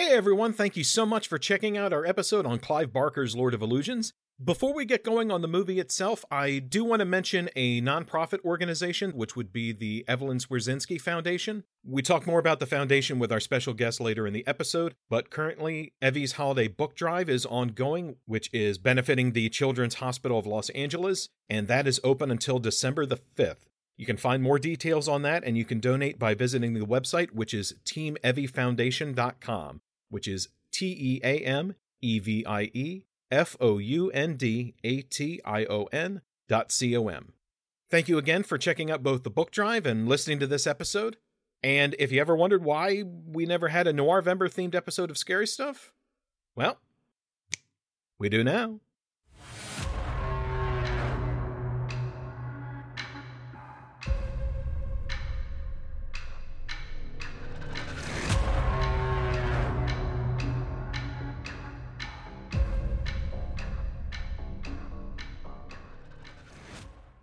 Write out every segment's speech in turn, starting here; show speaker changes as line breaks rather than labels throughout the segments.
Hey everyone, thank you so much for checking out our episode on Clive Barker's Lord of Illusions. Before we get going on the movie itself, I do want to mention a nonprofit organization, which would be the Evelyn Swierczynski Foundation. We talk more about the foundation with our special guest later in the episode, but currently, Evie's Holiday Book Drive is ongoing, which is benefiting the Children's Hospital of Los Angeles, and that is open until December the 5th. You can find more details on that, and you can donate by visiting the website, which is teameviefoundation.com, which is T E A M E V I E F O U N D A T I O N dot C O M. Thank you again for checking out both the book drive and listening to this episode. And if you ever wondered why we never had a Noirvember themed episode of Scary Stuff, well, we do now.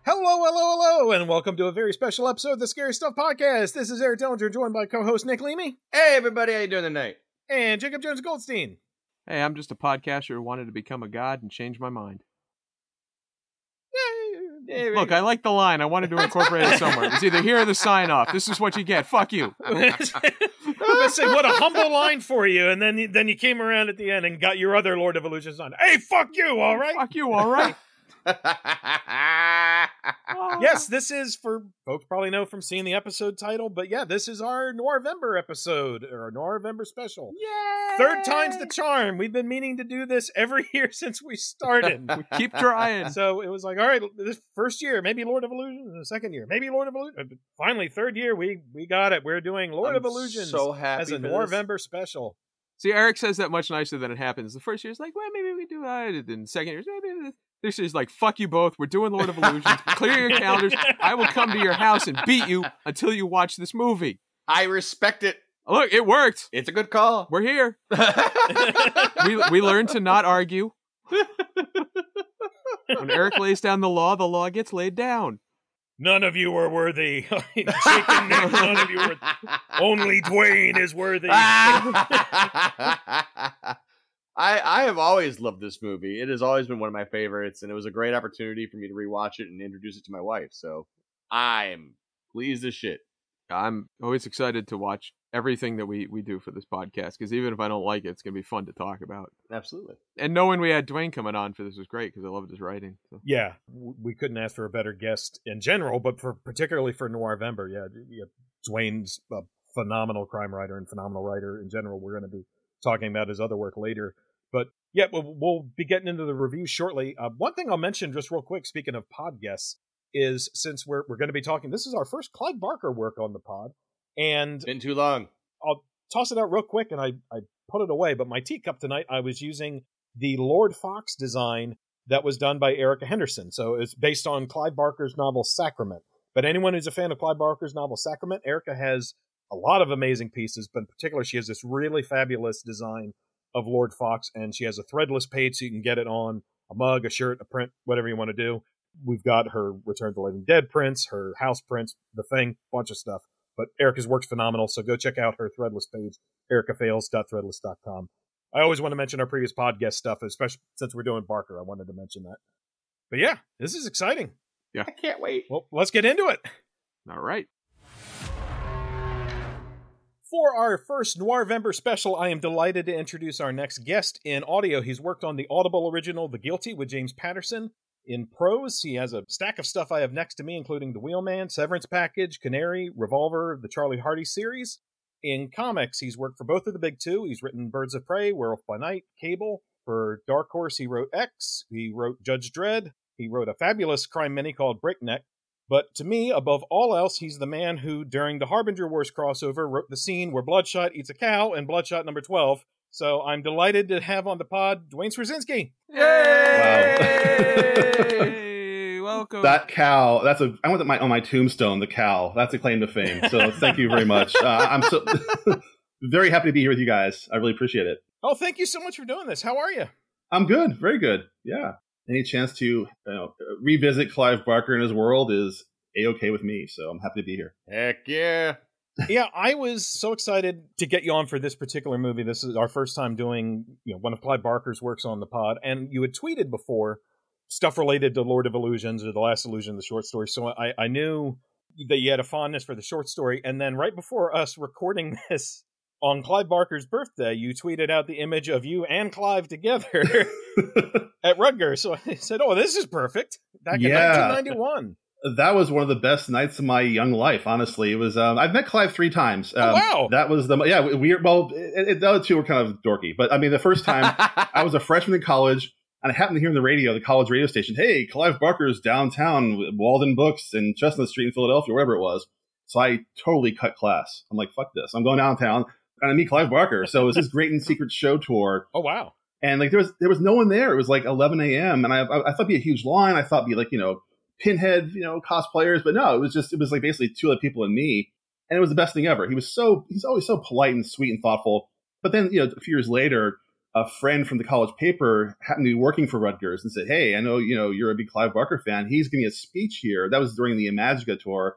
Hello, hello, hello, and welcome to a very special episode of the Scary Stuff Podcast. This is Eric Dellinger, joined by co-host Nick Leamy
Hey everybody, how you doing tonight?
and Jacob Jones Goldstein.
Hey, I'm just a podcaster who wanted to become a god and change my mind.
Hey,
Look, I like the line. I wanted to incorporate it somewhere. It's either here or the sign off. This is what you get. Fuck you.
I say, what a humble line for you, and then then you came around at the end and got your other Lord of Illusions on. Hey, fuck you, all right?
Fuck you, all right?
Yes, ah. this is for folks probably know from seeing the episode title, but yeah, this is our Noirvember episode or Noirvember special.
Yay!
Third time's the charm. We've been meaning to do this every year since we started.
We keep trying.
so it was like, all right, this first year, maybe Lord of Illusions, the second year, maybe Lord of Illusions. Uh, finally, third year, we we got it. We're doing Lord
I'm
of Illusions
So happy
as a Noirvember special.
See, Eric says that much nicer than it happens. The first year's like, well, maybe we do it. And the second year's maybe this. is like, fuck you both. We're doing Lord of Illusions. Clear your calendars. I will come to your house and beat you until you watch this movie.
I respect it.
Look, it worked.
It's a good call.
We're here. We we learned to not argue. When Eric lays down the law, the law gets laid down.
None of you are worthy. Jake and none of you are. Only Duane is worthy.
I I have always loved this movie. It has always been one of my favorites, and it was a great opportunity for me to rewatch it and introduce it to my wife. So I'm pleased as shit.
I'm always excited to watch everything that we, we do for this podcast because even if I don't like it, it's gonna be fun to talk about.
Absolutely.
And knowing we had Duane coming on for this was great because I loved his writing. So.
Yeah, we couldn't ask for a better guest in general, but for particularly for Noirvember, yeah, yeah Duane's a phenomenal crime writer and phenomenal writer in general. We're going to be talking about his other work later, but yeah, we'll, we'll be getting into the review shortly. Uh, one thing I'll mention just real quick, speaking of pod guests, is since we're we're going to be talking, this is our first Clive Barker work on the pod, and
Been too long.
I'll toss it out real quick and I, I put it away. But my teacup tonight, I was using the Lord Fox design that was done by Erica Henderson. So it's based on Clive Barker's novel Sacrament. But anyone who's a fan of Clive Barker's novel Sacrament, Erica has a lot of amazing pieces, but in particular, she has this really fabulous design of Lord Fox, and she has a threadless page so you can get it on a mug, a shirt, a print, whatever you want to do. We've got her Return to Living Dead prints, her house prints, the thing, bunch of stuff. But Erica's work's phenomenal, so go check out her threadless page, ericafails.threadless.com. I always want to mention our previous podcast stuff, especially since we're doing Barker. I wanted to mention that. But yeah, this is exciting. Yeah.
I can't wait.
Well, let's get into it.
All right.
For our first Noirvember special, I am delighted to introduce our next guest in audio. He's worked on the Audible original The Guilty with James Patterson. In prose, he has a stack of stuff I have next to me, including The Wheelman, Severance Package, Canary, Revolver, the Charlie Hardy series. In comics, he's worked for both of the big two. He's written Birds of Prey, Werewolf by Night, Cable. For Dark Horse, he wrote X. He wrote Judge Dredd. He wrote a fabulous crime mini called Breakneck. But to me, above all else, he's the man who, during the Harbinger Wars crossover, wrote the scene where Bloodshot eats a cow in Bloodshot number 12. So I'm delighted to have on the pod Duane Swierczynski.
Yay! Welcome.
That cow. That's a. I want that my on my tombstone. The cow. That's a claim to fame. So thank you very much. Uh, I'm so very happy to be here with you guys. I really appreciate it.
Oh, thank you so much for doing this. How are you?
I'm good. Very good. Yeah. Any chance to you know, revisit Clive Barker and his world is a okay with me. So I'm happy to be here.
Heck yeah.
yeah, I was so excited to get you on for this particular movie. This is our first time doing you know one of Clive Barker's works on the pod, and you had tweeted before stuff related to Lord of Illusions or The Last Illusion, the short story. So I, I knew that you had a fondness for the short story, and then right before us recording this on Clive Barker's birthday, you tweeted out the image of you and Clive together at Rutgers. So I said, "Oh, this is perfect." Back
Yeah.
in 1991.
that was one of the best nights of my young life. Honestly, it was. Um, I've met Clive three times.
Oh,
Um,
wow.
That was the yeah. We well, it, it, the other two were kind of dorky, but I mean, the first time I was a freshman in college, and I happened to hear on the radio, the college radio station, "Hey, Clive Barker's downtown, Waldenbooks in Chestnut Street in Philadelphia, wherever it was." So I totally cut class. I'm like, "Fuck this! I'm going downtown." And I meet Clive Barker. So it was this great and secret show tour
Oh wow.
and like there was there was no one there. It was like 11 a.m. and I I, I thought it'd be a huge line. I thought it'd be like you know pinhead you know cosplayers, but no, it was just it was like basically two other people and me, and it was the best thing ever. He was so he's always so polite and sweet and thoughtful. But then you know a few years later, a friend from the college paper happened to be working for Rutgers and said, "Hey, I know you know you're a big Clive Barker fan. He's giving a speech here. That was during the Imajica tour."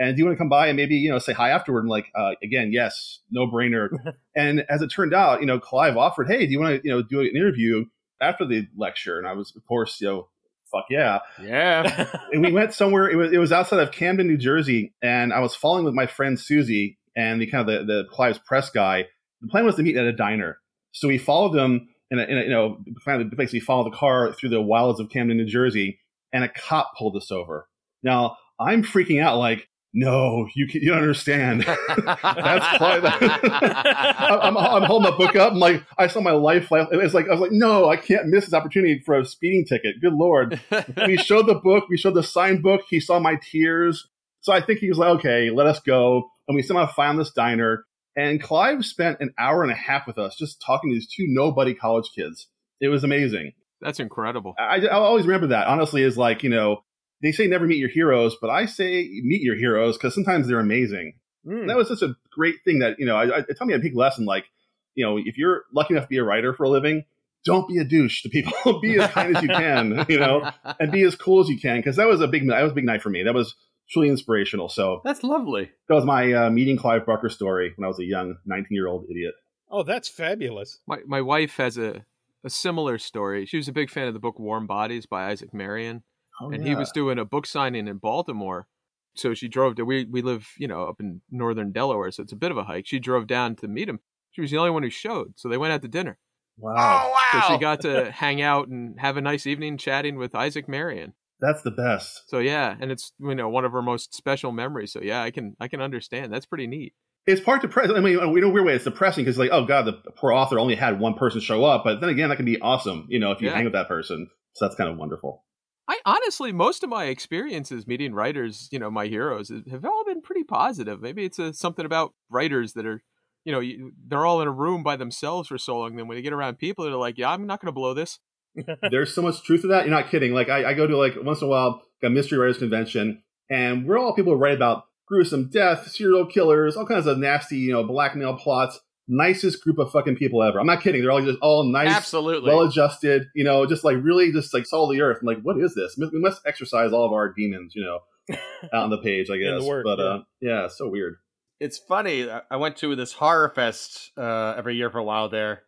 And do you want to come by and maybe you know say hi afterward? And like uh, again, yes, no brainer. and as it turned out, you know, Clive offered, "Hey, do you want to you know do an interview after the lecture?" And I was, of course, you know, fuck yeah.
yeah.
And we went somewhere. It was it was outside of Camden, New Jersey, and I was following with my friend Susie and the kind of the, the Clive's press guy. The plan was to meet at a diner, so we followed them. In a, in you know, kind of basically followed the car through the wilds of Camden, New Jersey, and a cop pulled us over. Now I'm freaking out, like, no, you can, you don't understand. That's Clive. I'm, I'm holding the book up. I'm like, I saw my life. It's like I was like, no, I can't miss this opportunity for a speeding ticket. Good lord. we showed the book. We showed the signed book. He saw my tears. So I think he was like, okay, let us go. And we somehow found this diner. And Clive spent an hour and a half with us just talking to these two nobody college kids. It was amazing.
That's incredible.
I, I'll always remember that. Honestly, is like, you know, they say never meet your heroes, but I say meet your heroes because sometimes they're amazing.
Mm.
That was such a great thing that, you know, I, I it taught me a big lesson. Like, you know, if you're lucky enough to be a writer for a living, don't be a douche to people. be as kind as you can, you know, and be as cool as you can. Because that was a big, that was a big night for me. That was truly inspirational. So
That's lovely.
that was my uh, meeting Clive Barker story when I was a young 19 year old idiot.
Oh, that's fabulous.
My my wife has a a similar story. She was a big fan of the book Warm Bodies by Isaac Marion,
Oh,
and he was doing a book signing in Baltimore. So she drove to we we live, you know, up in northern Delaware, so it's a bit of a hike. She drove down to meet him. She was the only one who showed. So they went out to dinner.
wow.
Oh, so she got to hang out and have a nice evening chatting with Isaac Marion.
That's the best.
So yeah, and it's you know one of her most special memories. So yeah, I can I can understand. That's pretty neat.
It's part depressing. I mean, uh, in a weird way, it's depressing because, like, oh god, the poor author only had one person show up. But then again, that can be awesome, you know, if you
Yeah.
hang with that person. So that's kind of wonderful.
I honestly, most of my experiences meeting writers, you know, my heroes, have all been pretty positive. Maybe it's a, something about writers that are, you know, you, they're all in a room by themselves for so long. Then when they get around people, they're like, "Yeah, I'm not going to blow this."
There's so much truth to that. You're not kidding. Like, I, I go to like once in a while a mystery writers convention, and we're all people who write about gruesome death, serial killers, all kinds of nasty, you know, blackmail plots. Nicest group of fucking people ever. I'm not kidding. They're all just all nice,
Absolutely.
well adjusted, you know, just like really just like salt of the earth. I'm like, what is this? We must exercise all of our demons, you know, out on the page, I guess.
work,
but
yeah.
uh, yeah, so weird.
it's funny. I- I went to this horror fest uh, every year for a while there,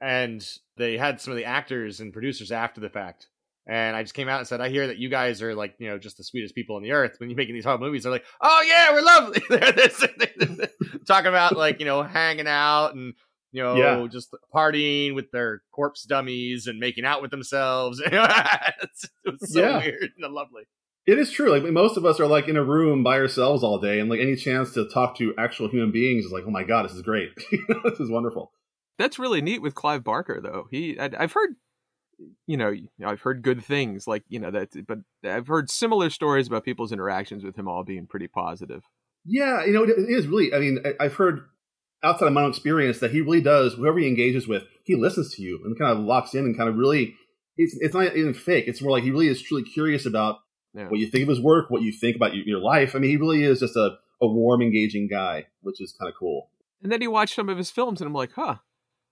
and they had some of the actors and producers after the fact. And I just came out and said, "I hear that you guys are like, you know, just the sweetest people on the earth. When you're making these horror movies, they're like, oh yeah, we're lovely. they're talking about like, you know, hanging out and you know,
Yeah.
just partying with their corpse dummies and making out with themselves. It's- it was so
Yeah.
weird and lovely.
It is true. Like most of us are like in a room by ourselves all day, and like any chance to talk to actual human beings is like, oh my god, this is great. this is wonderful.
That's really neat with Clive Barker, though. He, I, I've heard, you know, I've heard good things, like you know that, but I've heard similar stories about people's interactions with him all being pretty positive.
Yeah, you know, it is really. I mean, I've heard outside of my own experience that he really does. Whoever he engages with, he listens to you and kind of locks in and kind of really. It's it's not even fake. It's more like he really is truly curious about
Yeah.
what you think of his work, what you think about your, your life. I mean, he really is just a, a warm, engaging guy, which is kind of cool.
And then he watched some of his films, and I'm like, huh.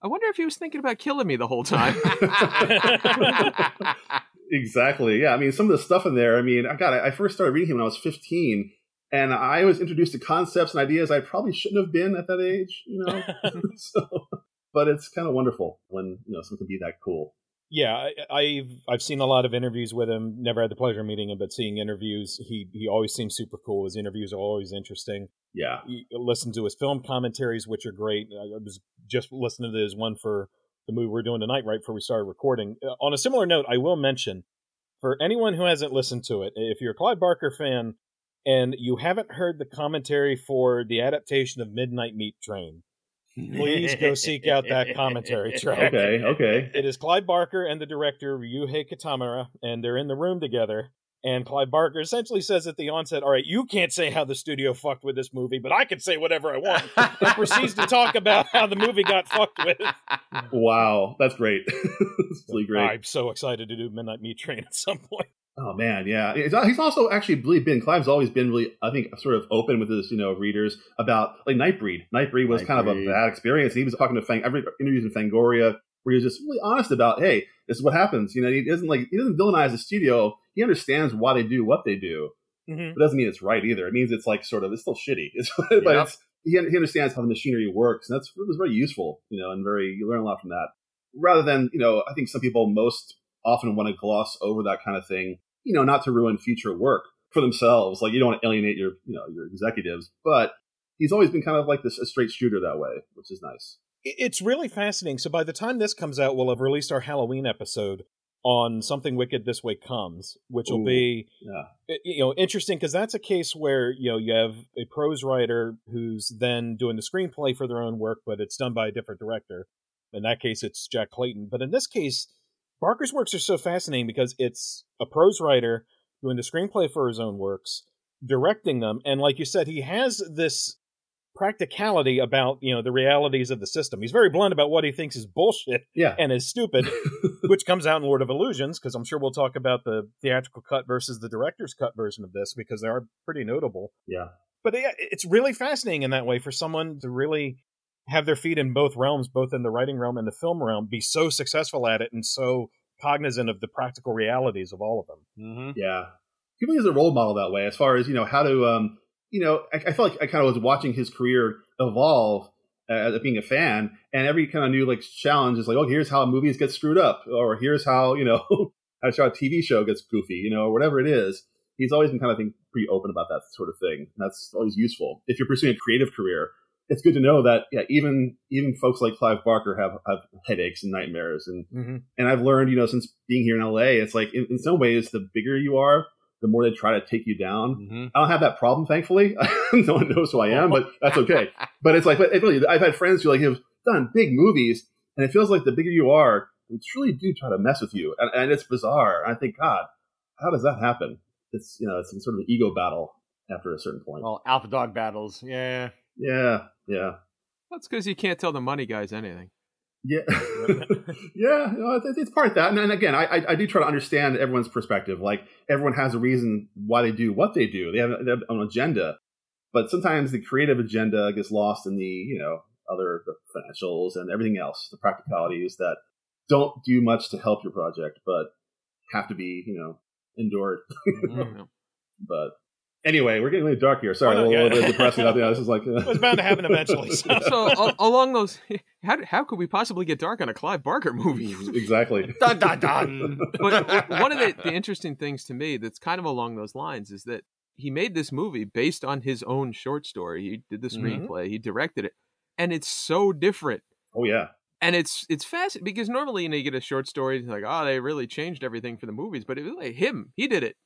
I wonder if he was thinking about killing me the whole time.
exactly. Yeah. I mean, some of the stuff in there. I mean, I got. I first started reading him when I was 15, and I was introduced to concepts and ideas I probably shouldn't have been at that age, you know. so, but it's kind of wonderful when you know something can be that cool.
Yeah, I, have I've seen a lot of interviews with him. Never had the pleasure of meeting him, but seeing interviews, he he always seems super cool. His interviews are always interesting.
Yeah,
you listen to his film commentaries, which are great. I was just listening to his one for the movie we're doing tonight, right before we started recording. Uh, on a similar note, I will mention for anyone who hasn't listened to it, if you're a Clive Barker fan and you haven't heard the commentary for the adaptation of Midnight Meat Train, please go seek out that commentary track.
Okay, okay.
It is Clive Barker and the director Ryuhei Kitamura, and they're in the room together. And Clive Barker essentially says at the onset, "All right, you can't say how the studio fucked with this movie, but I can say whatever I want." and proceeds to talk about how the movie got fucked with.
Wow, that's great. that's really great.
I'm so excited to do Midnight Meat Train at some point.
Oh man, yeah. He's also actually really been Clive's always been really, I think, sort of open with his, you know, readers about like Nightbreed. Nightbreed was Nightbreed. kind of a bad experience. He was talking to Fang every interviews in Fangoria where he was just really honest about, hey, this is what happens. You know, he doesn't like he doesn't villainize the studio. He understands why they do what they do. Mm-hmm. It doesn't mean it's right either. It means it's like sort of it's still shitty. It's, but it's, he, he understands how the machinery works, and that's it was very useful. You know, and very you learn a lot from that. Rather than you know, I think some people most often want to gloss over that kind of thing you know, not to ruin future work for themselves. Like you don't want to alienate your, you know, your executives, but he's always been kind of like this a straight shooter that way, which is nice.
It's really fascinating. So by the time this comes out, we'll have released our Halloween episode on something wicked this way comes, which will be
yeah.
you know interesting because that's a case where you know you have a prose writer who's then doing the screenplay for their own work, but it's done by a different director. In that case, it's Jack Clayton. But in this case, Barker's works are so fascinating because it's a prose writer doing the screenplay for his own works, directing them, and like you said, he has this practicality about you know the realities of the system. He's very blunt about what he thinks is bullshit
yeah.
and is stupid, which comes out in Lord of Illusions because I'm sure we'll talk about the theatrical cut versus the director's cut version of this because they are pretty notable.
Yeah,
but yeah, it's really fascinating in that way for someone to really have their feet in both realms, both in the writing realm and the film realm, be so successful at it and so cognizant of the practical realities of all of them.
Mm-hmm. Yeah, people use a role model that way as far as you know how to, um, you know, I, I felt like I kind of was watching his career evolve uh, as being a fan, and every kind of new like challenge is like, oh, here's how movies get screwed up, or here's how you know how a TV show gets goofy, you know, or whatever it is. He's always been kind of think pretty open about that sort of thing. That's always useful if you're pursuing a creative career it's good to know that yeah, even even folks like Clive Barker have, have headaches and nightmares, and mm-hmm. and I've learned you know since being here in LA, it's like in, in, some ways the bigger you are, the more they try to take you down. Mm-hmm. I don't have that problem, thankfully. no one knows who I am, but that's okay. but it's like, but really, I've had friends who like have done big movies, and it feels like the bigger you are, they truly do try to mess with you, and, and it's bizarre. I think, God, how does that happen? It's you know, it's sort of an ego battle after a certain point.
Well, alpha dog battles, yeah.
Yeah, yeah.
That's because you can't tell the money guys anything.
Yeah, yeah, it's part of that. And, again, I, I do try to understand everyone's perspective. Like everyone has a reason why they do what they do. They have, they have an agenda, but sometimes the creative agenda gets lost in the you know other financials and everything else, the practicalities that don't do much to help your project, but have to be you know endured. mm-hmm. But Anyway, we're getting really dark here. Sorry, oh, no, a little, yeah. bit depressing. I think this is like uh...
it was bound to happen eventually. So,
so along those, how how could we possibly get dark on a Clive Barker movie?
exactly.
dun dun dun.
but one of the, the interesting things to me that's kind of along those lines is that he made this movie based on his own short story. He did the mm-hmm. screenplay, mm-hmm. he directed it, and it's so different.
Oh yeah.
And it's it's fascinating because normally you know you get a short story, it's like oh they really changed everything for the movies, but it was like him, he did it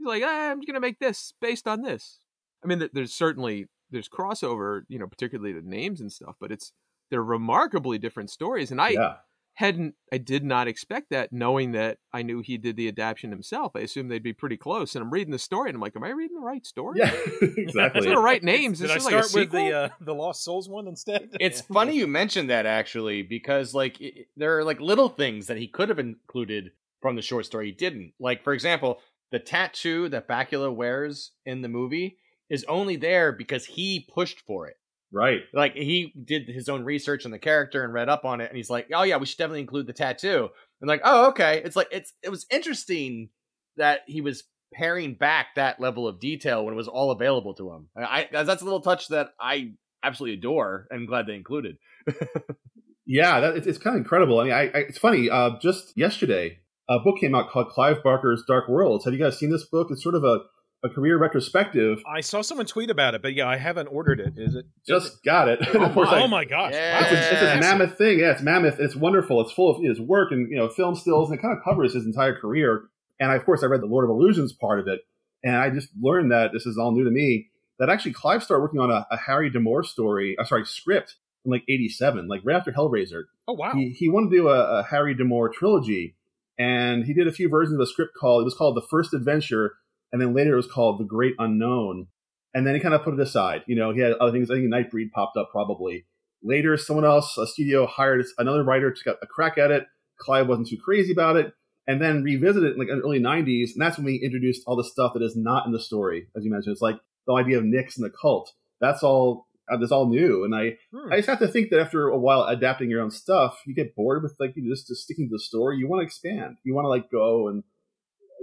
He's like, ah, I'm going to make this based on this. I mean, there's certainly there's crossover, you know, particularly the names and stuff, but it's they're remarkably different stories. And I yeah. hadn't, I did not expect that, knowing that I knew he did the adaptation himself. I assumed they'd be pretty close. And I'm reading the story, and I'm like, am I reading the right story?
Yeah, exactly.
These are the right names.
Did I start
like
with the uh, the Lost Souls one instead?
It's funny you mentioned that actually, because like it, there are like little things that he could have included from the short story he didn't. Like for example, the tattoo that Bakula wears in the movie is only there because he pushed for it.
Right.
Like he did his own research on the character and read up on it and he's like, "Oh yeah, we should definitely include the tattoo." And like, "Oh, okay." It's like it's it was interesting that he was paring back that level of detail when it was all available to him. I, I that's a little touch that I absolutely adore and glad they included.
yeah, that, it's, it's kind of incredible. I mean, I, I, it's funny. Uh, just yesterday, a book came out called Clive Barker's Dark Worlds. Have you guys seen this book? It's sort of a a career retrospective.
I saw someone tweet about it, but yeah, I haven't ordered it. Is it?
Just
is it?
got it.
Oh, my, oh my gosh!
Yeah.
It's, a, it's this mammoth thing. Yeah, it's mammoth. It's wonderful. It's full of his work and you know film stills, and it kind of covers his entire career. And of course, I read the Lord of Illusions part of it, and I just learned that this is all new to me. That actually Clive started working on a, a Harry D'Amour story. I'm sorry, script in like '87, like right after Hellraiser.
Oh wow!
He, he wanted to do a, a Harry D'Amour trilogy, and he did a few versions of a script called it was called The First Adventure, and then later it was called The Great Unknown. And then he kind of put it aside. You know, he had other things. I think Nightbreed popped up probably. Later, someone else, a studio, hired another writer to get a crack at it. Clive wasn't too crazy about it, and then revisited it in like the early '90s, and that's when we introduced all the stuff that is not in the story, as you mentioned. It's like the idea of Nyx and the cult. That's all. Uh, that's all new, and I,
Hmm.
I just have to think that after a while adapting your own stuff, you get bored with like you just, just sticking to the story. You want to expand. You want to like go and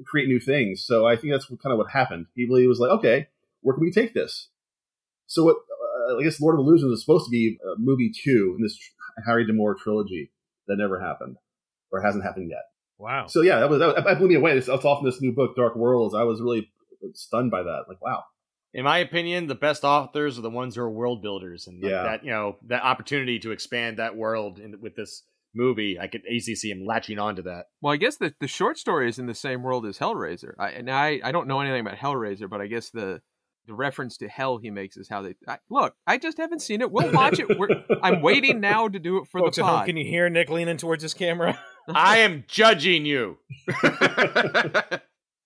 create new things. So I think that's what, kind of what happened. He really was like, okay, where can we take this? So what? Uh, I guess Lord of Illusions was supposed to be uh, movie two in this tr- Harry D'Amour trilogy that never happened or hasn't happened yet.
Wow.
So yeah, that was that, that blew me away. It's, it's off in this new book, Dark Worlds. I was really stunned by that. Like, wow.
In my opinion, the best authors are the ones who are world builders, and like
Yeah.
that you know that opportunity to expand that world in, with this movie, I could easily see him latching onto that.
Well, I guess the, the short story is in the same world as Hellraiser. I, and I, I don't know anything about Hellraiser, but I guess the the reference to hell he makes is how they I, look. I just haven't seen it. We'll watch it. We're, I'm waiting now to do it for
Folks
the
at home,
pod.
can you hear Nick leaning towards his camera?
I am judging you,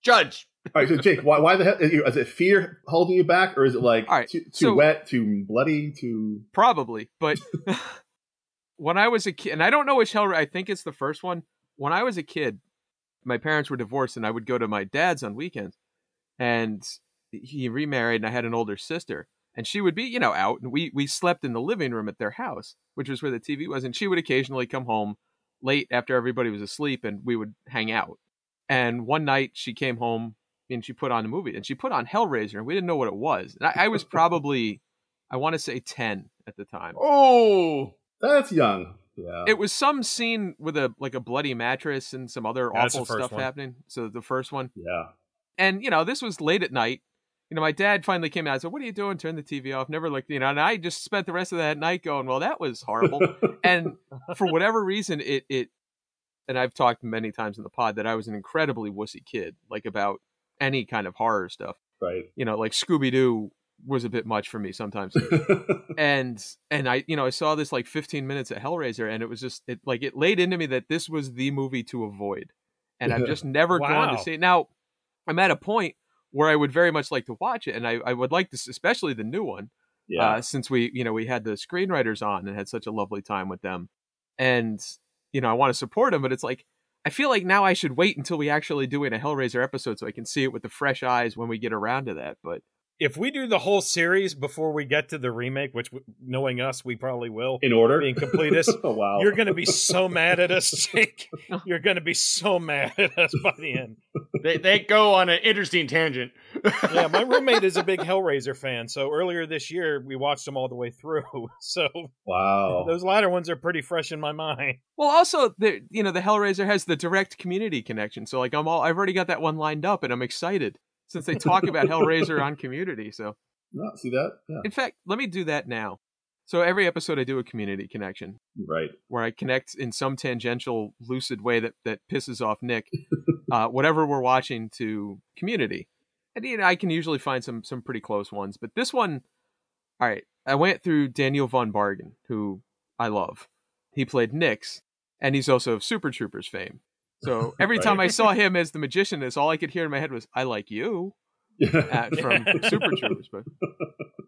Judge.
All right, so Jake, why, why the hell is it fear holding you back, or is it like
right,
too, too
so-
wet, too bloody, too?
Probably, but when I was a kid, and I don't know which Hellraiser. I think it's the first one. When I was a kid, my parents were divorced, and I would go to my dad's on weekends, and he remarried, and I had an older sister, and she would be, you know, out, and we we slept in the living room at their house, which was where the TV was, and she would occasionally come home late after everybody was asleep, and we would hang out. And one night she came home and she put on a movie, and she put on Hellraiser, and we didn't know what it was. And I, I was probably, I want to say ten at the time.
Oh,
That's young. Yeah.
It was some scene with a like a bloody mattress and some other
the
awful stuff
one.
happening. So the first one,
yeah.
and you know, this was late at night. You know, my dad finally came out and said, "What are you doing? Turn the TV off." Never looked, you know, and I just spent the rest of that night going, "Well, that was horrible." and for whatever reason, it it, and I've talked many times in the pod that I was an incredibly wussy kid, like about any kind of horror stuff.
right.
You know, like Scooby Doo was a bit much for me sometimes and and I you know I saw this like 15 minutes at Hellraiser and it was just it like it laid into me that this was the movie to avoid and I've just never gone to see it now I'm at a point where I would very much like to watch it and I, I would like to s- especially the new one
yeah.
uh, since we you know we had the screenwriters on and had such a lovely time with them and you know I want to support him, but it's like I feel like now I should wait until we actually do it a Hellraiser episode so I can see it with the fresh eyes when we get around to that but
if we do the whole series before we get to the remake, which knowing us, we probably will,
In order.
being completists,
oh wow.
you're going to be so mad at us, Jake. You're going to be so mad at us by the end.
they they go on an interesting tangent.
Yeah, my roommate is a big Hellraiser fan, so earlier this year we watched them all the way through. So
wow.
those latter ones are pretty fresh in my mind.
Well, also the you know the Hellraiser has the direct community connection, so like I'm all I've already got that one lined up, and I'm excited since they talk about Hellraiser on Community. So
No, see that? Yeah.
in fact, let me do that now. So every episode I do a community connection
Right.
where I connect in some tangential, lucid way that that pisses off Nick, uh, whatever we're watching to Community, and you know I can usually find some some pretty close ones, but this one, all right, I went through Daniel von Bargen, who I love. He played Nyx, and he's also of Super Troopers fame. So every time I saw him as the magician, is all I could hear in my head was "I like you" uh, from Super Troopers. But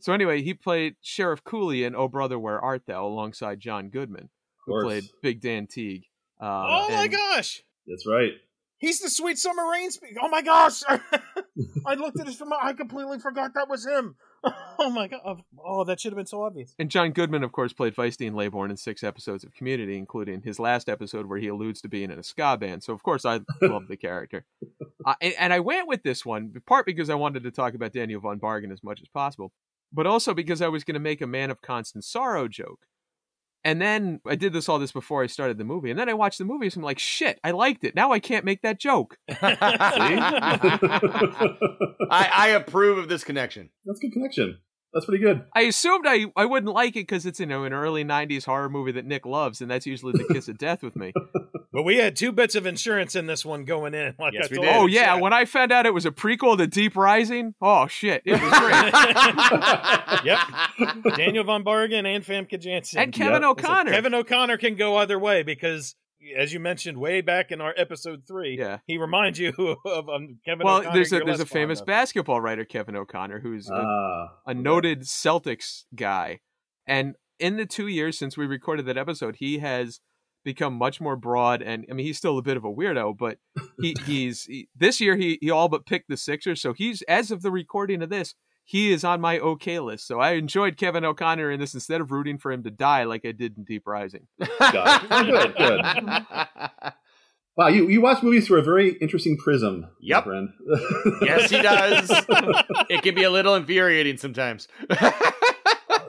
so anyway, he played Sheriff Cooley in "Oh Brother, Where Art Thou" alongside John Goodman, who played Big Dan Teague. Uh,
oh my gosh.
That's right.
He's the sweet summer rain speak. Oh my gosh. I looked at his film. I completely forgot that was him. Oh my god! Oh, that should have been so obvious.
And John Goodman, of course, played Vice Dean Laybourne in six episodes of Community, including his last episode where he alludes to being in a ska band. So, of course, I love the character. Uh, and, and I went with this one, part because I wanted to talk about Daniel von Bargen as much as possible, but also because I was going to make a Man of Constant Sorrow joke. And then I did this all this before I started the movie. And then I watched the movie, so I'm like, shit, I liked it. Now I can't make that joke.
I, I approve of this connection.
That's a good connection. That's pretty good.
I assumed I, I wouldn't like it because it's you know an early '90s horror movie that Nick loves, and that's usually the kiss of death with me.
But we had two bits of insurance in this one going in. Like
Yes, we did.
Oh yeah,
Jack.
when I found out it was a prequel to Deep Rising, oh shit, it was great.
Yep. Daniel von Bargen and Famke Janssen.
and Kevin
Yep.
O'Connor.
Kevin O'Connor can go either way because, as you mentioned way back in our episode three,
Yeah.
he reminds you of um, Kevin
well,
O'Connor.
there's a there's a famous
of.
basketball writer, Kevin O'Connor, who's a,
Ah,
a noted Celtics guy, and in the two years since we recorded that episode, he has become much more broad. And I mean, he's still a bit of a weirdo, but he, he's he, this year he he all but picked the Sixers. So he's as of the recording of this, he is on my okay list. So I enjoyed Kevin O'Connor in this instead of rooting for him to die like I did in Deep Rising.
Good, good. wow, you, you watch movies through a very interesting prism, my
Yep.
friend.
yes, he does. it can be a little infuriating sometimes.
There's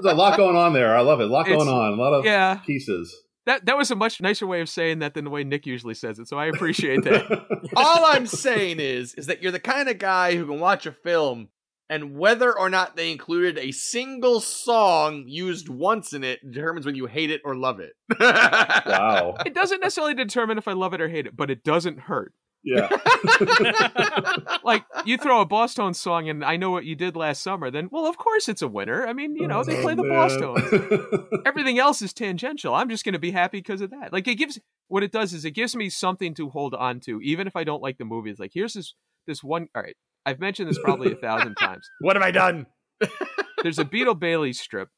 a lot going on there. I love it. A lot
It's-
going on. A lot of
Yeah,
pieces.
That that was a much nicer way of saying that than the way Nick usually says it. So I appreciate that.
All I'm saying is, is that you're the kind of guy who can watch a film and whether or not they included a single song used once in it determines whether you hate it or love it.
wow.
it doesn't necessarily determine if I love it or hate it, but it doesn't hurt.
Yeah.
like you throw a Boston song and I know what you did last summer, then well, of course it's a winner. I mean, you know, they play the Bosstones. Tones. Everything else is tangential. I'm just going to be happy because of that. Like it gives what it does is it gives me something to hold on to, even if I don't like the movie. It's like here's this this one. All right, I've mentioned this probably a thousand times.
what have I done?
There's a Beetle Bailey strip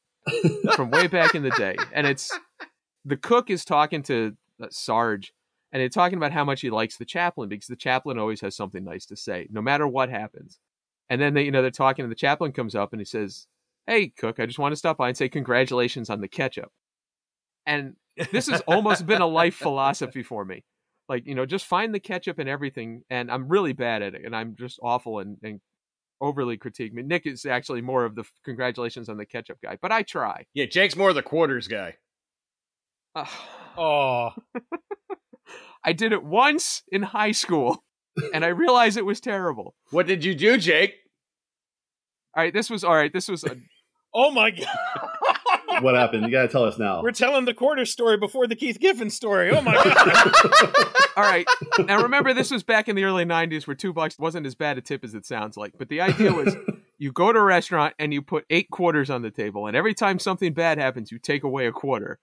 from way back in the day, and it's the cook is talking to uh, Sarge, and they're talking about how much he likes the chaplain because the chaplain always has something nice to say, no matter what happens. And then they, you know, they're talking, and the chaplain comes up and he says, "Hey, cook, I just want to stop by and say congratulations on the ketchup." And this has almost been a life philosophy for me. Like, you know, just find the ketchup and everything. And I'm really bad at it, and I'm just awful and, and overly critique me. Nick is actually more of the congratulations on the ketchup guy, but I try.
Yeah, Jake's more the quarters guy.
Uh,
Oh,
I did it once in high school, and I realized it was terrible.
What did you do, Jake?
All right, this was all right. This was a,
oh my god!
what happened? You got to tell us now.
We're telling the quarter story before the Keith Giffen story. Oh my god!
all right. Now remember, this was back in the early '90s, where two bucks wasn't as bad a tip as it sounds like. But the idea was, you go to a restaurant and you put eight quarters on the table, and every time something bad happens, you take away a quarter.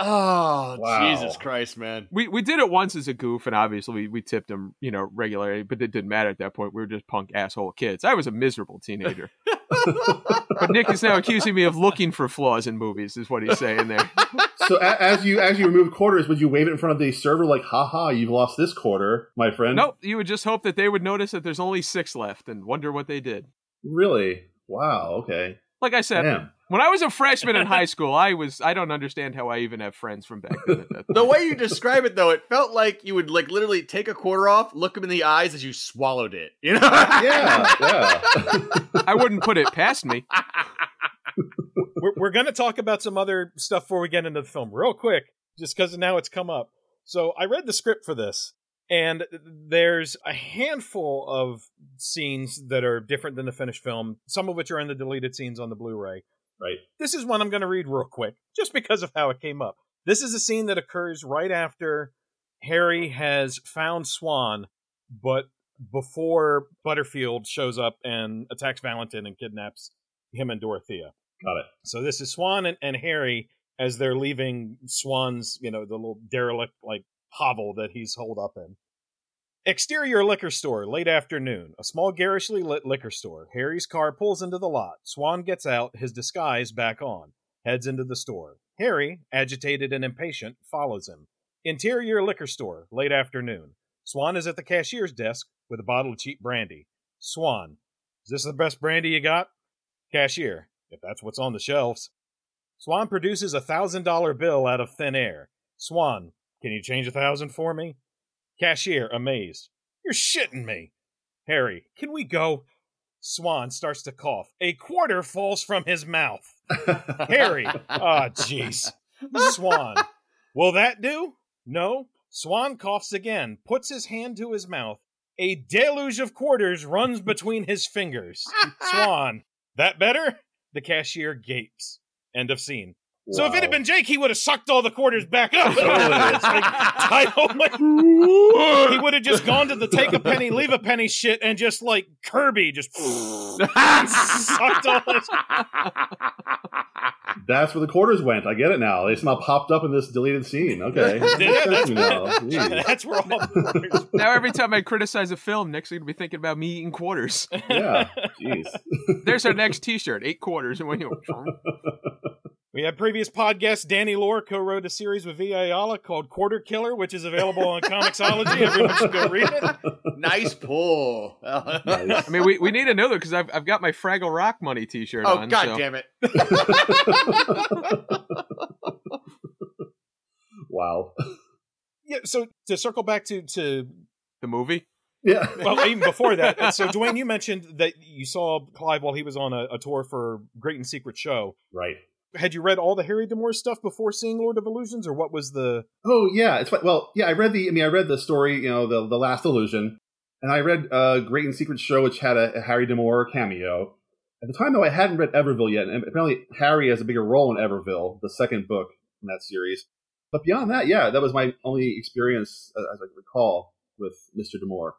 Oh,
Wow.
Jesus Christ, man.
We we did it once as a goof, and obviously we, we tipped him, you know, regularly. But it didn't matter at that point. We were just punk asshole kids. I was a miserable teenager. but Nick is now accusing me of looking for flaws in movies, is what he's saying there.
so a- as you as you remove quarters, would you wave it in front of the server like, "Ha ha, you've lost this quarter, my friend"?
Nope. You would just hope that they would notice that there's only six left and wonder what they did.
Really? Wow. Okay.
Like I said,
Damn.
When I was a freshman in high school, I was I don't understand how I even have friends from back then.
The way you describe it, though, it felt like you would like literally take a quarter off, look him in the eyes as you swallowed it. You know?
Yeah. Yeah.
I wouldn't put it past me.
we're, we're going to talk about some other stuff before we get into the film, real quick, just because now it's come up. So I read the script for this, and there's a handful of scenes that are different than the finished film. Some of which are in the deleted scenes on the Blu-ray.
Right.
This is one I'm going to read real quick, just because of how it came up. This is a scene that occurs right after Harry has found Swan, but before Butterfield shows up and attacks Valentin and kidnaps him and Dorothea.
Got it.
So this is Swan and, and Harry as they're leaving Swan's, you know, the little derelict like hovel that he's holed up in. Exterior liquor store, late afternoon. A small garishly lit liquor store. Harry's car pulls into the lot. Swan gets out, his disguise back on, heads into the store. Harry, agitated and impatient, follows him. Interior liquor store, late afternoon. Swan is at the cashier's desk with a bottle of cheap brandy. Swan, is this the best brandy you got? Cashier, if that's what's on the shelves. Swan produces a thousand dollar bill out of thin air. Swan, can you change a thousand for me? Cashier, amazed. You're shitting me. Harry, can we go? Swan starts to cough. A quarter falls from his mouth. Harry, ah, jeez. Swan, will that do? No. Swan coughs again, puts his hand to his mouth. A deluge of quarters runs between his fingers. Swan, that better? The cashier gapes. End of scene. So if it had been Jake, he would have sucked all the quarters back up.
Totally.
It's like, like, he would have just gone to the take a penny, leave a penny shit, and just like Kirby, just sucked all his.
That's where the quarters went. I get it now. They somehow popped up in this deleted scene. Okay.
Yeah, that's,
to me now. Jeez.
that's where all the quarters.
now every time I criticize a film, next thing to be thinking about me eating quarters.
Yeah. Jeez.
There's our next T-shirt: eight quarters. And when you
We had previous podcast. Danny Lore co-wrote a series with V. Ayala called Quarter Killer, which is available on Comixology. Everyone should go read it.
nice pull.
Nice.
I mean, we, we need another because I've I've got my Fraggle Rock money T-shirt
oh
on.
god
so-
damn it!
wow.
Yeah. So to circle back to to
The movie.
Yeah.
well, even before that. So Duane, you mentioned that you saw Clive while he was on a, a tour for Great and Secret Show.
right.
Had you read all the Harry D'Amour stuff before seeing Lord of Illusions, or what was the?
Oh yeah, it's well, yeah. I read the. I mean, I read the story. You know, the the Last Illusion, and I read uh, Great and Secret Show, which had a, a Harry D'Amour cameo. At the time, though, I hadn't read Everville yet, and apparently Harry has a bigger role in Everville, the second book in that series. But beyond that, yeah, that was my only experience, as I recall, with Mister D'Amour.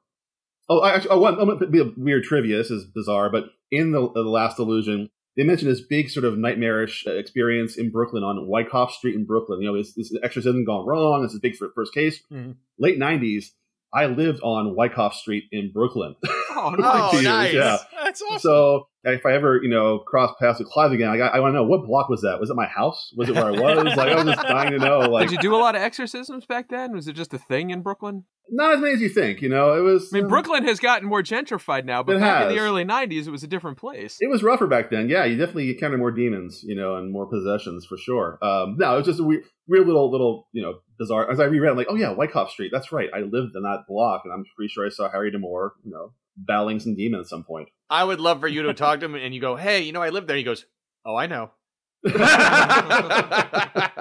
Oh, I actually, oh, one, a weird trivia. This is bizarre, but in the, the Last Illusion, they mentioned this big sort of nightmarish uh, experience in Brooklyn on Wyckoff Street in Brooklyn. You know, this, this exorcism gone wrong. This is big for first case.
Mhm.
Late '90s, I lived on Wyckoff Street in Brooklyn.
Oh,
Oh, nice.
Yeah.
That's awesome.
So if I ever, you know, cross paths with Clive again, I, I want to know what block was that? Was it my house? Was it where I was? like, I was just dying to know. Like,
Did you do a lot of exorcisms back then? Was it just a thing in Brooklyn?
not as many as you think. You know, it was.
I mean,
uh,
Brooklyn has gotten more gentrified now, but
It
back in the early '90s, it was a different place.
It was rougher back then. Yeah, you definitely encountered more demons, you know, and more possessions for sure. Um, no, it was just a weird, weird little, little, you know, bizarre. As I reread, I'm like, oh yeah, Wyckoff Street. That's right. I lived in that block, and I'm pretty sure I saw Harry D'Amour, you know, battling some demons at some point.
I would love for you to talk to him and you go, "Hey, you know, I live there." He goes, "Oh, I know."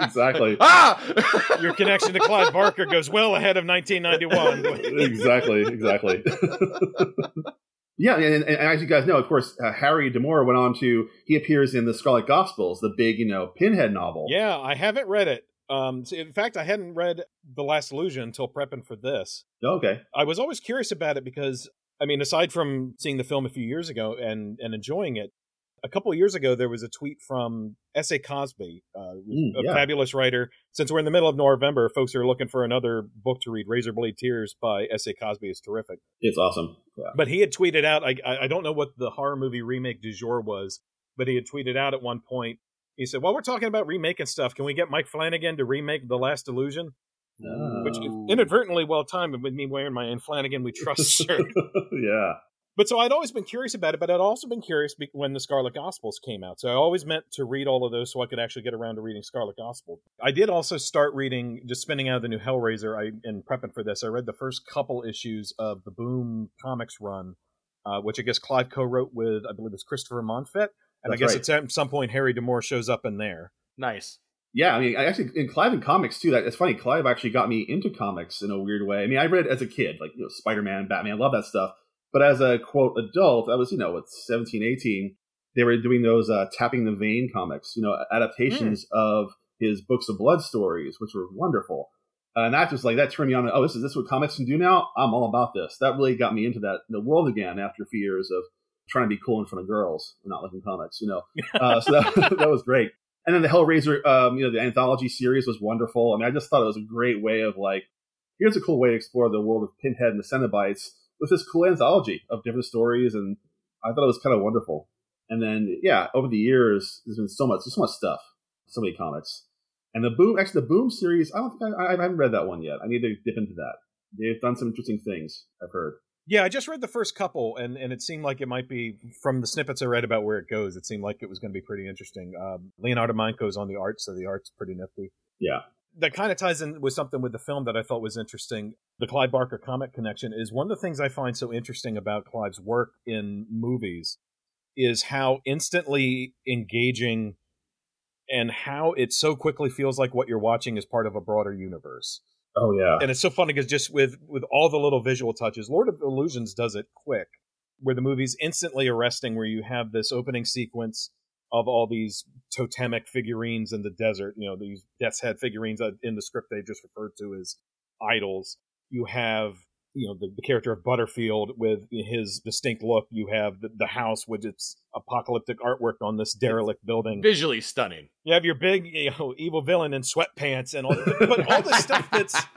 exactly.
ah!
Your connection to Clive Barker goes well ahead of 1991.
exactly, exactly. yeah, and, and, and as you guys know, of course, uh, Harry D'Amour went on to he appears in the Scarlet Gospels, the big, you know, Pinhead novel.
yeah, I haven't read it. Um, in fact, I hadn't read The Last Illusion until prepping for this.
Okay.
I was always curious about it because, I mean, aside from seeing the film a few years ago and, and enjoying it, a couple of years ago there was a tweet from S.A. Cosby, uh,
Mm,
a
yeah.
fabulous writer. Since we're in the middle of November, folks are looking for another book to read. Razorblade Tears by S.A. Cosby is terrific.
It's awesome. Yeah.
But he had tweeted out, I, I I don't know what the horror movie remake du jour was, but he had tweeted out at one point. He said, "While we're talking about remaking stuff, can we get Mike Flanagan to remake The Last Illusion?" Which inadvertently, well timed with me wearing my Anne Flanagan We Trust shirt.
yeah.
But so I'd always been curious about it, but I'd also been curious be- when the Scarlet Gospels came out. So I always meant to read all of those so I could actually get around to reading Scarlet Gospel. I did also start reading, just spinning out of the new Hellraiser. I and prepping for this, I read the first couple issues of the Boom Comics run, uh, which I guess Clive co-wrote with, I believe it's Christopher Monfette, and I guess
right.
it's at some point Harry D'Amour shows up in there.
nice.
Yeah, I mean, I actually in Clive and comics too. That it's funny. Clive actually got me into comics in a weird way. I mean, I read as a kid, like you know, Spider Man, Batman, love that stuff. But as a quote adult, I was you know, what 17, 18, They were doing those uh, tapping the vein comics, you know, adaptations of his books of blood stories, which were wonderful. and that just like that turned me on. Oh, this is this what comics can do now? I'm all about this. That really got me into that the world again after a few years of trying to be cool in front of girls and not liking comics, you know. Uh, so that, that was great. And then the Hellraiser, um, you know, the anthology series was wonderful. I mean, I just thought it was a great way of like, here's a cool way to explore the world of Pinhead and the Cenobites with this cool anthology of different stories. And I thought it was kind of wonderful. And then, yeah, over the years, there's been so much, so much stuff, so many comics. And the Boom, actually, the Boom series, I don't think I, I haven't read that one yet. I need to dip into that. They've done some interesting things, I've heard.
Yeah, I just read the first couple, and, and it seemed like it might be from the snippets I read about where it goes. It seemed like it was going to be pretty interesting. Um, Leonardo Manco's on the art, so the art's pretty nifty.
Yeah.
That kind of ties in with something with the film that I thought was interesting. The Clive Barker comic connection is one of the things I find so interesting about Clive's work in movies is how instantly engaging and how it so quickly feels like what you're watching is part of a broader universe.
Oh yeah.
And it's so funny because just with with all the little visual touches, Lord of Illusions does it quick, where the movie's instantly arresting, where you have this opening sequence of all these totemic figurines in the desert, you know, these death's head figurines uh, in the script they just referred to as idols. You have you know the, the, character of Butterfield with his distinct look. You have the, the house with its apocalyptic artwork on this derelict building,
visually stunning.
You have your big you know, evil villain in sweatpants and all, but all the stuff that's.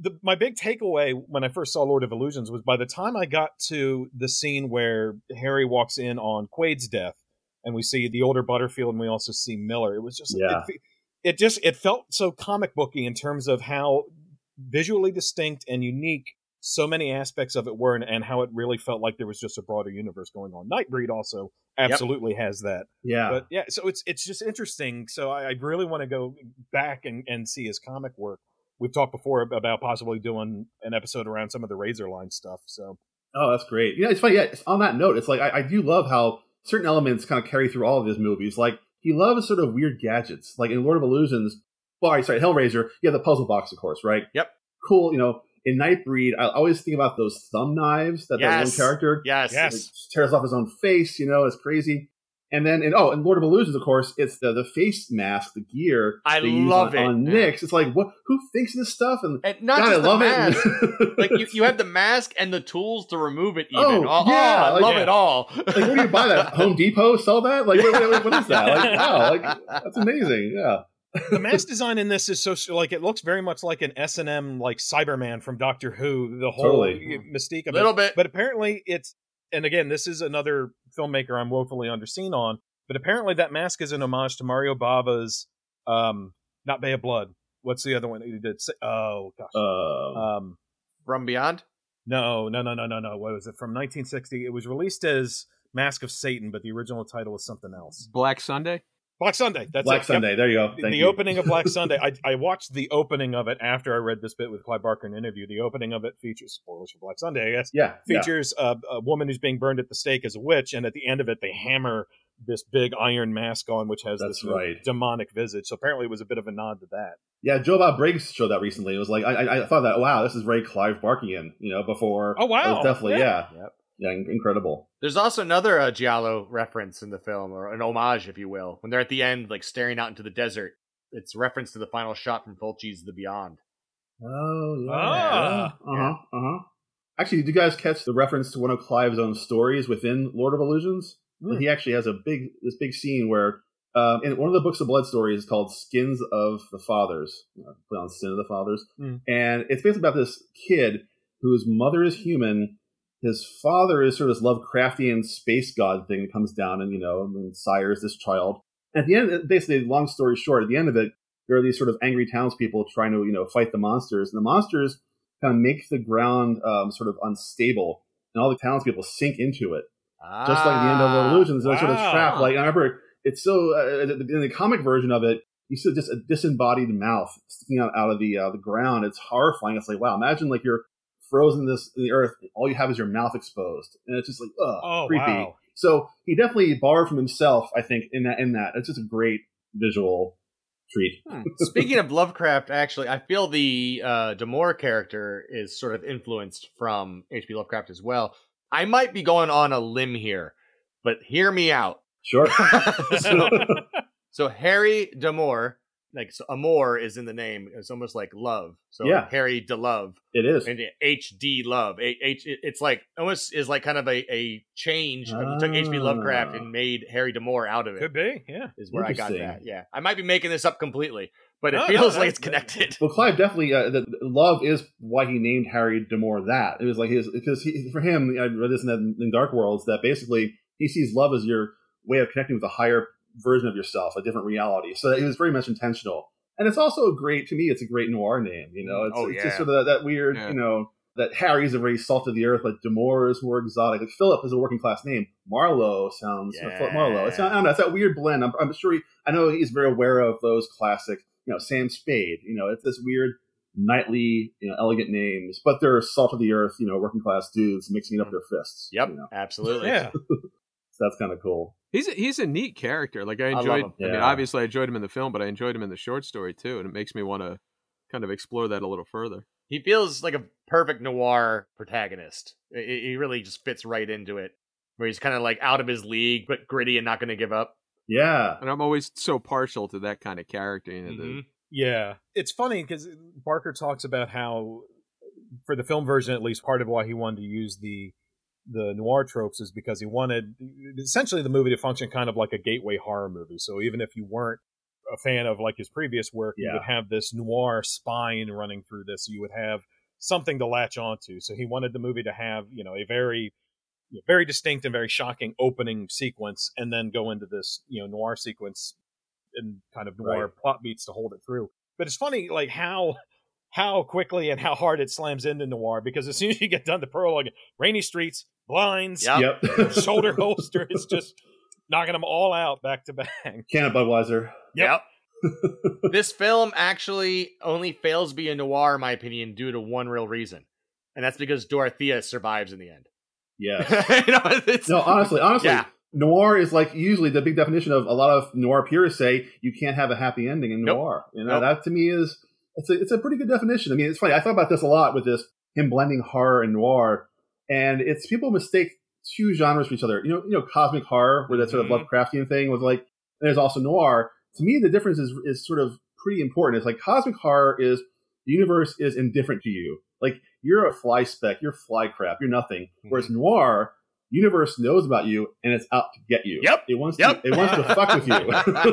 The, my big takeaway when I first saw Lord of Illusions was by the time I got to the scene where Harry walks in on Quaid's death, and we see the older Butterfield, and we also see Miller. It was just
yeah.
it, it just it felt so comic booky in terms of how visually distinct and unique so many aspects of it were and, and, how it really felt like there was just a broader universe going on. Nightbreed also absolutely yep. has that.
Yeah.
But yeah, so it's it's just interesting. So I, I really want to go back and, and see his comic work. We've talked before about possibly doing an episode around some of the Razorline stuff. So
Oh, that's great. Yeah, it's funny. Yeah, on that note, it's like I, I do love how certain elements kind of carry through all of his movies. Like he loves sort of weird gadgets. Like in Lord of Illusions, well, sorry, Hellraiser, you have the puzzle box, of course, right?
Yep.
Cool, you know, in Nightbreed, I always think about those thumb knives that yes. that one character
yes.
yes.
Like, tears off his own face, you know, it's crazy. And then, and oh, and Lord of Illusions, of course, it's the the face mask, the gear.
I love
on,
it.
On Nix, it's like, what? Who thinks this stuff? And,
and not
God,
just
I
the
love
mask.
it.
like you, you have the mask and the tools to remove it. Even.
Oh, oh,
oh
yeah,
I
like,
love
yeah.
it all.
like, where do you buy that? Home Depot sell that? Like, what, what, what is that? Like, wow, like that's amazing. Yeah
the mask design in this is so like it looks very much like an S and M like Cyberman from Doctor Who. The whole
totally.
mystique
a little bit,
but apparently it's. And again, this is another filmmaker I'm woefully underseen on. But apparently that mask is an homage to Mario Bava's, um, not Bay of Blood. What's the other one he did? Oh gosh,
uh,
um,
From Beyond.
No, no, no, no, no, no. What was it from 1960? It was released as Mask of Satan, but the original title was something else.
Black Sunday.
Black Sunday. That's
Black
it.
Sunday.
Yep.
There you go.
the
you.
opening of Black Sunday. I, I watched the opening of it after I read this bit with Clive Barker in an interview. The opening of it features spoilers for Black Sunday, I guess.
Yeah.
Features yeah. A, a woman who's being burned at the stake as a witch, and at the end of it, they hammer this big iron mask on, which has
That's
this
right.
demonic visage. So apparently, it was a bit of a nod to that.
Yeah, Joe Bob Briggs showed that recently. It was like I, I, thought that wow, this is very Clive Barkian, you know. Before
oh wow,
definitely yeah,
Yep.
Yeah, incredible.
There's also another uh, Giallo reference in the film, or an homage, if you will, when they're at the end, like staring out into the desert. It's reference to the final shot from Fulci's The Beyond.
Oh yeah,
Ah.
uh huh, uh huh. Actually, did you guys catch the reference to one of Clive's own stories within Lord of Illusions?
Mm.
He actually has a big this big scene where. Um, in one of the books of blood stories is called "Skins of the Fathers," uh, put on "Sin of the Fathers,"
Mm.
and it's basically about this kid whose mother is human, his father is sort of this Lovecraftian space god thing that comes down and you know and sires this child. At the end, basically, long story short, at the end of it, there are these sort of angry townspeople trying to you know fight the monsters, and the monsters kind of make the ground um, sort of unstable, and all the townspeople sink into it, just like the end of
Ah,
Illusions. They're sort of
wow.
trapped. Like I remember, it's so uh, in the comic version of it. You see just a disembodied mouth sticking out, out of the uh, the ground. It's horrifying. It's like wow, imagine like you're frozen this in the earth. All you have is your mouth exposed, and it's just like ugh,
Oh
creepy.
wow.
So he definitely borrowed from himself. I think in that in that it's just a great visual treat.
Hmm. Speaking of Lovecraft, actually, I feel the uh, D'Amour character is sort of influenced from H.P. Lovecraft as well. I might be going on a limb here, but hear me out.
Sure.
so, so Harry D'Amour, like so Amor is in the name. It's almost like love. So
Yeah.
Harry DeLove
it is.
and H D Love. H, H it's like almost is like kind of a, a change. You took H.P. Lovecraft
Ah.
and made Harry D'Amour out of it.
Could be, yeah.
Is where I got that. Yeah, I might be making this up completely, but it
No, no,
feels like it's connected.
Well, Clive definitely uh, the, the love is why he named Harry de D'Amour that. It was like his because he, for him, I read this in, in Dark Worlds that basically he sees love as your way of connecting with a higher version of yourself, a different reality. So it was very much intentional, and it's also a great to me. It's a great noir name. You know, it's,
Oh,
it's
yeah.
just sort of that, that weird,
Yeah.
you know, that Harry's a very salt of the earth, like D'Amour is more exotic. Like Philip is a working class name. Marlowe sounds
Yeah.
Philip Marlowe. It's not, I don't know. It's that weird blend. I'm, I'm sure. He, I know he's very aware of those classic. You know, Sam Spade. You know, it's this weird knightly, you know, elegant names, but they're salt of the earth. You know, working class dudes mixing it up with their fists.
Yep,
You know?
absolutely.
Yeah.
So that's kind of cool.
He's a, he's a neat character. Like I
love
enjoyed.
him.
I, mean, obviously I enjoyed him in the film, but I enjoyed him in the short story too, and it makes me want to kind of explore that a little further.
He feels like a perfect noir protagonist. I- I- He really just fits right into it, where he's kind of like out of his league, but gritty and not going to give up.
Yeah.
And I'm always so partial to that kind of character. You know, the-
Mhm.
Yeah, it's funny because Barker talks about how, for the film version at least, part of why he wanted to use the the noir tropes is because he wanted essentially the movie to function kind of like a gateway horror movie. So even if you weren't a fan of like his previous work, you would have this noir spine running through this. You would have something to latch onto. So he wanted the movie to have you know a very very distinct and very shocking opening sequence, and then go into this you know noir sequence and kind of noir
Right.
plot beats to hold it through. But it's funny, like how how quickly and how hard it slams into noir because as soon as you get done the prologue, rainy streets, blinds,
Yep.
Yep.
shoulder holster, it's just knocking them all out back to back.
Can of Budweiser.
Yep. this film actually only fails to be a noir, in my opinion, due to one real reason, and that's because Dorothea survives in the end.
Yeah.
you know, it's,
No, honestly, honestly,
Yeah.
noir is like usually the big definition of a lot of noir purists say you can't have a happy ending in
Nope.
noir. You know,
Nope.
that to me is it's a it's a pretty good definition. I mean, it's funny. I thought about this a lot with this him blending horror and noir, and it's people mistake two genres for each other. You know, you know, cosmic horror, where that sort of
Mhm.
Lovecraftian thing was like. And there's also noir. To me, the difference is is sort of pretty important. It's like cosmic horror is the universe is indifferent to you. Like you're a fly speck, you're fly crap, you're nothing. Whereas noir, universe knows about you and it's out to get you.
Yep.
It wants
Yep.
to it wants to fuck with you.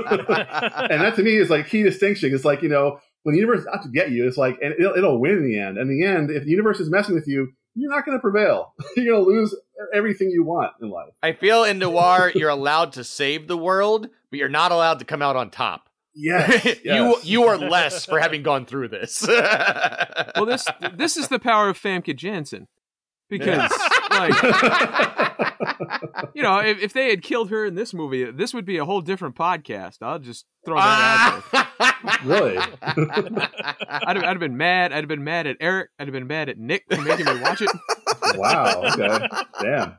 and that to me is like key distinction. It's like, you know, when the universe is out to get you, it's like and it'll, it'll win in the end. In the end, if the universe is messing with you, you're not going to prevail. you're going to lose everything you want in life.
I feel in noir you're allowed to save the world, but you're not allowed to come out on top.
Yes.
you
yes.
you are less for having gone through this.
well, this this is the power of Famke Janssen, because like you know, if, if they had killed her in this movie, this would be a whole different podcast. I'll just throw that out there.
Really?
I'd have, I'd have been mad. I'd have been mad at Eric. I'd have been mad at Nick for making me watch it.
wow. Okay. Damn.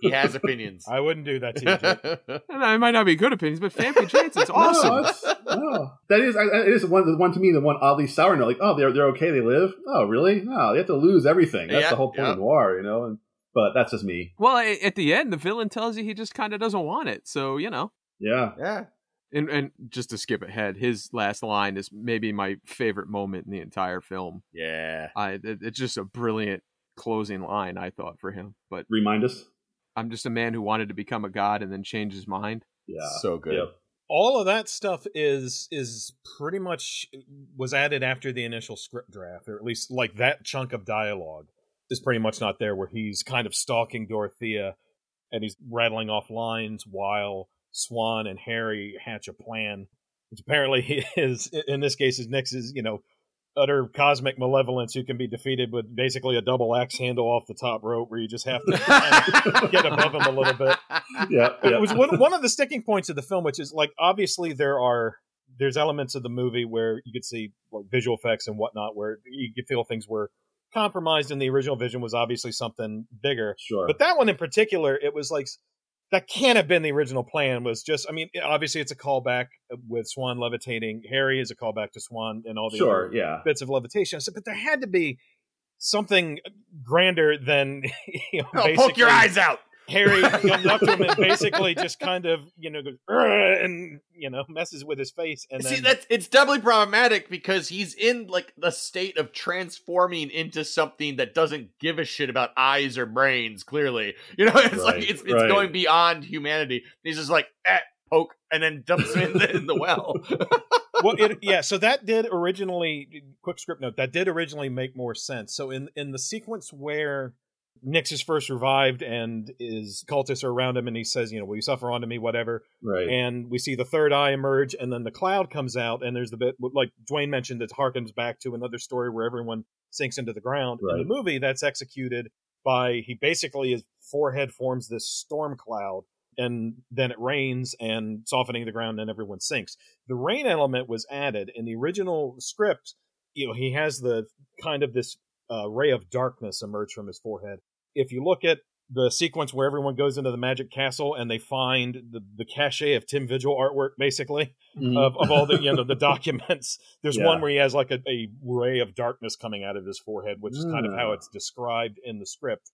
he has opinions.
I wouldn't do that to you.
And I might not be good opinions, but Famke Janssen's awesome.
No, no. That is, I- I- it is one, the one to me, the one oddly sour note. Like, oh, they're they're okay, they live. Oh, really? No, they have to lose everything. That's
Yeah,
the whole point
yeah.
of noir, you know. And, but that's just me.
Well, at the end, the villain tells you he just kind of doesn't want it. So you know,
Yeah.
yeah.
and and just to skip ahead, his last line is maybe my favorite moment in the entire film.
Yeah.
I it, it's just a brilliant closing line I thought for him. But
Remind us.
I'm just a man who wanted to become a god and then changed his mind.
Yeah.
So good.
Yep.
all of that stuff is is pretty much was added after the initial script draft or at least like that chunk of dialogue is pretty much not there where he's kind of stalking dorothea and he's rattling off lines while swan and harry hatch a plan which apparently is in this case is is you know utter cosmic malevolence who can be defeated with basically a double axe handle off the top rope where you just have to kind of get above him a little bit
Yeah. yeah.
it was one, one of the sticking points of the film, which is like obviously there are there's elements of the movie where you could see like visual effects and whatnot where you could feel things were compromised, in the original vision was obviously something bigger.
Sure.
But that one in particular, it was like that can't have been the original plan. Was just I mean, obviously it's a callback with Swan levitating. Harry is a callback to Swan and all the
sure.
other
Yeah.
bits of levitation. I said, but there had to be something grander than you know,
Oh, poke your eyes out.
Harry comes up to him and basically just kind of, you know, goes and you know messes with his face, and
See,
then
that's it's doubly problematic because he's in like the state of transforming into something that doesn't give a shit about eyes or brains. Clearly, you know, it's like
Right,
it's it's
right.
going beyond humanity. He's just like eh, poke and then dumps him in the, in the well.
well, it, yeah. So that did originally, quick script note, that did originally make more sense. So in in the sequence where Nix is first revived and his cultists are around him and he says, you know, will you suffer unto me, whatever.
Right.
And we see the third eye emerge and then the cloud comes out and there's the bit like Duane mentioned it harkens back to another story where everyone sinks into the ground.
Right.
In the movie that's executed by he basically his forehead forms this storm cloud and then it rains and softening the ground and everyone sinks. The rain element was added in the original script. You know, he has the kind of this uh, ray of darkness emerge from his forehead. If you look at the sequence where everyone goes into the magic castle and they find the, the cachet of Tim Vigil artwork, basically
Mhm.
of, of all the you know the documents. There's
Yeah.
one where he has like a, a ray of darkness coming out of his forehead, which is kind of how
Ah.
it's described in the script.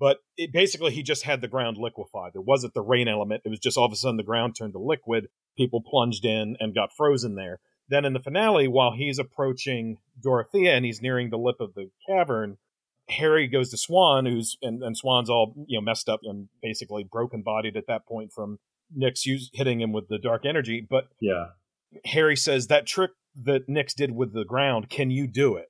But it basically he just had the ground liquefied. It wasn't the rain element. It was just all of a sudden the ground turned to liquid. People plunged in and got frozen there. Then in the finale, while he's approaching Dorothea and he's nearing the lip of the cavern, Harry goes to Swan, who's and, and Swan's all you know messed up and basically broken bodied at that point from Nix's use, hitting him with the dark energy. But
yeah.
Harry says that trick that Nix did with the ground, can you do it?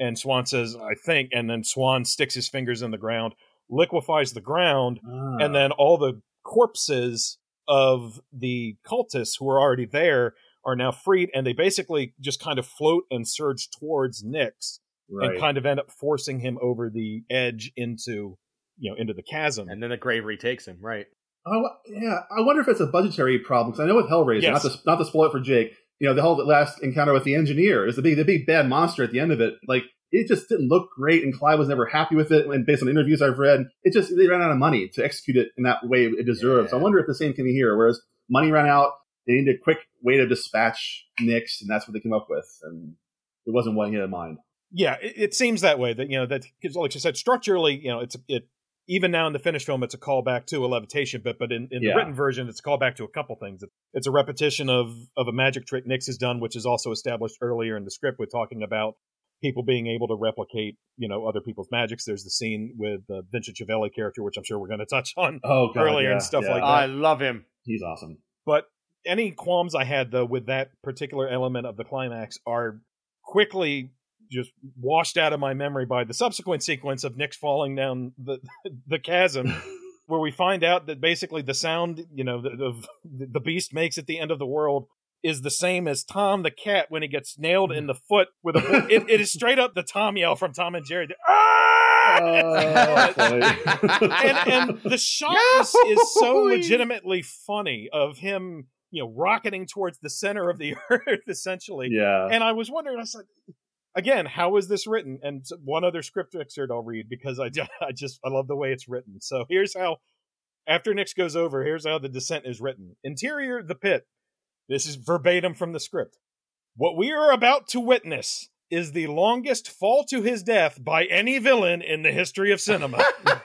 And Swan says, I think. And then Swan sticks his fingers in the ground, liquefies the ground,
Ah.
and then all the corpses of the cultists who are already there are now freed, and they basically just kind of float and surge towards Nix
right.
and kind of end up forcing him over the edge into you know into the chasm.
And then the grave retakes him, right?
Oh, yeah. I wonder if it's a budgetary problem because I know with Hellraiser,
Yes.
not to not to spoil it for Jake. You know, the whole last encounter with the engineer is the big the big bad monster at the end of it. Like it just didn't look great, and Clive was never happy with it. And based on interviews I've read, it just they ran out of money to execute it in that way it deserves.
Yeah.
I wonder if the same can be here. Whereas money ran out, they needed a quick way to dispatch Nix, and that's what they came up with, and it wasn't what he had in mind.
yeah, it, it seems that way. That you know that because like you said, structurally, you know, it's it even now in the finished film, it's a callback to a levitation bit, but in, in
Yeah.
the written version, it's a callback to a couple things. It's a repetition of of a magic trick Nix has done, which is also established earlier in the script with talking about people being able to replicate, you know, other people's magics. There's the scene with the Vincent Schiavelli character, which I'm sure we're going to touch on.
Oh,
Earlier and stuff like that.
I love him.
He's awesome.
But any qualms I had though with that particular element of the climax are quickly just washed out of my memory by the subsequent sequence of Nix falling down the the chasm, where we find out that basically the sound you know the, of the beast makes at the end of the world is the same as Tom the cat when he gets nailed in the foot with a it, it is straight up the Tom yell from Tom and Jerry. Ah!
Oh,
and and the shot is, is so legitimately funny of him, you know, rocketing towards the center of the earth, essentially.
yeah.
And I was wondering, I said, again, how is this written? And one other script excerpt I'll read because I, I just I love the way it's written. So here's how. After Nix goes over, here's how the descent is written. Interior the pit. This is verbatim from the script. What we are about to witness is the longest fall to his death by any villain in the history of cinema.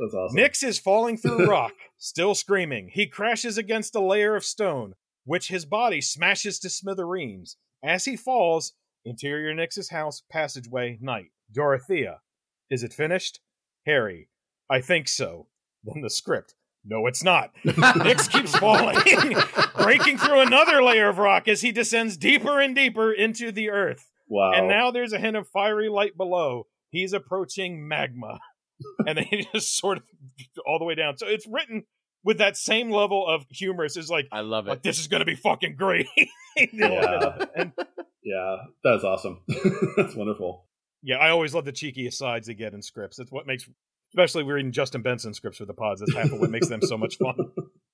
That's awesome.
Nix is falling through rock, still screaming. He crashes against a layer of stone, which his body smashes to smithereens. As he falls, interior Nix's house, passageway, night. Dorothea. Is it finished? Harry. I think so. Then the script. No, it's not. Nix keeps falling, breaking through another layer of rock as he descends deeper and deeper into the earth.
wow.
And now there's a hint of fiery light below. He's approaching magma. And they just sort of all the way down. So it's written with that same level of humor. is like,
I love
like
it.
this is going to be fucking great.
Yeah.
and
yeah, that's awesome. that's wonderful.
yeah, I always love the cheeky asides they get in scripts. It's what makes, especially reading Justin Benson scripts for the pods. That's half of what makes them so much fun.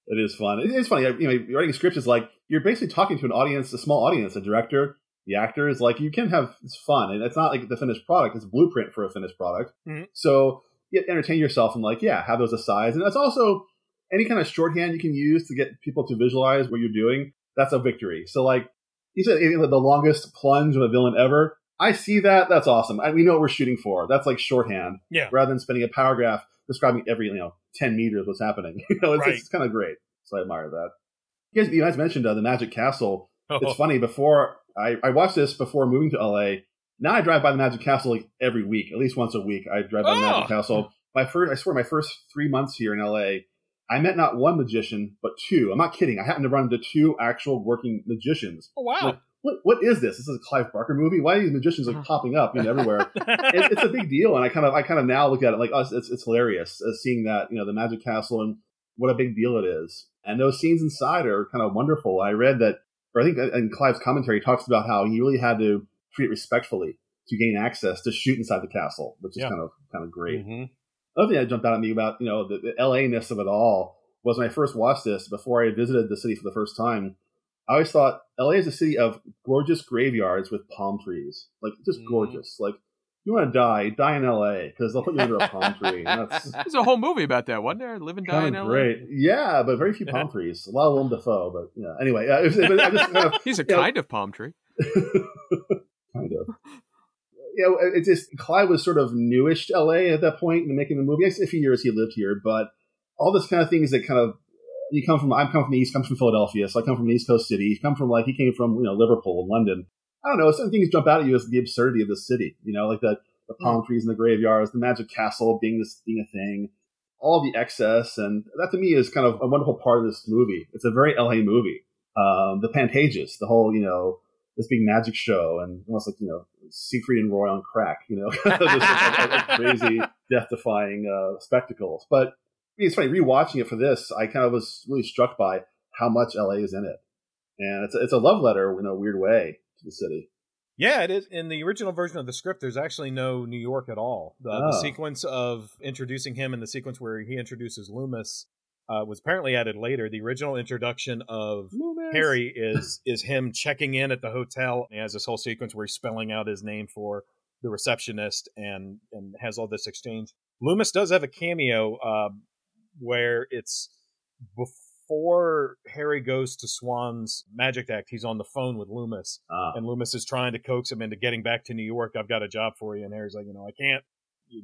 It is fun. It is funny. You know, writing scripts is like you're basically talking to an audience, a small audience, a director, the actors. Like you can have it's fun, and it's not like the finished product. It's a blueprint for a finished product.
Mhm.
So you entertain yourself and like yeah, have those asides, and that's also any kind of shorthand you can use to get people to visualize what you're doing. That's a victory. So like you said, know, the longest plunge of a villain ever. I see that. That's awesome. I, we know what we're shooting for. That's like shorthand.
Yeah.
Rather than spending a paragraph describing every you know ten meters what's happening. You know, it's,
Right.
it's kind of great. So I admire that. You guys, you guys mentioned uh, the Magic Castle.
Oh,
It's funny. Before I, I watched this before moving to LA. Now I drive by the Magic Castle like every week, at least once a week. I drive by the
Oh.
Magic Castle. My first, I swear, my first three months here in LA, I met not one magician but two. I'm not kidding. I happened to run into two actual working magicians.
oh, wow.
what what is this? This is a Clive Barker movie. Why are these magicians like popping up you know, everywhere? it, it's a big deal, and I kind of I kind of now look at it like us. It's, it's hilarious uh, seeing that you know the Magic Castle and what a big deal it is, and those scenes inside are kind of wonderful. I read that, or I think in Clive's commentary he talks about how he really had to treat it respectfully to gain access to shoot inside the castle, which is
Yeah.
kind of kind of great.
Mhm.
Another thing that jumped out at me about you know the, the LA ness of it all was when I first watched this before I visited the city for the first time. I always thought LA is a city of gorgeous graveyards with palm trees, like just
Mm.
gorgeous. Like you want to die, die in LA because they'll put you under a palm tree.
There's a whole movie about that, wasn't there? Live and die in LA.
great. Yeah, but very few palm trees. A lot of Willem Dafoe, but yeah. Anyway, uh, it was, it was- kind of
He's a kind of palm tree.
kind of. You know, it just Clive was sort of newish to LA at that point in making the movie. I guess a few years he lived here, but all this kind of things that kind of you come from. I'm come from the East, comes from Philadelphia, so I come from an East Coast city. You come from like he came from you know Liverpool and London. I don't know. Some things jump out at you as the absurdity of the city. You know, like the the palm trees and the graveyards, the magic castle being this being a thing, all the excess, and that to me is kind of a wonderful part of this movie. It's a very LA movie. Um, the Pantages, the whole you know this big magic show, and almost like you know Siegfried and Roy on crack, you know, just like, like crazy, death-defying uh, spectacles. But I mean, it's funny rewatching it for this. I kind of was really struck by how much LA is in it, and it's a, it's a love letter in a weird way to the city.
Yeah, it is. In the original version of the script, there's actually no New York at all. The, the
Oh.
sequence of introducing him and the sequence where he introduces Loomis uh, was apparently added later. The original introduction of Harry is is him checking in at the hotel. He has this whole sequence where he's spelling out his name for the receptionist and and has all this exchange. Loomis does have a cameo uh, where it's before Harry goes to Swan's magic act. He's on the phone with Loomis,
Ah.
and Loomis is trying to coax him into getting back to New York. I've got a job for you, and Harry's like, you know, I can't.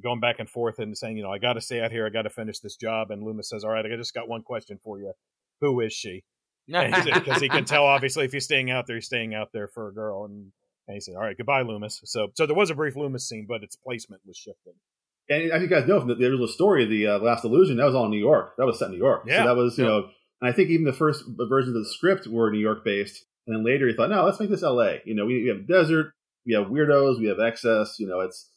Going back and forth and saying, you know, I got to stay out here. I got to finish this job. And Loomis says, all right, I just got one question for you. Who is she? because he can tell obviously if he's staying out there, he's staying out there for a girl. And, and he said, "All right, goodbye, Loomis." So, so there was a brief Loomis scene, but its placement was shifted.
And as you guys know from the, the original story, of the uh, Last Illusion, that was all in New York. That was set in New York.
Yeah.
So that was, you
Yeah.
know, and I think even the first versions of the script were New York based. And then later he thought, no, let's make this LA. You know, we, we have desert, we have weirdos, we have excess. You know, it's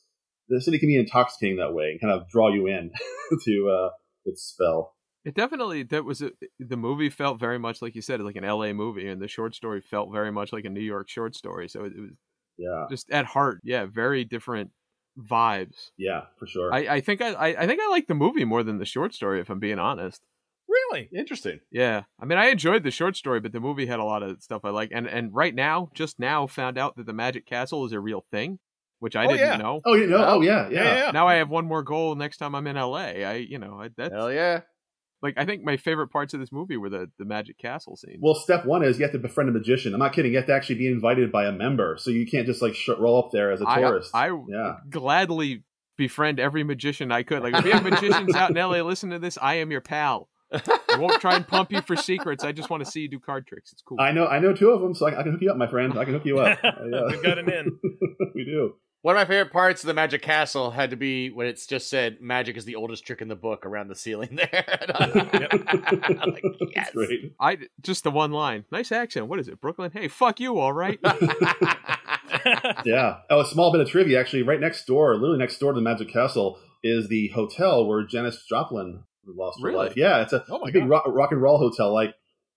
the city can be intoxicating that way and kind of draw you in to uh, its spell.
It definitely that was a, the movie felt very much like you said, like an L.A. movie, and the short story felt very much like a New York short story. So it, it was
Yeah,
just at heart, yeah, very different vibes.
yeah, for sure.
I, I think I, I I think I like the movie more than the short story, if I'm being honest.
Really?
Interesting.
Yeah, I mean, I enjoyed the short story, but the movie had a lot of stuff I like. And and right now, just now, found out that the Magic Castle is a real thing, which I
Oh,
didn't
yeah.
know.
oh, you know, oh yeah, yeah.
Yeah, yeah.
Now I have one more goal next time I'm in LA. I, you know, I, that's
Hell yeah.
like I think my favorite parts of this movie were the the Magic Castle scene.
Well, step one is you have to befriend a magician. I'm not kidding. You have to actually be invited by a member, so you can't just like sh- roll up there as a tourist.
I
yeah.
gladly befriend every magician I could. Like if you have magicians out in LA, listen to this. I am your pal. I won't try and pump you for secrets. I just want to see you do card tricks. It's cool.
I know, I know two of them, so I, I can hook you up, my friend. I can hook you up. Uh, yeah.
We've got an in.
we do.
One of my favorite parts of the Magic Castle had to be when it's just said magic is the oldest trick in the book around the ceiling there. I'm like, yes.
I just the one line. Nice accent. What is it? Brooklyn. Hey, fuck you. All right.
Yeah. Oh, a small bit of trivia. Actually, right next door, literally next door to the Magic Castle, is the hotel where Janis Joplin lost her life. Yeah, it's a,
Oh my
a big
God.
rock, rock and roll hotel. Like,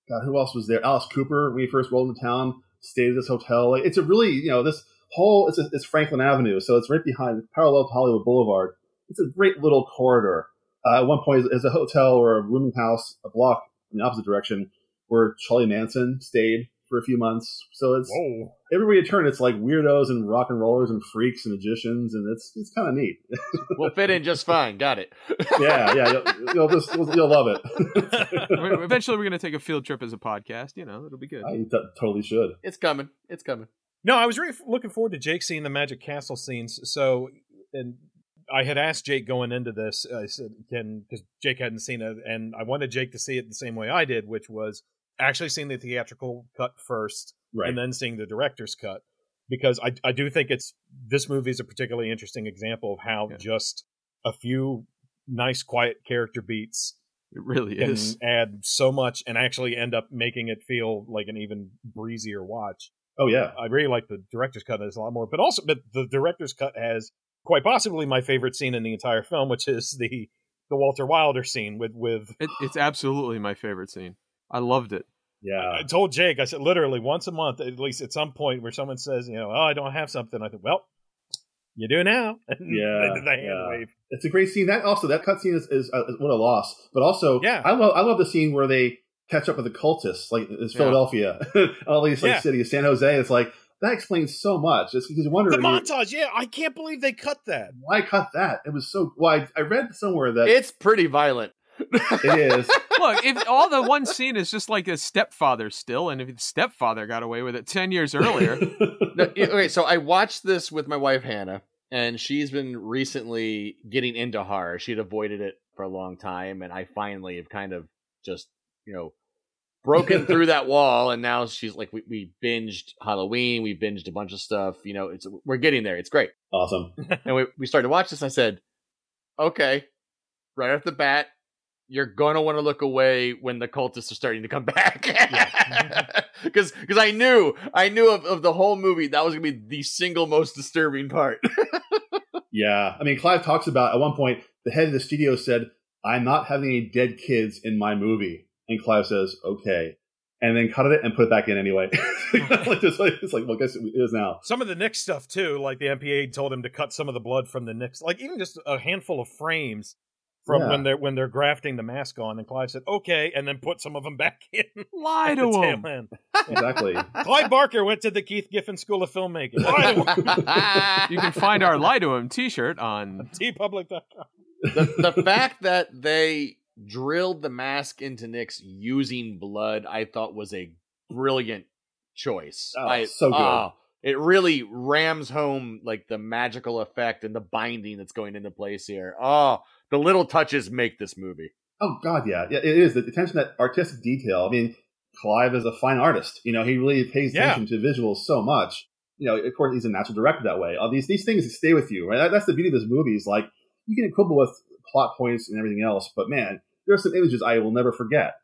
God, who else was there? Alice Cooper, when he first rolled into town, stayed at this hotel. Like, it's a really, you know, this whole, it's, a, it's Franklin Avenue, so it's right behind, parallel to Hollywood Boulevard. It's a great little corridor. Uh, at one point, is there's a hotel or a rooming house, a block in the opposite direction, where Charlie Manson stayed for a few months. So it's
Whoa.
everywhere you turn, it's like weirdos and rock and rollers and freaks and magicians, and it's it's kind of neat.
we'll fit in just fine. Got it.
yeah, yeah, you'll, you'll just you'll, you'll love it.
Eventually, we're gonna take a field trip as a podcast. You know, it'll be good.
I t- totally should.
It's coming. It's coming.
No, I was really looking forward to Jake seeing the Magic Castle scenes. So, and I had asked Jake going into this. Uh, I said, "Can?" Because Jake hadn't seen it, and I wanted Jake to see it the same way I did, which was actually seeing the theatrical cut first,
Right.
and then seeing the director's cut. Because I, I do think it's this movie is a particularly interesting example of how
Yeah.
just a few nice, quiet character beats
It really
can
is.
add so much and actually end up making it feel like an even breezier watch.
Oh yeah,
I really like the director's cut. There's a lot more, but also, but the director's cut has quite possibly my favorite scene in the entire film, which is the the Walter Wilder scene with with.
It, it's absolutely my favorite scene. I loved it.
yeah.
I told Jake, I said literally once a month, at least at some point, where someone says, you know, oh, I don't have something. I think, well, you do now. And
Yeah,
they the hand
yeah.
wave.
It's a great scene. That also that cutscene is, is uh, what a loss. But also,
Yeah.
I love I love the scene where they catch up with the cultists, like it's
Yeah.
Philadelphia, all these like
Yeah.
city of San Jose. It's like that explains so much. It's because you wonder
The montage, yeah, I can't believe they cut that.
why cut that. It was so. Well, I, I read somewhere that
It's pretty violent.
it is.
Look, if all the one scene is just like a stepfather still, and if the stepfather got away with it ten years earlier,
No, okay, so I watched this with my wife Hannah, and she's been recently getting into horror. She'd avoided it for a long time, and I finally have kind of just, you know, broken through that wall. And now she's like, we, we binged Halloween, we binged a bunch of stuff. You know, it's we're getting there. It's great.
awesome.
And we we started to watch this. I said, okay, right off the bat, you're gonna want to look away when the cultists are starting to come back. Because because I knew I knew of, of the whole movie that was gonna be the single most disturbing part.
Yeah, I mean, Clive talks about at one point the head of the studio said, "I'm not having any dead kids in my movie," and Clive says, "Okay," and then cut it and put it back in anyway. like, it's like, it's like, well, I guess it is now.
Some of the Nix stuff too, like the MPA told him to cut some of the blood from the Nix, like even just a handful of frames from
Yeah.
when they're when they're grafting the mask on. And Clive said, "Okay," and then put some of them back in.
lie to him.
Exactly.
Clive Barker went to the Keith Giffen School of Filmmaking. Lie to him.
You can find our "Lie to Him" T-shirt on.
teepublic.com.
the the fact that they drilled the mask into Nix using blood, I thought was a brilliant choice.
Oh,
I,
so good.
oh, it really rams home like the magical effect and the binding that's going into place here. Oh, the little touches make this movie.
Oh God, yeah, yeah, it is the attention that artistic detail. I mean, Clive is a fine artist. You know, he really pays
Yeah.
attention to visuals so much. You know, of course, he's a natural director that way. All these these things stay with you, right? That, that's the beauty of this movie. Is like you can quibble with plot points and everything else, but man, there are some images I will never forget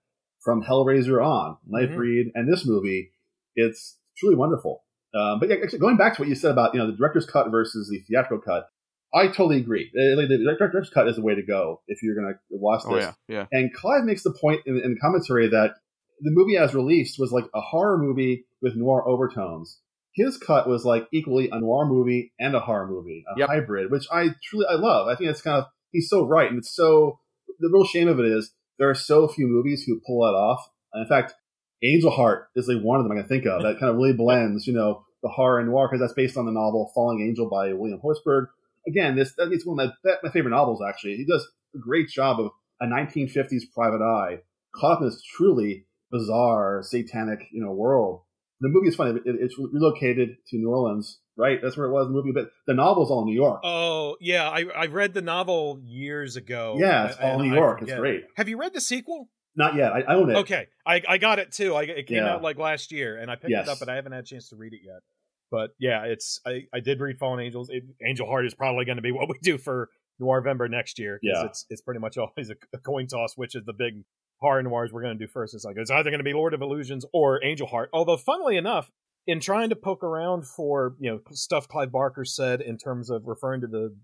from Hellraiser on, Nightbreed, and this movie. It's truly wonderful. Um, but yeah, actually, going back to what you said about you know the director's cut versus the theatrical cut, I totally agree. Uh, like, The director's cut is the way to go if you're going to watch this.
Oh yeah, yeah.
And Clive makes the point in, in the commentary that the movie as released was like a horror movie with noir overtones. His cut was like equally a noir movie and a horror movie, a
Yep.
hybrid, which I truly I love. I think it's kind of he's so right, and it's so the real shame of it is there are so few movies who pull that off. In fact, Angel Heart is like one of them I can think of that kind of really blends, you know, the horror and noir because that's based on the novel Falling Angel by William Hjortsberg. Again, this is one of my, my favorite novels. Actually, he does a great job of a 1950s private eye caught in this truly bizarre satanic you know world. The movie is funny. It, it's relocated to New Orleans, right? That's where it was in the movie, but the novel's all in New York.
Oh yeah, I I read the novel years ago.
yeah, it's all New York. It's great.
Have you read the sequel?
Not yet. I, I own it.
Okay, I I got it too. I it came
Yeah.
out like last year, and I picked
Yes.
it up, but I haven't had a chance to read it yet. But yeah, it's I I did read Fallen Angels. It, Angel Heart is probably going to be what we do for November next year.
Yeah.
it's it's pretty much always a, a coin toss, which is the big horror noirs we're going to do first. It's like it's either going to be Lord of Illusions or Angel Heart. Although, funnily enough, in trying to poke around for you know stuff Clive Barker said in terms of referring to the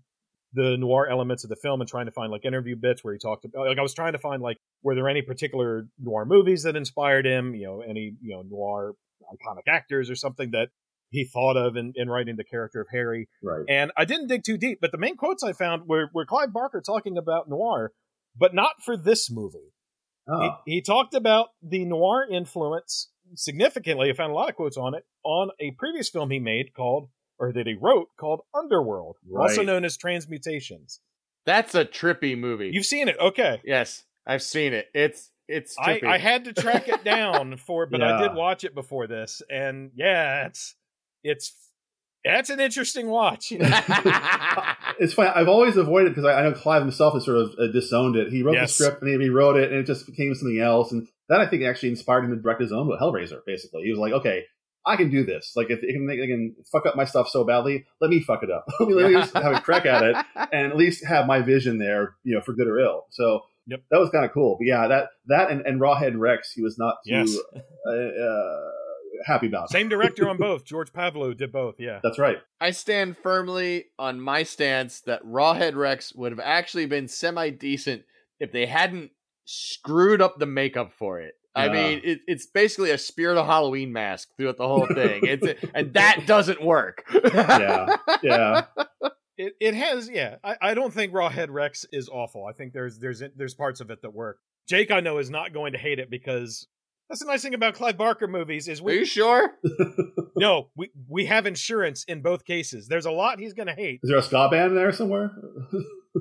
the noir elements of the film and trying to find like interview bits where he talked about like I was trying to find like were there any particular noir movies that inspired him, you know, any, you know, noir iconic actors or something that he thought of in, in writing the character of Harry.
Right.
And I didn't dig too deep, but the main quotes I found were, were Clive Barker talking about noir, but not for this movie.
Oh.
He, he talked about the noir influence significantly. I found a lot of quotes on it on a previous film he made called, or that he wrote called Underworld, also known as Transmutations.
That's a trippy movie.
You've seen it, okay?
yes, I've seen it. It's it's
I,
trippy.
I had to track it down for, but I did watch it before this, and yeah, it's it's that's an interesting watch.
it's funny. I've always avoided because I, I know Clive himself has sort of uh, disowned it. He wrote
Yes.
the script and he rewrote it, and it just became something else. And that I think actually inspired him to direct his own Hellraiser. Basically, he was like, "Okay, I can do this. Like, if it can, it can fuck up my stuff so badly, let me fuck it up. let, me, let me just have a crack at it, and at least have my vision there, you know, for good or ill." So.
Yep.
That was kind of cool, but yeah, that that and, and Rawhead Rex, he was not too
Yes.
uh, uh, happy about.
Same director on both. George Pavlou did both. Yeah.
That's right.
I stand firmly on my stance that Rawhead Rex would have actually been semi decent if they hadn't screwed up the makeup for it. I mean, it, it's basically a Spirit of Halloween mask throughout the whole thing. It's and that doesn't work.
Yeah. Yeah.
It it has yeah. I, I don't think Rawhead Rex is awful. I think there's there's there's parts of it that work. Jake I know is not going to hate it because that's the nice thing about Clive Barker movies is we.
Are
we
you sure?
no we we have insurance in both cases. There's a lot he's going to hate.
Is there a ska band there somewhere?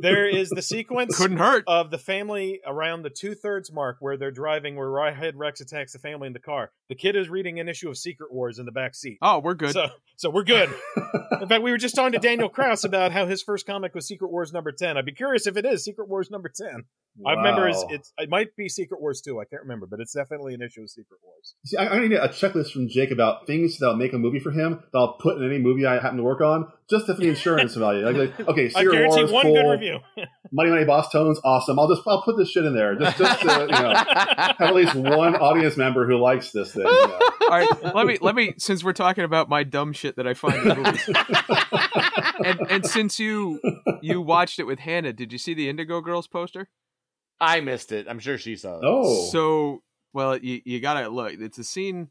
There is the sequence
Couldn't hurt.
of the family around the two thirds mark where they're driving, where Rawhead Rex attacks the family in the car. The kid is reading an issue of Secret Wars in the back seat.
Oh, we're good.
So, so we're good. In fact, we were just talking to Daniel Kraus about how his first comic was Secret Wars number ten. I'd be curious if it is Secret Wars number ten. I remember it's, it's it might be Secret Wars two. I can't remember, but it's definitely an issue of Secret Wars.
See, I, I need a checklist from Jake about things that'll make a movie for him that I'll put in any movie I happen to work on, just for the insurance value. Like, like, okay,
I
Secret
guarantee
Wars,
one
cool.
Good review.
Mighty Mighty Bosstones, awesome. I'll just I'll put this shit in there just just to you know have at least one audience member who likes this thing. You know.
All right, let me let me since we're talking about my dumb shit that I find in movies, and and since you you watched it with Hannah, did you see the Indigo Girls poster?
I missed it. I'm sure she saw it.
Oh,
So, well, you you gotta look. It's a scene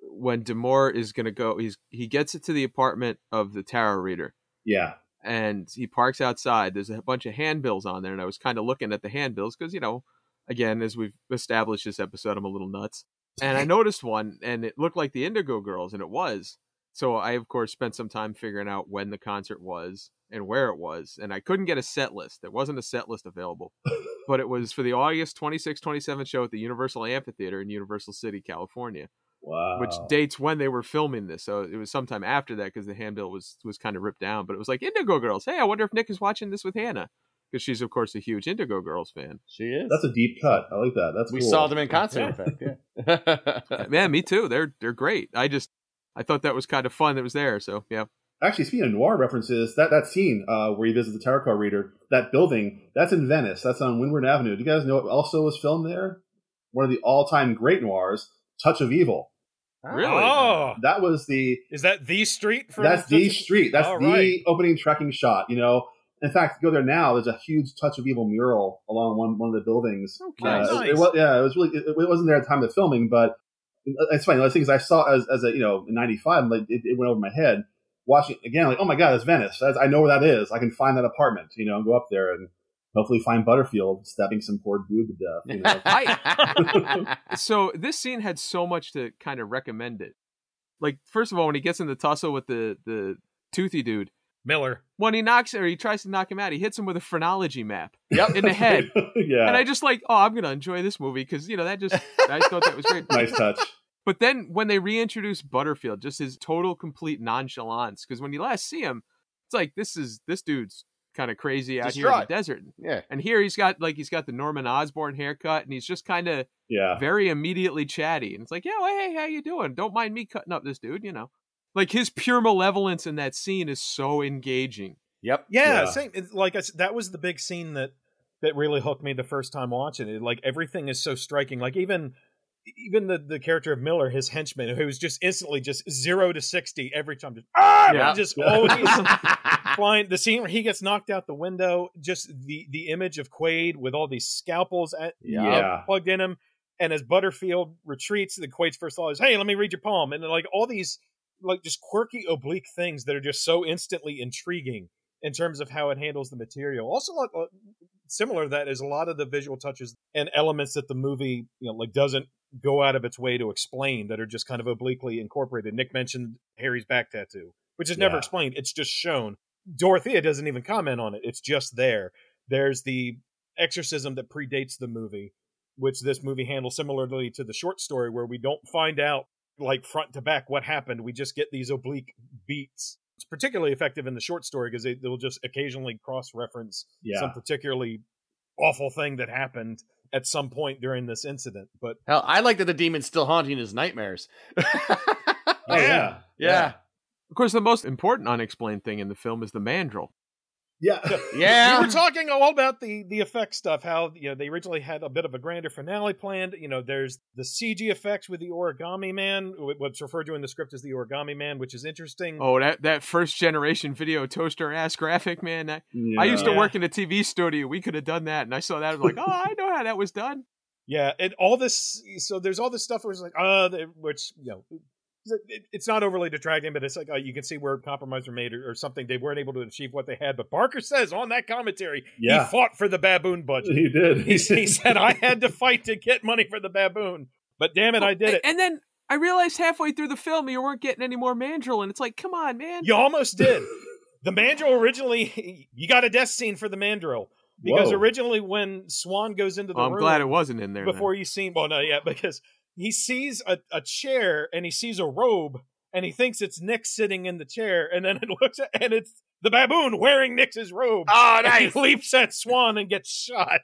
when D'Amour is gonna go. He's he gets it to the apartment of the tarot reader,
yeah.
And he parks outside. There's a bunch of handbills on there, and I was kind of looking at the handbills because you know, again, as we've established this episode, I'm a little nuts, and I noticed one, and it looked like the Indigo Girls, and it was. So I, of course, spent some time figuring out when the concert was and where it was, and I couldn't get a set list. There wasn't a set list available, but it was for the August 26, 27 show at the Universal Amphitheater in Universal City, California
Wow.
which dates when they were filming this. So it was sometime after that because the handbill was was kind of ripped down. But it was like Indigo Girls. Hey, I wonder if Nick is watching this with Hannah because she's of course a huge Indigo Girls fan.
She is.
That's a deep cut. I like that. That's
we
cool.
saw them in concert, in fact. Yeah.
Uh, Man, me too. They're they're great. I just I thought that was kind of fun that was there. So yeah.
Actually, speaking of noir references, that, that scene uh, where he visits the tarot card reader, that building, that's in Venice. That's on Windward Avenue. Do you guys know what also was filmed there? One of the all-time great noirs, Touch of Evil.
Really?
Oh,
That was the
is that the street? For
that's the street. That's
All
the
right.
opening tracking shot. You know, in fact, go there now. There's a huge Touch of Evil mural along one one of the buildings.
Okay,
Uh,
nice.
it, was, yeah, it was really. It, it wasn't there at the time of filming, but it's funny. The things I saw as as a you know in '95, like it, it went over my head. Watching again, like oh my god, that's Venice. That's, I know where that is. I can find that apartment. You know, and go up there and hopefully find Butterfield stabbing some poor dude to death. You know.
So this scene had so much to kind of recommend it. Like first of all, when he gets in the tussle with the the toothy dude,
Miller.
when he knocks or he tries to knock him out, he hits him with a phrenology map
yep.
in the head.
yeah,
And I just like, oh, I'm gonna enjoy this movie because you know that just I just thought that was great.
nice touch.
But then when they reintroduce Butterfield, just his total complete nonchalance, because when you last see him, it's like this is this dude's kind of crazy out here in the desert.
Yeah.
And here he's got like he's got the Norman Osborn haircut, and he's just kind of
Yeah,
very immediately chatty. And it's like, yeah, well, hey, how you doing? Don't mind me cutting up this dude, you know. Like his pure malevolence in that scene is so engaging.
Yep.
Yeah,
Yeah.
same. It's like I s that was the big scene that that really hooked me the first time watching it. Like everything is so striking. Like even even the the character of Miller, his henchman, who was just instantly just zero to sixty every time, just ah,
Yeah.
just
Yeah.
always flying. The scene where he gets knocked out the window, just the the image of Quaid with all these scalpels at,
Yeah.
plugged in him. And as Butterfield retreats, the Quaid's first thought is, "Hey, let me read your palm." And then, like all these, like just quirky, oblique things that are just so instantly intriguing in terms of how it handles the material. Also, like, uh, similar to that is a lot of the visual touches and elements that the movie, you know, like doesn't go out of its way to explain that are just kind of obliquely incorporated. Nick mentioned Harry's back tattoo, which is never
Yeah.
explained; it's just shown. Dorothea doesn't even comment on it; it's just there. There's the exorcism that predates the movie, which this movie handles similarly to the short story, where we don't find out like front to back what happened. We just get these oblique beats. It's particularly effective in the short story because they, they'll just occasionally cross reference
Yeah.
some particularly awful thing that happened at some point during this incident. But
Hell, I like that the demon's still haunting his nightmares.
Oh, yeah.
yeah.
Of course, the most important unexplained thing in the film is the mandrill.
Yeah.
Yeah.
we were talking all about the the effect stuff. How you know they originally had a bit of a grander finale planned. You know, there's the CG effects with the Origami Man, what's referred to in the script as the Origami Man, which is interesting.
Oh, that that first generation video toaster ass graphic, man. I, I used to work in a TV studio. We could have done that, and I saw that. I was like, oh, I know how that was done.
Yeah, and all this. So there's all this stuff where it's like, uh, which you know, it, it's not overly detracting, but it's like uh, you can see where compromises were made or, or something. They weren't able to achieve what they had. But Barker says on that commentary,
Yeah.
he fought for the baboon budget.
He did.
he, he said, I had to fight to get money for the baboon, but damn it, I did it.
And then I realized halfway through the film you weren't getting any more Mandrill, and it's like, come on, man.
You almost did. The mandrill originally, you got a death scene for the mandrill because
Whoa.
originally when Swan goes into the
Oh, I'm
room
glad it wasn't in there. then.
before you see, well, no, yeah, because he sees a, a chair and he sees a robe and he thinks it's Nix sitting in the chair, and then it looks at, and it's the baboon wearing Nix's robe.
Oh,
And
nice.
he leaps at Swan and gets shot.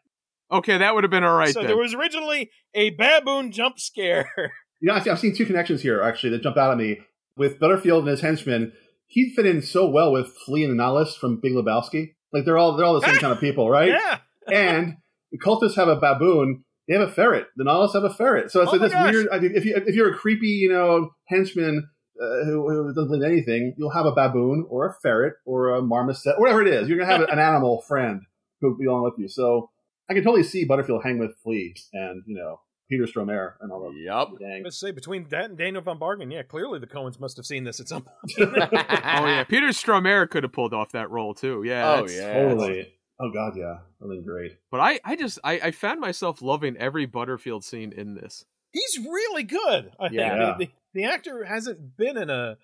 Okay, that would have been all right
so
then.
there was originally a baboon jump scare.
You know, I've I've seen two connections here actually that jump out at me. With Butterfield and his henchmen, he'd fit in so well with Flea and the Nihilist from Big Lebowski. Like they're all they're all the same kind of people, right?
Yeah.
And the cultists have a baboon. They have a ferret. The Nihilists have a ferret. So it's
Oh
like this
gosh.
weird. I mean, if you if you're a creepy, you know, henchman uh, who, who doesn't believe anything, you'll have a baboon or a ferret or a marmoset, whatever it is. You're gonna have an animal friend who'll be along with you. So I can totally see Butterfield hang with Flea and you know Peter Stormare and all the
Yup.
gang.
Let's say between that and Daniel von Bargen, yeah, clearly the Coens must have seen this at some point.
oh yeah, Peter Stormare could have pulled off that role too. Yeah.
Oh, yeah.
Totally. Oh god, yeah, really great.
But I, I just, I, I found myself loving every Butterfield scene in this.
He's really good. I
Yeah.
think the, the actor hasn't been in a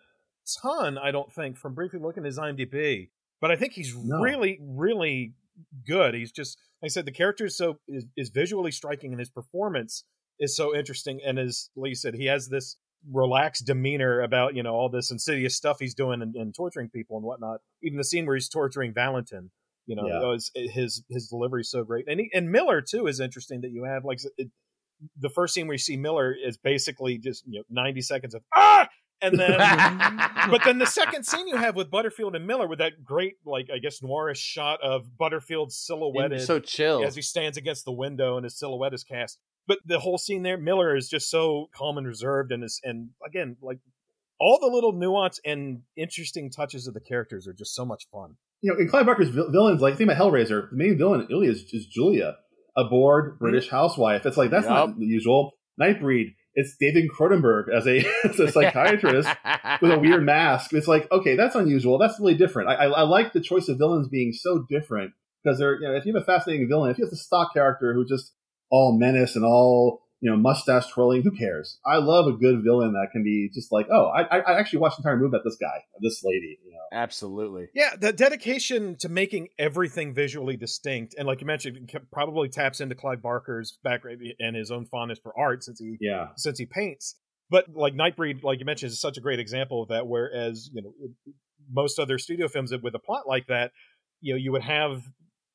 ton, I don't think, from briefly looking at his IMDb. But I think he's
No.
really, really good. He's just, like I said, the character is so is, is visually striking, and his performance is so interesting. And as like you said, he has this relaxed demeanor about you know all this insidious stuff he's doing and, and torturing people and whatnot. Even the scene where he's torturing Valentin, you know,
Yeah.
was, his his delivery is so great. And he, and Miller too is interesting that you have like it, the first scene where you see Miller is basically just you know 90 seconds of ah and then but then the second scene you have with Butterfield and Miller with that great like I guess noirish shot of Butterfield silhouetted
so chill.
as he stands against the window and his silhouette is cast. But the whole scene there, Miller is just so calm and reserved and is and again like all the little nuance and interesting touches of the characters are just so much fun.
You know, in Clive Barker's vil- villains, like think about Hellraiser. The main villain really is, is Julia, a bored British mm-hmm. housewife. It's like that's not the usual. Nightbreed. It's David Cronenberg as a as a psychiatrist with a weird mask. It's like, okay, that's unusual. That's really different. I, I, I like the choice of villains being so different because they're, you know, if you have a fascinating villain, if you have a stock character who just all menace and all, you know, mustache twirling, who cares? I love a good villain that can be just like, oh, I, I- I actually watched the entire movie about this guy, this lady, you know.
Absolutely.
Yeah, the dedication to making everything visually distinct, and like you mentioned, probably taps into Clive Barker's background and his own fondness for art since he
Yeah.
since he paints. But like Nightbreed, like you mentioned, is such a great example of that. Whereas you know most other studio films with a plot like that, you know, you would have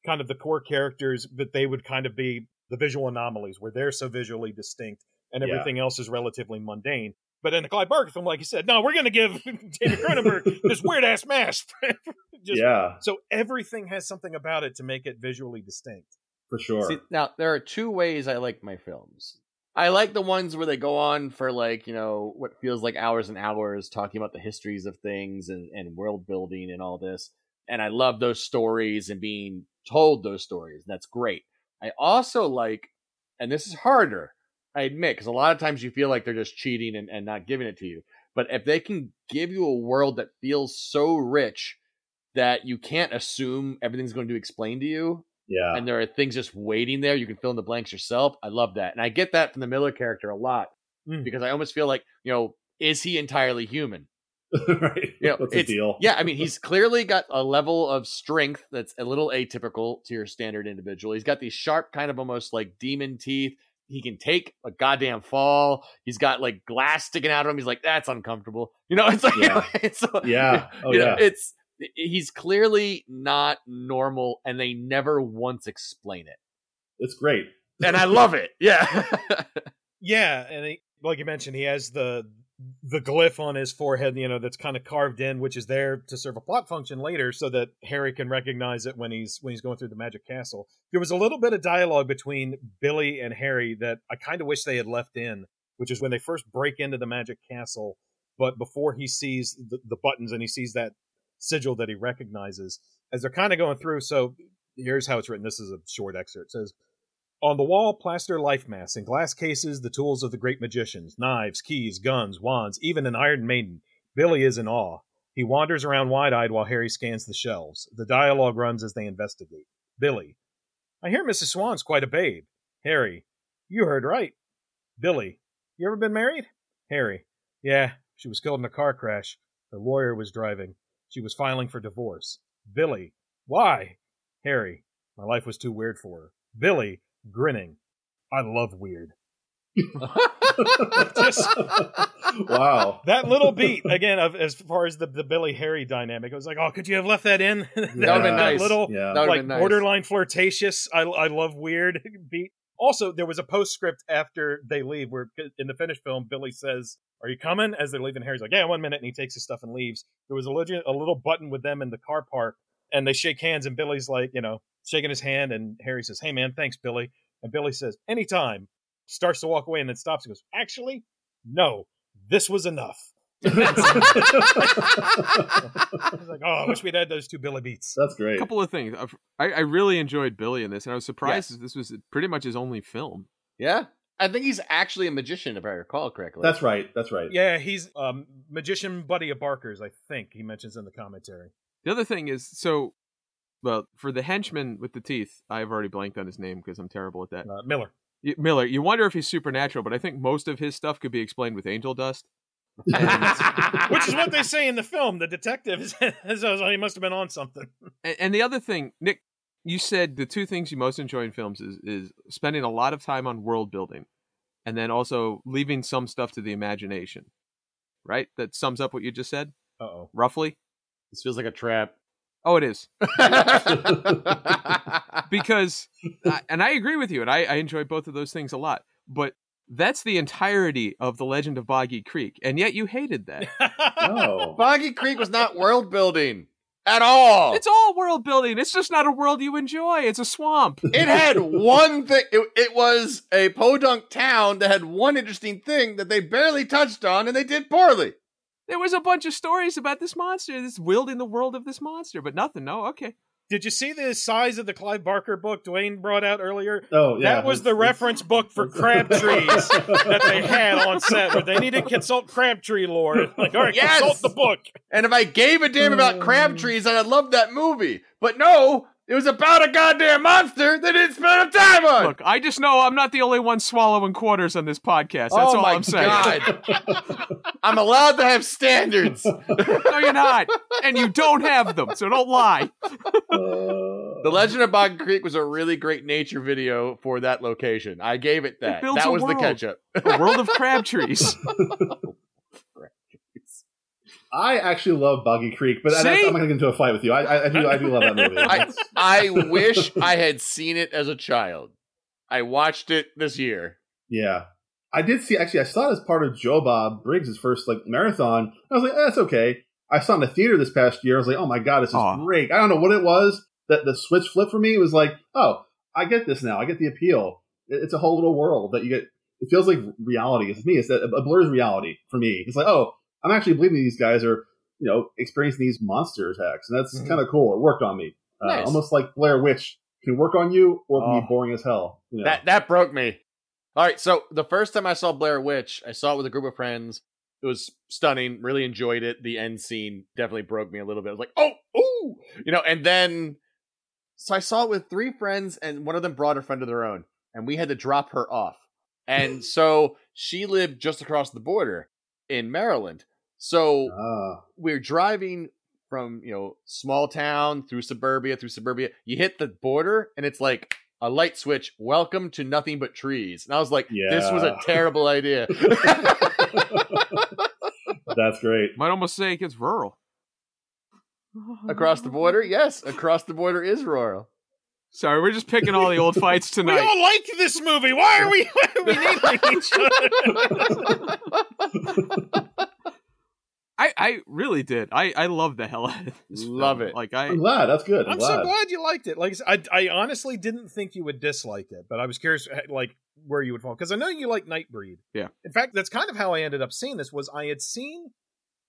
kind of the core characters, but they would kind of be the visual anomalies where they're so visually distinct, and
Yeah.
everything else is relatively mundane. But in the Clive Barker film, like you said, no, we're going to give David Cronenberg this weird ass mask. Just-
yeah,
So everything has something about it to make it visually distinct.
for sure.
See, now there are two ways I like my films. I like the ones where they go on for like you know what feels like hours and hours talking about the histories of things and, and world building and all this. And I love those stories and being told those stories. That's great. I also like, and this is harder, I admit, because a lot of times you feel like they're just cheating and, and not giving it to you. But if they can give you a world that feels so rich that you can't assume everything's going to be explained to you,
yeah.
and there are things just waiting there. You can fill in the blanks yourself. I love that. And I get that from the Miller character a lot
Mm.
because I almost feel like, you know, is he entirely human?
right.
You know,
What's the
it's-
deal?
Yeah, I mean, he's clearly got a level of strength that's a little atypical to your standard individual. He's got these sharp, kind of almost like demon teeth. He can take a goddamn fall. He's got like glass sticking out of him. He's like, that's uncomfortable. You know, it's like,
Yeah.
it's,
Yeah. Oh,
you know,
yeah.
it's he's clearly not normal, and they never once explain it
It's great.
and I love it. Yeah.
Yeah, and he, like you mentioned, he has the the glyph on his forehead, you know, that's kind of carved in, which is there to serve a plot function later, so that Harry can recognize it when he's when he's going through the magic castle. There was a little bit of dialogue between Billy and Harry that I kind of wish they had left in, which is when they first break into the magic castle, but before he sees the, the buttons and he sees that sigil that he recognizes as they're kind of going through. So here's how it's written. This is a short excerpt. It says. On the wall, plaster life masks. In glass cases, the tools of the great magicians knives, keys, guns, wands, even an Iron Maiden. Billy is in awe. He wanders around wide eyed while Harry scans the shelves. The dialogue runs as they investigate. Billy. I hear Mrs. Swann's quite a babe. Harry. You heard right. Billy. You ever been married? Harry. Yeah, she was killed in a car crash. Her lawyer was driving. She was filing for divorce. Billy. Why? Harry. My life was too weird for her. Billy grinning. I love weird. Just
wow.
that little beat again of as far as the, the Billy Harry dynamic. It was like, oh, could you have left that in? that,
That would've been nice.
little
Yeah.
Like
nice.
borderline flirtatious. I I love weird beat. Also, there was a postscript after they leave where uh, in the finished film, Billy says, "Are you coming?" As they're leaving, Harry's like, "Yeah, one minute," and he takes his stuff and leaves. There was a legit a little button with them in the car park, and they shake hands, and Billy's like, you know, shaking his hand, and Harry says, "Hey, man, thanks, Billy." And Billy says, "Anytime." Starts to walk away and then stops and goes, "Actually, no, this was enough." I was like, "Oh, I wish we'd had those two Billy beats."
That's great.
A couple of things. I've- I, I really enjoyed Billy in this, and I was surprised
Yes.
this was pretty much his only film.
Yeah. I think he's actually a magician, if I recall correctly.
That's right. That's right.
Yeah, he's um magician buddy of Barker's, I think he mentions in the commentary.
The other thing is, so, well, for the henchman with the teeth, I've already blanked on his name because I'm terrible at that.
Uh, Miller.
Y- Miller, you wonder if he's supernatural, but I think most of his stuff could be explained with angel dust.
Which is what they say in the film. The detective so he must have been on something.
And, and the other thing, Nick, you said the two things you most enjoy in films is, is spending a lot of time on world building and then also leaving some stuff to the imagination. Right? That sums up what you just said,
Uh oh.
roughly?
this feels like a trap.
Oh, it is. Because, I- and I agree with you, and I, I enjoy both of those things a lot, but that's the entirety of The Legend of Boggy Creek, and yet you hated that.
Oh.
Boggy Creek was not world building at all.
It's all world building. It's just not a world you enjoy. It's a swamp.
It had one thing. It, it was a podunk town that had one interesting thing that they barely touched on, and they did poorly.
There was a bunch of stories about this monster, this wielding the world of this monster, but nothing. No, okay.
Did you see the size of the Clive Barker book Duane brought out earlier?
Oh, yeah.
that was the reference book for crab trees that they had on set where they needed to consult crabtree lore. Like, all right,
Yes!
consult the book.
And if I gave a damn about crab mm. trees, I'd have loved that movie. But no, it was about a goddamn monster they didn't spend enough time on.
Look, I just know I'm not the only one swallowing quarters on this podcast. That's
oh
all
my
I'm saying.
god, I'm allowed to have standards.
No, you're not. And you don't have them, so don't lie.
Uh, the Legend of Boggy Creek was a really great nature video for that location. I gave it that.
builds
that
a
was the
world.
catch up.
A world of crab trees.
I actually love Boggy Creek, but
See?
I'm not going to get into a fight with you. I, I, I do. I do love that movie.
I, I wish I had seen it as a child. I watched it this year.
Yeah. I did see, actually, I saw it as part of Joe Bob Briggs' first like marathon. I was like, eh, that's okay. I saw it in the theater this past year. I was like, oh my God, this is
Aw.
great. I don't know what it was that the switch flipped for me. It was like, oh, I get this now. I get the appeal. It- It's a whole little world that you get. It feels like reality. It's me. It's that a blur's reality for me. It's like, oh, I'm actually believing these guys are, you know, experiencing these monster attacks. And that's
Mhm.
kind of cool. It worked on me. Uh,
Nice.
Almost like Blair Witch can work on you or can be
Oh.
boring as hell. You know?
That that broke me. All right, so the first time I saw Blair Witch, I saw it with a group of friends. It was stunning. Really enjoyed it. The end scene definitely broke me a little bit. I was like, oh, ooh, you know. And then, so I saw it with three friends, and one of them brought a friend of their own, and we had to drop her off. And so she lived just across the border in Maryland. So
Ah.
we're driving from you know small town through suburbia through suburbia you hit the border and it's like a light switch welcome to nothing but trees and i was like this was a terrible idea
That's great.
Might almost say it gets rural.
across the border yes across the border is rural
Sorry, we're just picking all the old fights tonight.
We
tonight.
all like this movie. Why are we, why are we naming each other?
I, I really did. I, I love the hell out of this.
Love
film.
it.
Like I
I'm glad. That's good. I'm,
I'm
glad.
so glad you liked it. Like I, I, I honestly didn't think you would dislike it, but I was curious, eh, like where you would fall because I know you like Nightbreed.
Yeah.
In fact, that's kind of how I ended up seeing this. Was I had seen,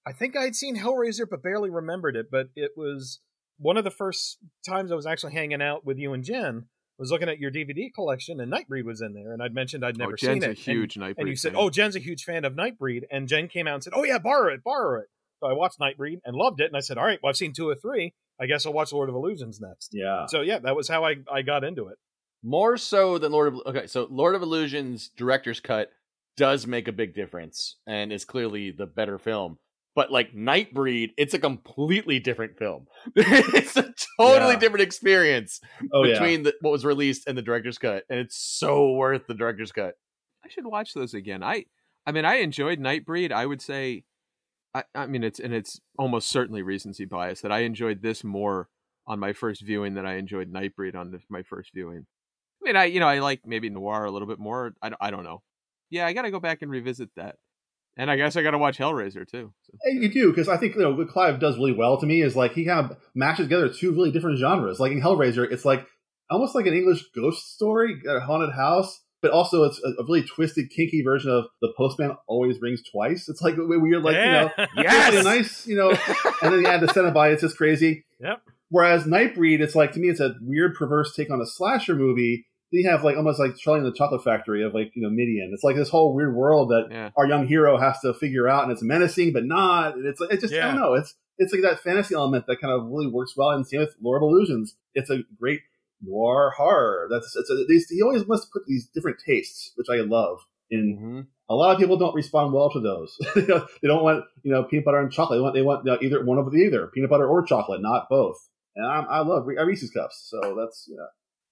I think I had seen Hellraiser, but barely remembered it. But it was one of the first times I was actually hanging out with you and Jen. Was looking at your DVD collection, and Nightbreed was in there, and I'd mentioned I'd oh, never
oh, Jen's
seen
a
it. and-
huge Nightbreed.
and you said,
fan.
"Oh, Jen's a huge fan of Nightbreed," and Jen came out and said, "Oh yeah, borrow it, borrow it." So I watched Nightbreed and loved it, and I said, "All right, well I've seen two or three. I guess I'll watch Lord of Illusions next."
Yeah.
So yeah, that was how I I got into it.
More so than Lord of okay, so Lord of Illusions director's cut does make a big difference and is clearly the better film. But like Nightbreed, it's a completely different film. it's a totally
Yeah.
different experience
Oh yeah.
between the, what was released and the director's cut, and it's so worth the director's cut.
I should watch those again. I I mean, I enjoyed Nightbreed. I would say, I I mean, it's and it's almost certainly recency bias that I enjoyed this more on my first viewing than I enjoyed Nightbreed on the, my first viewing. I mean, I you know I like maybe Noir a little bit more. I I don't know. Yeah, I got to go back and revisit that. And I guess I got to watch Hellraiser too. So.
You do because I think you know what Clive does really well to me is like he kind of mashes together two really different genres. Like in Hellraiser, it's like almost like an English ghost story, a haunted house, but also it's a, a really twisted, kinky version of the postman always rings twice. It's like a weird, like you know,
Yes!
it's a nice, you know, and then you add the Cenobite, it's just crazy.
Yep.
Whereas Nightbreed, it's like to me, it's a weird, perverse take on a slasher movie. Then you have like almost like Charlie and the Chocolate Factory of like you know Midian. It's like this whole weird world that
Yeah.
our young hero has to figure out, and it's menacing but not. It's it's just I don't know. It's it's like that fantasy element that kind of really works well. And same with Lord of Illusions. It's a great noir horror. That's it's a, these, he always must put these different tastes, which I love. In
Mm-hmm.
a lot of people don't respond well to those. they don't want you know peanut butter and chocolate. They want they want you know, either one of the either peanut butter or chocolate, not both. And I, I love Re- Reese's cups, so that's yeah.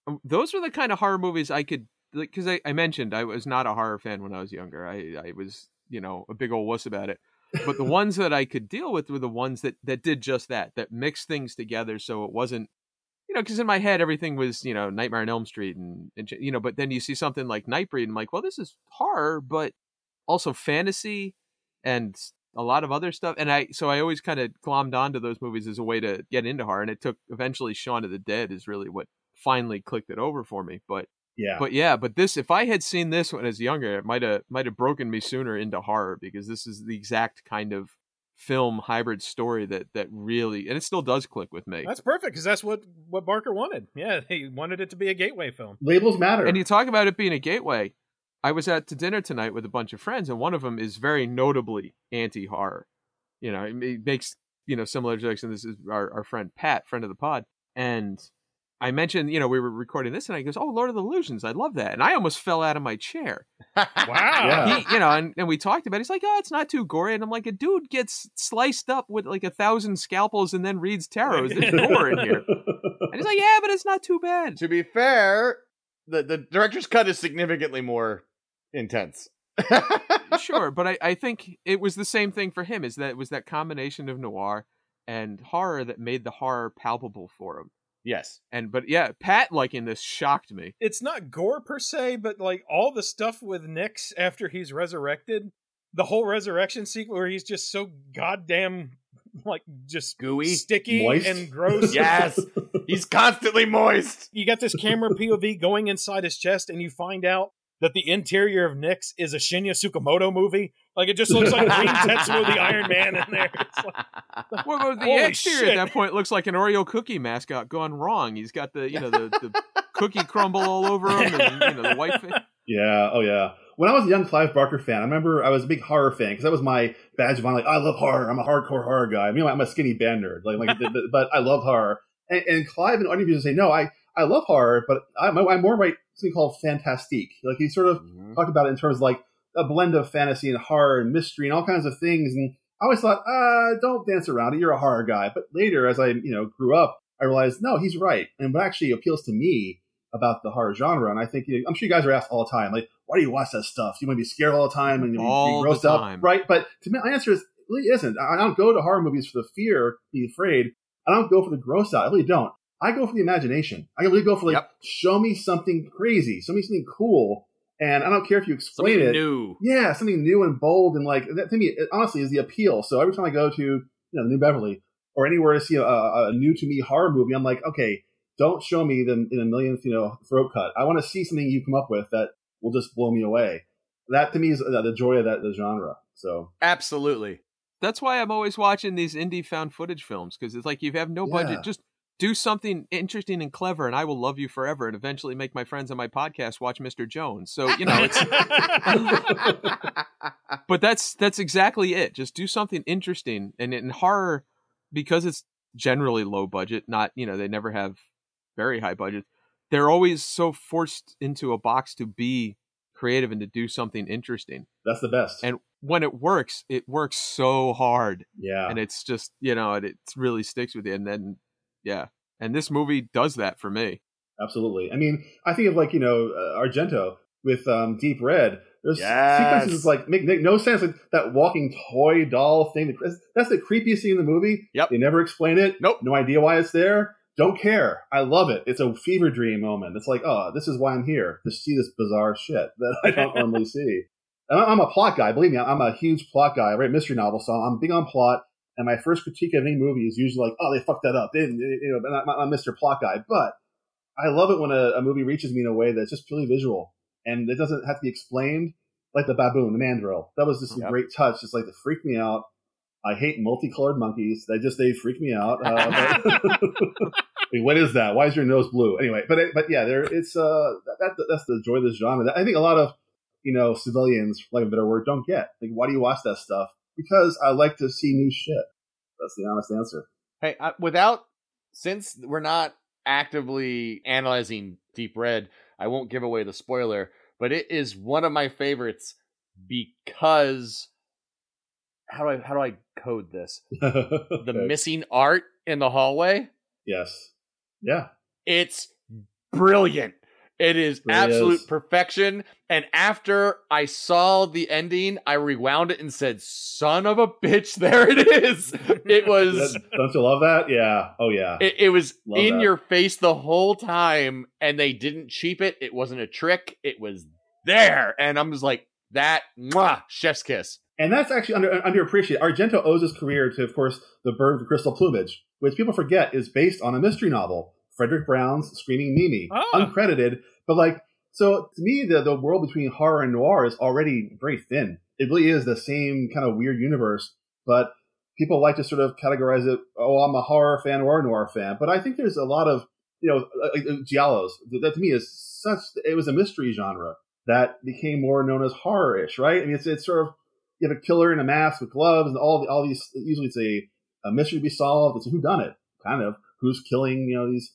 Um, Those were the kind of horror movies I could because I, I mentioned I was not a horror fan when I was younger. I I was you know a big old wuss about it. But the ones that I could deal with were the ones that that did just that, that mixed things together, so it wasn't you know, because in my head everything was you know Nightmare on Elm Street and, and you know, but then you see something like Nightbreed, and I'm like, well, this is horror, but also fantasy and a lot of other stuff. And I so I always kind of glommed onto those movies as a way to get into horror, and it took eventually Shaun of the Dead is really what finally clicked it over for me. But
Yeah,
but yeah, but this if I had seen this when I was younger, it might have might have broken me sooner into horror because this is the exact kind of film hybrid story that that really and it still does click with me.
That's perfect because that's what what Barker wanted. Yeah, he wanted it to be a gateway film.
labels matter.
And you talk about it being a gateway. I was at to dinner tonight with a bunch of friends, and one of them is very notably anti-horror. You know, it makes you know similar jokes, and this is our, our friend Pat, friend of the pod, and I mentioned you know we were recording this, and he goes, "Oh, Lord of the Illusions, I love that," and I almost fell out of my chair.
Wow.
Yeah.
He, you know, and, and we talked about. it. He's like, "Oh, it's not too gory," and I'm like, "A dude gets sliced up with like a thousand scalpels and then reads tarots. There's gore in here." And he's like, "Yeah, but it's not too bad."
To be fair, the the director's cut is significantly more intense.
sure, but I, I think it was the same thing for him. Is that it was that combination of noir and horror that made the horror palpable for him.
Yes.
And but yeah, Pat liking this shocked me.
It's not gore per se, but like all the stuff with Nix after he's resurrected, the whole resurrection sequence where he's just so goddamn like just
Gooey.
sticky
Moist?
and gross.
Yes. He's constantly moist.
you got this camera POV going inside his chest, and you find out that the interior of Nix is a Shinya Tsukamoto movie. Like it just looks like Green Tetsuo the Iron Man in there. It's like,
Well, well, the
Holy
exterior
shit.
at that point looks like an Oreo cookie mascot gone wrong. He's got the you know the, the cookie crumble all over him, and you know the white face.
Yeah, oh yeah. When I was a young Clive Barker fan, I remember I was a big horror fan because that was my badge of honor. Like, I love horror. I'm a hardcore horror guy. I mean, I'm a skinny band nerd, like, like, but, but I love horror. And, Clive and Clive in interviews say, no, I, I love horror, but I'm, I'm more like something called fantastique. Like he sort of talked about it in terms of like a blend of fantasy and horror and mystery and all kinds of things. And I always thought, uh, don't dance around it. You're a horror guy. But later, as I you know grew up, I realized no, he's right. And what actually appeals to me about the horror genre, and I think you know, I'm sure you guys are asked all the time, like, why do you watch that stuff? You want to be scared all the time and know,
All
be grossed up, right? But to me, my answer is really isn't. I I don't go to horror movies for the fear, be afraid. I don't go for the gross out. I really don't. I go for the imagination. I really go for like,
Yep.
show me something crazy, show me something cool, and I don't care if you explain
Something
it.
new.
Yeah, something new and bold, and like that to me, it honestly is the appeal. So every time I go to you know New Beverly or anywhere to see a, a, a new to me horror movie, I'm like, okay, don't show me the in a millionth you know throat cut. I want to see something you come up with that will just blow me away. That to me is the joy of that the genre. So
Absolutely.
That's why I'm always watching these indie found footage films because it's like you have no
Yeah.
budget. Just do something interesting and clever, and I will love you forever, and eventually make my friends on my podcast watch Mr. Jones. So you know, it's but that's that's exactly it. Just do something interesting, and in horror, because it's generally low budget, not you know they never have very high budget. They're always so forced into a box to be creative and to do something interesting.
that's the best.
And when it works, it works so hard
yeah,
and it's just you know it, it really sticks with you and then yeah and this movie does that for me
Absolutely. I mean, I think of like you know uh, Argento with um, Deep Red. There's
Yes.
sequences like make, make no sense. Like that walking toy doll thing. the- That's the creepiest thing in the movie.
Yep.
They never explain it.
Nope.
No idea why it's there. Don't care. I love it. It's a fever dream moment. It's like, oh, this is why I'm here to see this bizarre shit that I don't normally see. And I- I'm a plot guy. Believe me, I'm a huge plot guy. I write mystery novels, so I'm big on plot. And my first critique of any movie is usually like, oh, they fucked that up. They didn't, you know, I'm, I'm Mr. Plot guy. But I love it when a, a movie reaches me in a way that's just purely visual and it doesn't have to be explained. Like the baboon, the mandrill. That was just a great touch. Just like to freak me out. I hate multicolored monkeys. They just they freak me out. Uh, but- Wait, what is that? Why is your nose blue? Anyway, but it, but yeah, there it's uh that, that that's the joy of this genre. I think a lot of you know civilians, like a better word, don't get. Like, why do you watch that stuff? Because I like to see new shit. That's the honest answer.
Hey, uh, without since we're not actively analyzing Deep Red, I won't give away the spoiler, but it is one of my favorites because how do I how do I code this? The missing art in the hallway,
yes, yeah,
it's brilliant. It is
Really
absolute
is.
perfection. And after I saw the ending, I rewound it and said, "Son of a bitch, there it is." It was
don't you love that? Yeah. Oh yeah.
It, it was
Love
in
that.
your face the whole time, and they didn't cheap it. It wasn't a trick. It was there, and I'm just like that. Mwah, chef's kiss.
And that's actually under, underappreciated. Argento owes his career to, of course, The Bird with Crystal Plumage, which people forget is based on a mystery novel, Fredric Brown's Screaming Mimi,
Ah.
uncredited. But like, so to me, the the world between horror and noir is already very thin. It really is the same kind of weird universe, but people like to sort of categorize it. Oh, I'm a horror fan or a noir fan, but I think there's a lot of you know, like, uh, giallos. That to me is such. It was a mystery genre that became more known as horror-ish, right? I mean, it's it's sort of you have a killer in a mask with gloves and all the, all these. Usually, it's a, a mystery to be solved. It's who done it, kind of who's killing you know these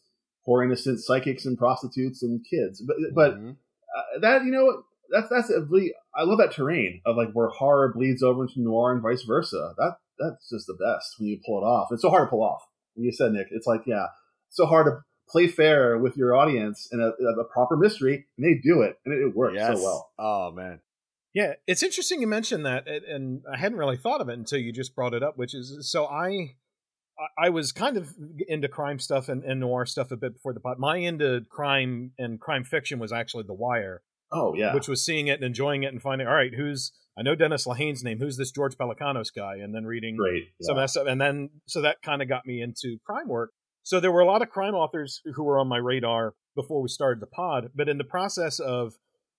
poor innocent psychics and prostitutes and kids. But but
Mhm.
uh, that you know that's that's a really I love that terrain of like where horror bleeds over into noir and vice versa. That that's just the best when you pull it off. It's so hard to pull off. When you said Nick, it's like yeah, so hard to play fair with your audience in a, a proper mystery, and they do it, and it, it works
yes.
so well.
Oh man.
Yeah, it's interesting you mentioned that, and- and I hadn't really thought of it until you just brought it up. Which is, so I, I- was kind of into crime stuff and, and noir stuff a bit before the pod. My into crime and crime fiction was actually The Wire,
Oh yeah,
which was seeing it and enjoying it and finding, all right, who's I know Dennis Lehane's name, who's this George Pelecanos guy, and then reading
great.
some of that stuff, and then so that kind of got me into crime work. So there were a lot of crime authors who were on my radar before we started the pod, but in the process of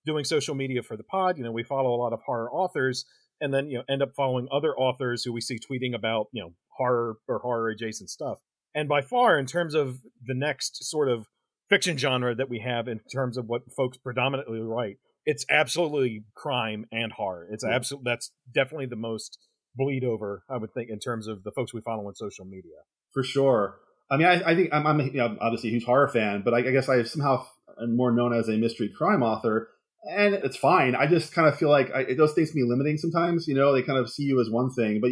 doing social media for the pod, you know, we follow a lot of horror authors, and then you know end up following other authors who we see tweeting about you know horror or horror adjacent stuff. And by far, in terms of the next sort of fiction genre that we have, in terms of what folks predominantly write, it's absolutely crime and horror. It's
Yeah.
absolute. That's definitely the most bleed over, I would think, in terms of the folks we follow on social media.
for sure. I mean, I, I think I'm, I'm you know, obviously a huge horror fan, but I, I guess I somehow am more known as a mystery crime author, and it's fine. I just kind of feel like I, those things can be limiting sometimes. You know, they kind of see you as one thing, but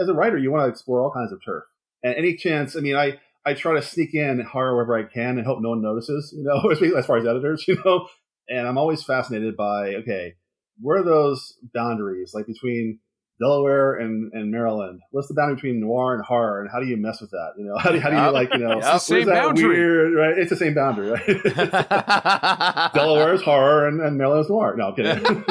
as a writer, you want to explore all kinds of turf. And any chance, I mean, I I try to sneak in horror wherever I can and hope no one notices. You know, as far as editors, you know. And I'm always fascinated by okay, where are those boundaries like between Delaware and, and Maryland. What's the boundary between noir and horror, and how do you mess with that? You know, how do, how do you like you know?
It's
the same
that
boundary.
Weird, right? It's the same boundary, right? Delaware is horror and, and Maryland is noir. No, I'm kidding.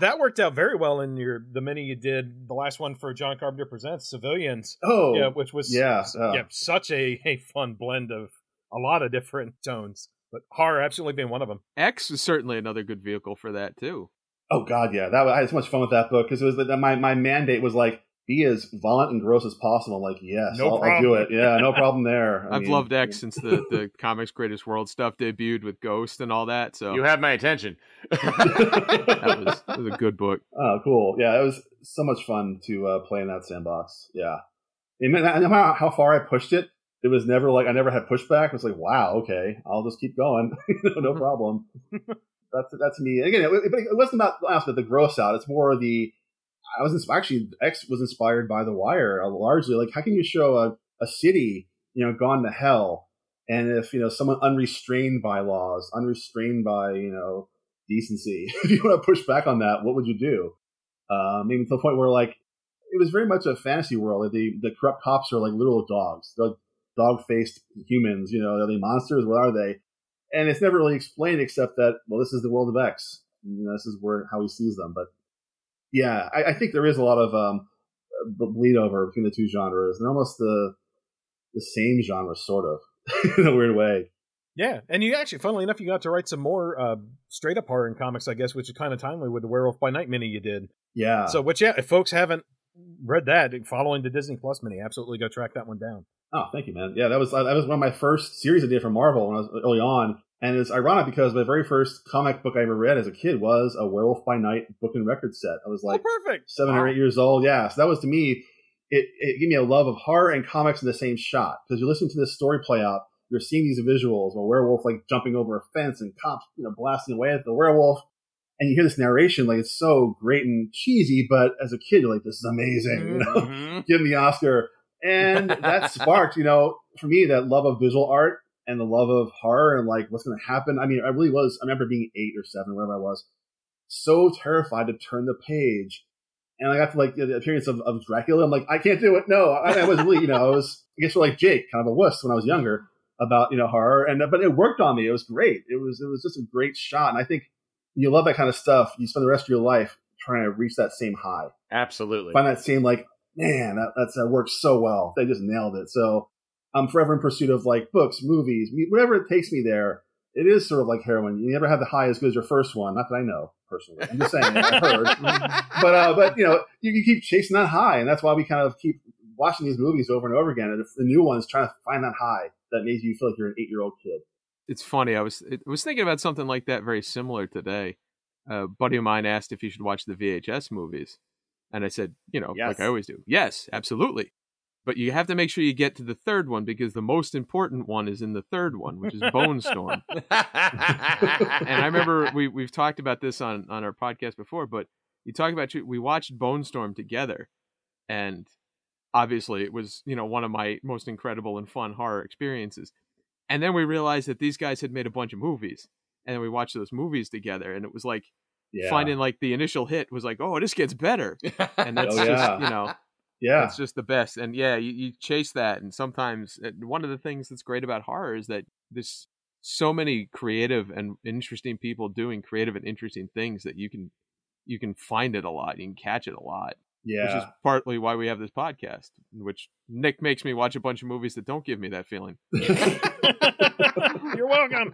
that worked out very well in your the mini you did the last one for John Carpenter presents Civilians,
oh,
yeah, which was
yeah, uh,
yeah, such a, a fun blend of a lot of different tones, but horror absolutely being one of them.
X is certainly another good vehicle for that too.
Oh God, yeah. That was, I had so much fun with that book because it was that my my mandate was like be as violent and gross as possible. I'm like, yes,
No
I'll, I'll do it. Yeah, no problem there. I
I've
mean,
loved X since the, the comics greatest world stuff debuted with Ghost and all that. So
you have my attention.
that was that was a good book.
Oh, cool. Yeah, it was so much fun to uh, play in that sandbox. Yeah, and no no matter how far I pushed it, it was never like I never had pushback. It was like, wow, okay, I'll just keep going, no problem. That's that's me. Again, it, but it wasn't about honestly, the gross out. It's more the I was actually X was inspired by The Wire uh, largely. Like, how can you show a, a city you know gone to hell, and if you know someone unrestrained by laws, unrestrained by you know decency, if you want to push back on that, what would you do? Um, maybe to the point where like it was very much a fantasy world. Like the the corrupt cops are like literal dogs, They're like dog faced humans. You know, are they monsters? What are they? And it's never really explained except that well, this is the world of X. You know, this is where how he sees them. But yeah, I, I think there is a lot of um, bleed over between the two genres, and almost the the same genre, sort of, in a weird way.
Yeah, and you actually, funnily enough, you got to write some more uh, straight up horror in comics, I guess, which is kind of timely with the Werewolf by Night mini you did.
Yeah.
So, which yeah, if folks haven't read that, following the Disney Plus mini, absolutely go track that one down.
Oh, thank you, man. Yeah, that was that was one of my first series I did for Marvel when I was early on, and it's ironic because my very first comic book I ever read as a kid was a Werewolf by Night book and record set. I was like
oh, perfect.
seven or eight years old. Yeah, so that was to me, it, it gave me a love of horror and comics in the same shot because you're listening to this story play out. You're seeing these visuals, a werewolf like jumping over a fence and cops, you know, blasting away at the werewolf, and you hear this narration like it's so great and cheesy, but as a kid you're like, this is amazing. You know?
Mhm.
give him the Oscar. And that sparked, you know, for me, that love of visual art and the love of horror and like what's going to happen. I mean, I really was, I remember being eight or seven, wherever I was, so terrified to turn the page. And I got to like the appearance of, of Dracula. I'm like, I can't do it. No, I, I was really, you know, I was, I guess, we're like Jake, kind of a wuss when I was younger about, you know, horror. And, but it worked on me. It was great. It was, it was just a great shot. And I think you love that kind of stuff. You spend the rest of your life trying to reach that same high
Absolutely.
find that same like man that that's that works so well. They just nailed it. So i'm forever in pursuit of like books movies mu- whatever it takes me there it is sort of like heroin. You never have the high as good as your first one. Not that i know personally. I'm just saying i heard. But uh but you know you, you keep chasing that high and that's why we kind of keep watching these movies over and over again. And the new ones trying to find that high that makes you feel like you're an eight year old kid.
It's funny. I was I was thinking about something like that very similar today. A buddy of mine asked if you should watch the VHS movies, and I said, you know,
Yes.
like I always do, yes, absolutely. But you have to make sure you get to the third one because the most important one is in the third one, which is Bonestorm. and I remember we we've talked about this on on our podcast before, but you talk about we watched Bonestorm together, and obviously it was you know one of my most incredible and fun horror experiences. And then we realized that these guys had made a bunch of movies, and then we watched those movies together, and it was like
yeah
finding like the initial hit was like, oh, this gets better, and that's
Oh,
just
yeah.
you know
yeah
it's just the best. And yeah, you, you chase that, and sometimes and one of the things that's great about horror is that there's so many creative and interesting people doing creative and interesting things that you can you can find it a lot, you can catch it a lot, Yeah. which is partly why we have this podcast, which Nick makes me watch a bunch of movies that don't give me that feeling.
You're welcome.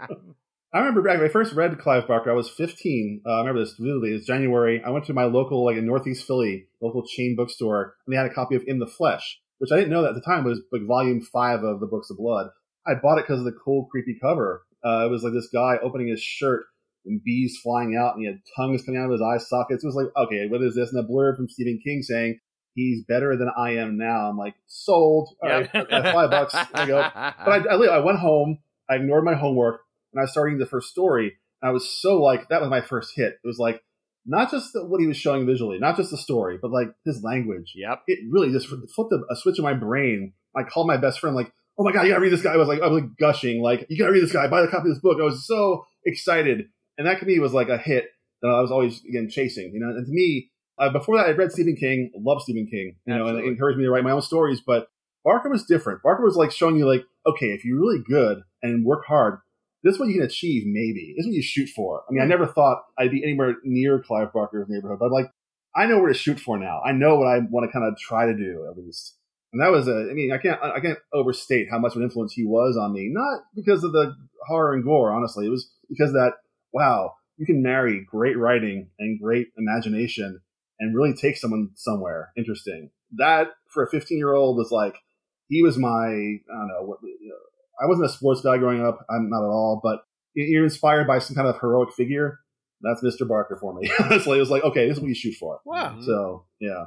I remember back when I first read Clive Barker. I was 15. Uh, I remember this vividly. It was January. I went to my local, like in Northeast Philly, local chain bookstore, and they had a copy of In the Flesh, which I didn't know that at the time was like volume five of the Books of Blood. I bought it because of the cool, creepy cover. Uh, it was like this guy opening his shirt and bees flying out, and he had tongues coming out of his eye sockets. It was like, okay, what is this? And a blurb from Stephen King saying he's better than I am now. I'm like, sold. All right, five bucks. There you go. But I, I, I went home. I ignored my homework, and I was starting the first story. And I was so like that was my first hit. It was like not just the, what he was showing visually, not just the story, but like his language.
Yep.
It really just flipped a, a switch in my brain. I called my best friend, like, "Oh my god, you gotta read this guy!" I was like, I was like gushing, like, "You gotta read this guy! Buy the copy of this book!" I was so excited, and that to me was like a hit. that I was always again chasing. You know, and to me, uh, before that, I read Stephen King, loved Stephen King. You know, and it encouraged me to write my own stories. But Barker was different. Barker was like showing you like, okay, if you're really good and work hard, this is what you can achieve. Maybe this is what you shoot for. I mean, I never thought I'd be anywhere near Clive Barker's neighborhood, but like, I know where to shoot for now. I know what I want to kind of try to do at least. And that was a, I mean, I can't, I can't overstate how much of an influence he was on me. Not because of the horror and gore, honestly. It was because that, wow, you can marry great writing and great imagination and really take someone somewhere interesting. That for a 15 year old was like, he was my, I don't know, what, you know, I wasn't a sports guy growing up. I'm not at all, but you're inspired by some kind of heroic figure. That's Mr. Barker for me. Honestly, it was like, okay, this is what you shoot for.
Wow.
So, yeah.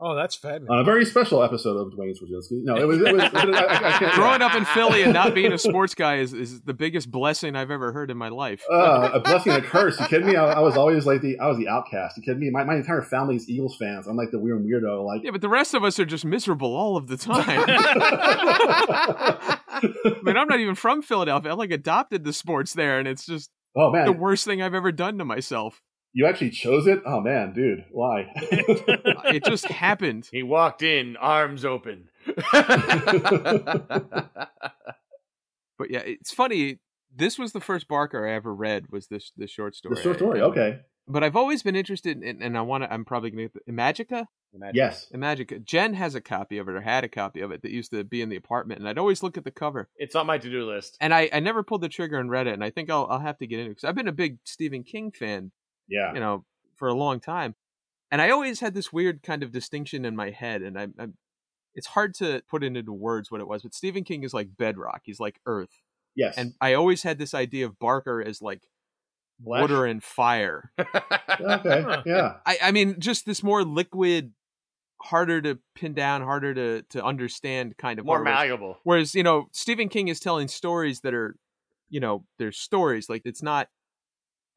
Oh, that's fabulous.
On a very special episode of Duane Swierczynski. No, it was, it was, I, I, I can't,
Growing up in Philly and not being a sports guy is, is the biggest blessing I've ever heard in my life.
uh, a blessing and a curse. You kidding me? I, I was always like the I was the outcast. You kidding me? My, my entire family's Eagles fans. I'm like the weird weirdo. Like,
Yeah, but the rest of us are just miserable all of the time. I mean, I'm not even from Philadelphia. I like adopted the sports there, and it's just
oh
the worst thing I've ever done to myself.
You actually chose it. Oh man, dude, why?
It just happened.
He walked in, arms open.
But yeah, it's funny. This was the first Barker I ever read. Was this this short story?
the short story. Okay.
But I've always been interested in, and I want to. I'm probably going to Imajica.
Yes.
Imajica. Jen has a copy of it, or had a copy of it that used to be in the apartment, and I'd always look at the cover.
It's on my to-do list.
And I, I never pulled the trigger and read it, and I think I'll I'll have to get into it because I've been a big Stephen King fan,
Yeah.
you know, for a long time, and I always had this weird kind of distinction in my head, and I, I it's hard to put it into words what it was, but Stephen King is like bedrock. He's like earth,
Yes.
and I always had this idea of Barker as like
Flesh?
water and fire.
okay. Yeah.
I, I mean, just this more liquid, harder to pin down, harder to to understand kind of
More
horror. Whereas-
malleable.
Whereas, you know, Stephen King is telling stories that are, you know, they're stories. Like it's not.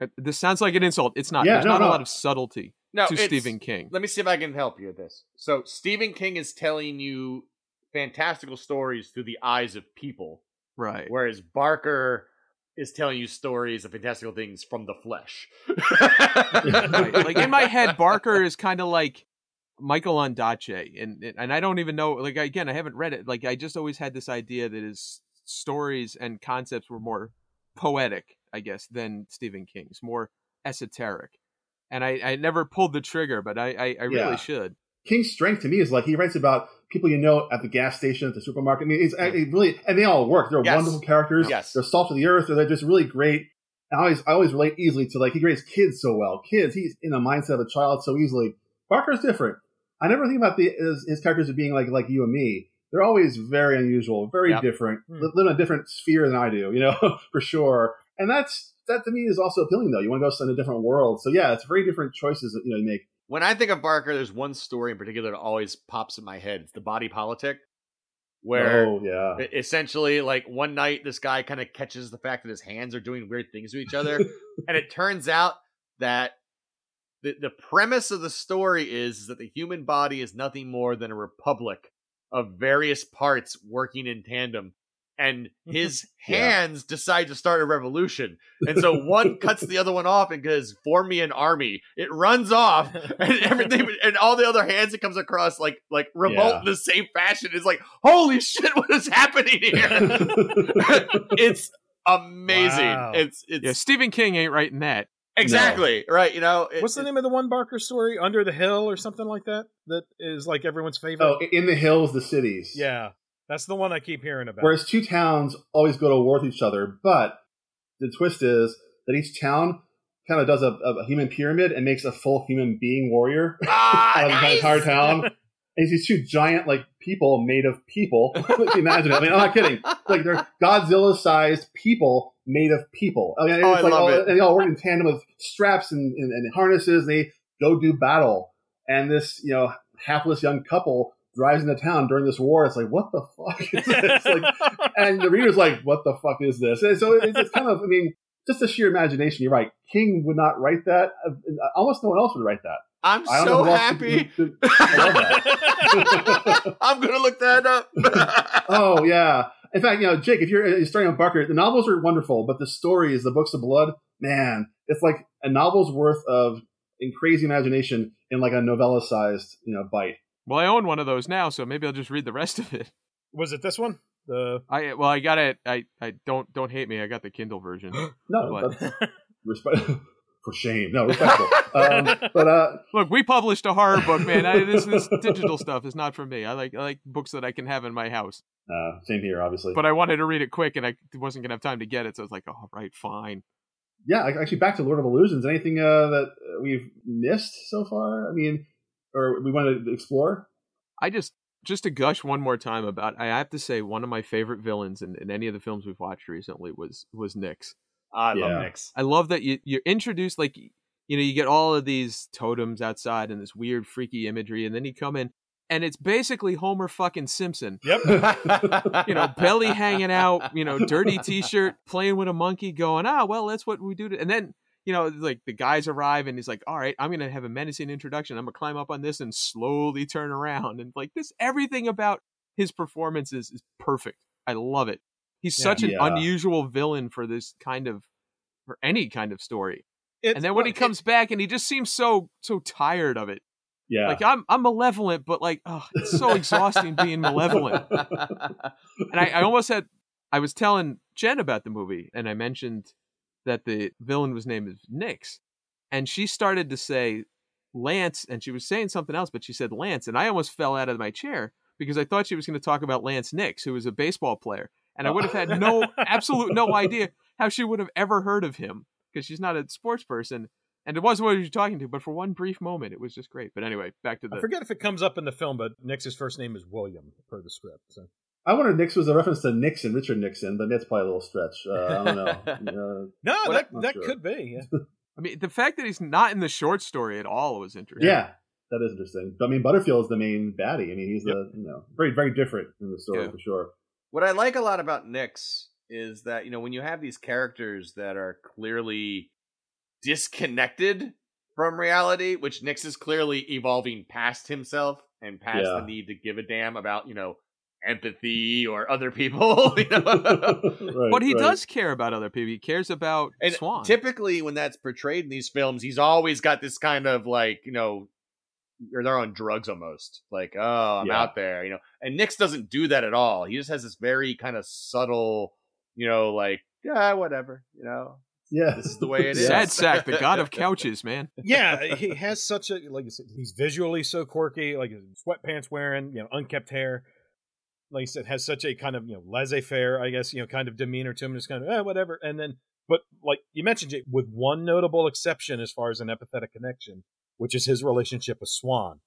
Uh, This sounds like an insult. It's not.
Yeah,
There's
no,
not
no.
a lot of subtlety
No,
to Stephen King.
Let me see if I can help you with this. So Stephen King is telling you fantastical stories through the eyes of people,
Right.
whereas Barker is telling you stories of fantastical things from the flesh.
right. Like in my head, Barker is kind of like Michael Ondaatje, and and I don't even know. Like again, I haven't read it. Like I just always had this idea that his stories and concepts were more poetic, I guess, than Stephen King's, more esoteric. And I, I never pulled the trigger, but I, I, I really
Yeah.
should.
King's strength to me is like he writes about people you know at the gas station, at the supermarket. I mean, it's it really, and they all work. They're
Yes.
wonderful characters.
Yes.
They're salt of the earth. They're just really great. I always, I always relate easily to like he raised kids so well. Kids, he's in the mindset of a child so easily. Barker's different. I never think about the his, his characters as being like like you and me. They're always very unusual, very
Yep.
different,
hmm.
li- live in a different sphere than I do, you know, for sure. And that's that to me is also appealing though. You want to go in a different world, so yeah, it's very different choices that you know you make.
when I think of Barker, there's one story in particular that always pops in my head. It's the body politic, where
oh yeah,
essentially, like one night, this guy kind of catches the fact that his hands are doing weird things to each other, and it turns out that the the premise of the story is, is that the human body is nothing more than a republic of various parts working in tandem. And his
Yeah.
hands decide to start a revolution. And so one cuts the other one off and goes, Form me an army. It runs off and everything and all the other hands it comes across like like revolt
Yeah.
in the same fashion. It's like, holy shit, what is happening here? it's amazing.
Wow.
It's it's
Yeah, Stephen King ain't writing that.
exactly right. You know, it-
What's the
it-
name of the one Barker story? Under the Hill or something like that? That is like everyone's favorite.
oh, in the hills, the cities.
yeah, that's the one I keep hearing about.
Whereas two towns always go to war with each other, but the twist is that each town kind of does a, a human pyramid and makes a full human being warrior
Ah,
out of the entire town. And it's these two giant like people made of people. imagine it? I mean, I'm not kidding. Like they're Godzilla-sized people made of people. I mean, it's
Oh, I
like
love
all,
it.
and they all work in tandem with straps and, and, and harnesses. They go do battle, and this you know hapless young couple drives into town during this war. It's like, what the fuck is this? like, and the reader's like, what the fuck is this? And so it's, it's kind of, I mean, just a sheer imagination. You're right. King would not write that. Uh, Almost no one else would write that.
I'm so
know who else
happy.
I love that.
I'm gonna look that up.
oh yeah. In fact, you know, Jake, if you're, you're starting on Barker, the novels are wonderful, but the stories, the books of blood, man, it's like a novel's worth of in crazy imagination in like a novella sized you know bite.
Well, I own one of those now, so maybe I'll just read the rest of it.
Was it this one? The
I well, I got it. I I don't don't hate me. I got the Kindle version.
No,
What?
respect for shame. No, respectful. um, but uh,
Look, we published a horror book, man. I, this this digital stuff is not for me. I like I like books that I can have in my house.
uh, same here, obviously.
But I wanted to read it quick, and I wasn't gonna have time to get it, so I was like, "All right, fine."
yeah, actually, back to Lord of Illusions. Anything uh, that we've missed so far? I mean, or we want to explore?
I just just to gush one more time about. I have to say, one of my favorite villains in, in any of the films we've watched recently was was Nix.
I love
Yeah.
Nix.
I love that you you're introduced like you know you get all of these totems outside and this weird freaky imagery, and then you come in and it's basically Homer fucking Simpson.
yep.
You know, belly hanging out, you know, dirty t-shirt, playing with a monkey, going, ah, well, that's what we do. To... And then you know, like the guys arrive and he's like, all right, I'm gonna have a menacing introduction. I'm gonna climb up on this and slowly turn around, and like this, everything about his performances is perfect. I love it. He's
Yeah.
such an
Yeah.
unusual villain for this kind of for any kind of story.
It's-
and then when he
well,
comes back and he just seems so so tired of it.
Yeah.
Like I'm I'm malevolent, but like oh, it's so exhausting being malevolent. And I, I almost had I was telling Jen about the movie and I mentioned that the villain was named Nix. And she started to say Lance and she was saying something else, but she said Lance, and I almost fell out of my chair because I thought she was going to talk about Lance Nix, who was a baseball player. And I oh. would have had no absolute no idea how she would have ever heard of him because she's not a sports person. And it wasn't what she was talking to, but for one brief moment, it was just great. But anyway, back to the.
I forget if it comes up in the film, but Nix's first name is William per the script. So
I wonder if Nix was a reference to Nixon, Richard Nixon, but that's probably a little stretch. Uh, I don't know. Uh,
no, that that
sure.
could be. Yeah.
I mean, the fact that he's not in the short story at all was interesting.
yeah, that is interesting. But I mean, Butterfield is the main baddie. I mean, he's the you know very very different in the story
Yeah.
for sure.
What I like a lot about Nix is that, you know, when you have these characters that are clearly disconnected from reality, which Nix is clearly evolving past himself and past
Yeah.
the need to give a damn about, you know, empathy or other people. you know?
Right,
But he
right.
does care about other people. He cares about
And
Swann.
typically, when that's portrayed in these films, he's always got this kind of like, you know, or they're on drugs almost. Like, oh, I'm
Yeah.
out there, you know. And Nix doesn't do that at all. He just has this very kind of subtle, you know, like, yeah, whatever, you know.
Yeah,
This is the way it is.
Sad sack, the god of couches, man.
yeah, he has such a like you said, he's visually so quirky, like sweatpants wearing, you know, unkept hair. Like you said, has such a kind of you know laissez-faire, I guess, you know, kind of demeanor to him, just kind of eh, whatever. And then, but like you mentioned, Jay, with one notable exception as far as an empathetic connection, which is his relationship with Swann,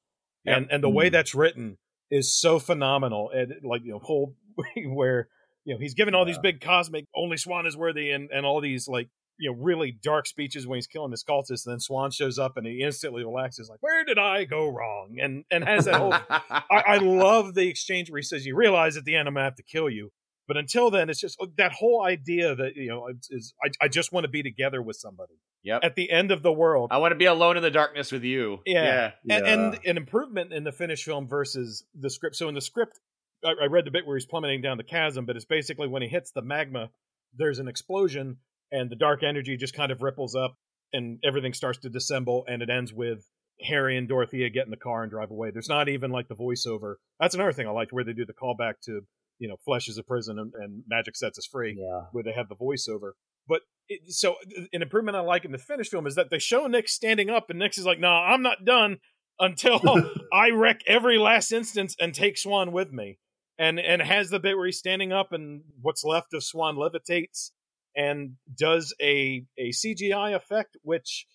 Yep.
and and the way
Mm.
that's written is so phenomenal, and like you know, whole where you know he's giving all these big cosmic only Swann is worthy, and and all these like you know really dark speeches when he's killing this cultist. And then Swann shows up and he instantly relaxes, like, "Where did I go wrong?" And and has that whole. I, I love the exchange where he says, "You realize at the end I'm gonna have to kill you." But until then, it's just oh, that whole idea that you know it's, is I, I just want to be together with somebody
Yep.
at the end of the world.
I want to be alone in the darkness with you.
Yeah. and, and
Yeah.
an improvement in the finished film versus the script. So in the script, I, I read the bit where he's plummeting down the chasm, but it's basically when he hits the magma, there's an explosion, and the dark energy just kind of ripples up, and everything starts to dissemble, and it ends with Harry and Dorothea get in the car and drive away. There's not even like the voiceover. That's another thing I liked where they do the callback to you know flesh is a prison and, and magic sets us free
yeah.
where they have the voiceover. But it, so an improvement I like in the finished film is that they show Nix standing up, and Nix is like, "Nah, I'm not done until I wreck every last instance and take Swann with me." And and has the bit where he's standing up, and what's left of Swann levitates and does a a CGI effect, which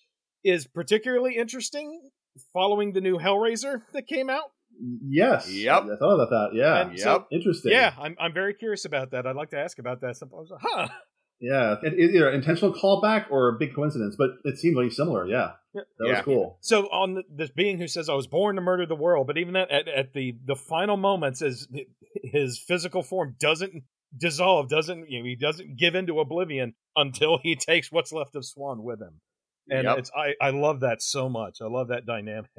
is particularly interesting following the new Hellraiser that came out.
Yes.
Yep.
I thought about that. Yeah.
And so-
Interesting.
Yeah, I'm I'm very curious about that. I'd like to ask about that. Some- I was like, huh.
Yeah. It, it, either intentional callback or a big coincidence, but it seemed really similar. Yeah.
Yeah.
That
Yeah.
was cool.
So on the, this being who says I was born to murder the world, but even that at, at the the final moments, as his physical form doesn't dissolve, doesn't you know, he doesn't give into oblivion until he takes what's left of Swann with him, and
Yep.
it's I I love that so much. I love that dynamic.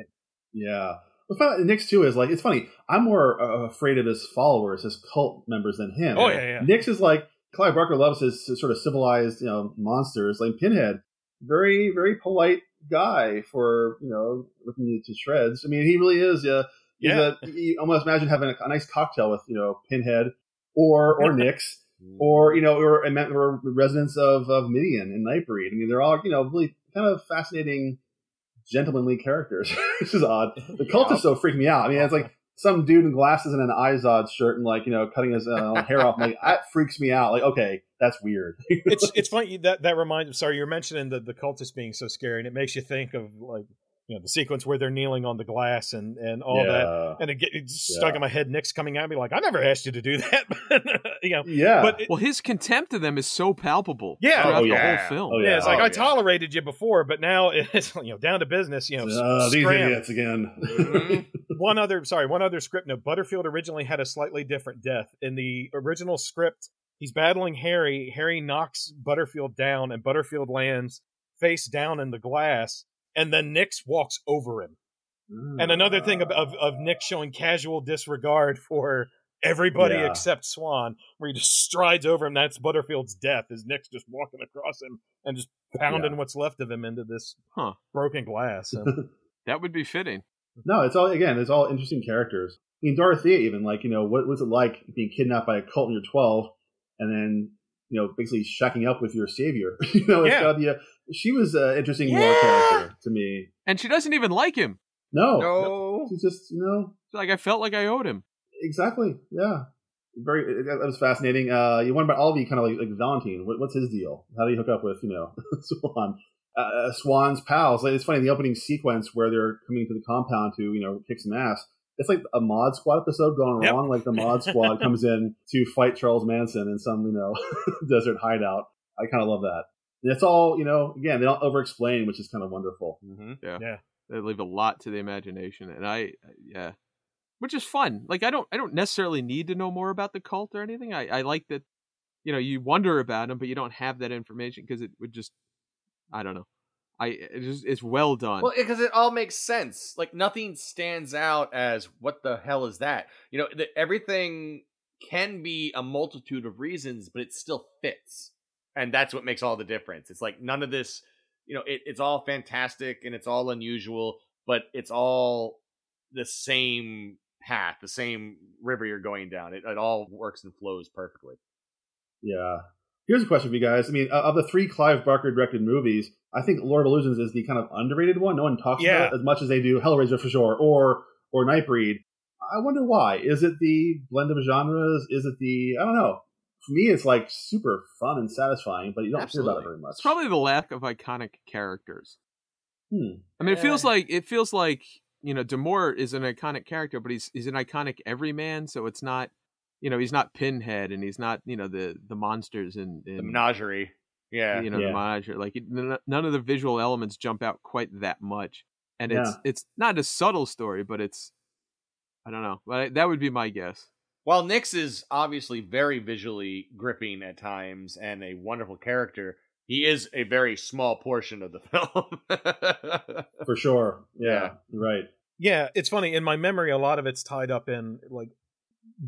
Yeah. I found too is like it's funny. I'm more uh, afraid of his followers, his cult members, than him.
Oh, yeah, yeah.
Nix is like Clive Barker loves his, his sort of civilized, you know, monsters like Pinhead. very very polite guy for you know ripping you to shreds. I mean, he really is.
Yeah.
A, you almost imagine having a, a nice cocktail with you know Pinhead or or Nix or you know or, or residents of of Midian and Nightbreed. I mean, they're all you know really kind of fascinating, gentlemanly characters. Which is odd. The cultists though freak me out. I mean, it's like some dude in glasses and an Izod shirt and like you know cutting his uh, hair off. I'm like that freaks me out. Like okay, that's weird.
it's it's funny that that reminds. Me. Sorry, you're mentioning the the cultists being so scary, and it makes you think of like you know the sequence where they're kneeling on the glass and and all that. And it, get, it just stuck
Yeah.
in my head. Nix coming at me like, I never asked you to do that. you know,
Yeah.
but it,
Well, his contempt of them is so palpable.
Yeah.
throughout
Oh,
the
yeah.
whole film.
Oh,
yeah, it's like
Oh,
I
yeah.
tolerated you before, but now it's you know down to business. You know,
Uh, these idiots again.
Mhm.
one other sorry one other script note butterfield originally had a slightly different death in the original script he's battling harry harry knocks butterfield down and butterfield lands face down in the glass and then Nix walks over him and another thing of, of, of Nix showing casual disregard for everybody
Yeah.
except Swann, where he just strides over him. That's Butterfield's death, is Nix just walking across him and just pounding what's left of him into this
Huh.
broken glass. So,
That would be fitting.
No, it's all again. It's all interesting characters. I mean, Dorothea, even like you know, what was it like being kidnapped by a cult when you're 12, and then you know, basically shacking up with your savior? you know, it's
Yeah.
gotta be a. She was an interesting lore
Yeah.
character to me.
And she doesn't even like him.
No,
No.
she's just you know she's
Like I felt like I owed him.
exactly yeah. Very that that was fascinating. Uh, you wonder about Albie, kind of like, like Valentine. What, what's his deal? How do you hook up with you know Swann? Uh, uh, Swann's pals. Like, it's funny the opening sequence where they're coming to the compound to you know kick some ass. It's like a Mod Squad episode gone
Yep.
wrong. Like the Mod Squad comes in to fight Charles Manson in some you know desert hideout. I kind of love that. And it's all you know. Again, they don't over-explain, which is kind of wonderful.
Mhm.
They leave a lot to the imagination, and I, yeah, which is fun. Like I don't, I don't necessarily need to know more about the cult or anything. I, I like that, you know, you wonder about them, but you don't have that information because it would just, I don't know. I, it just, it's well done.
Well, because it all makes sense. Like nothing stands out as what the hell is that? You know, the, everything can be a multitude of reasons, but it still fits, and that's what makes all the difference. It's like none of this. You know, it, it's all fantastic and it's all unusual, but it's all the same path, the same river you're going down. It, it all works and flows perfectly.
Yeah. Here's a question for you guys. I mean, of the three Clive Barker directed movies, I think Lord of Illusions is the kind of underrated one. No one talks
Yeah.
about it as much as they do Hellraiser for sure, or or Nightbreed. I wonder why. Is it the blend of genres? Is it the I don't know. For me, it's like super fun and satisfying, but you don't hear about it very much.
it's probably the lack of iconic characters.
Hmm.
I mean, it feels like it feels like you know D'Amour is an iconic character, but he's he's an iconic everyman. So it's not, you know, he's not Pinhead, and he's not you know the the monsters and
The menagerie. Yeah.
you know
Yeah.
the monitor. Like none of the visual elements jump out quite that much, and it's
Yeah.
it's not a subtle story, but it's I don't know, but that would be my guess.
While Nix is obviously very visually gripping at times and a wonderful character, he is a very small portion of the film.
For sure. Yeah.
Yeah.
Right.
Yeah, it's funny. In my memory, a lot of it's tied up in like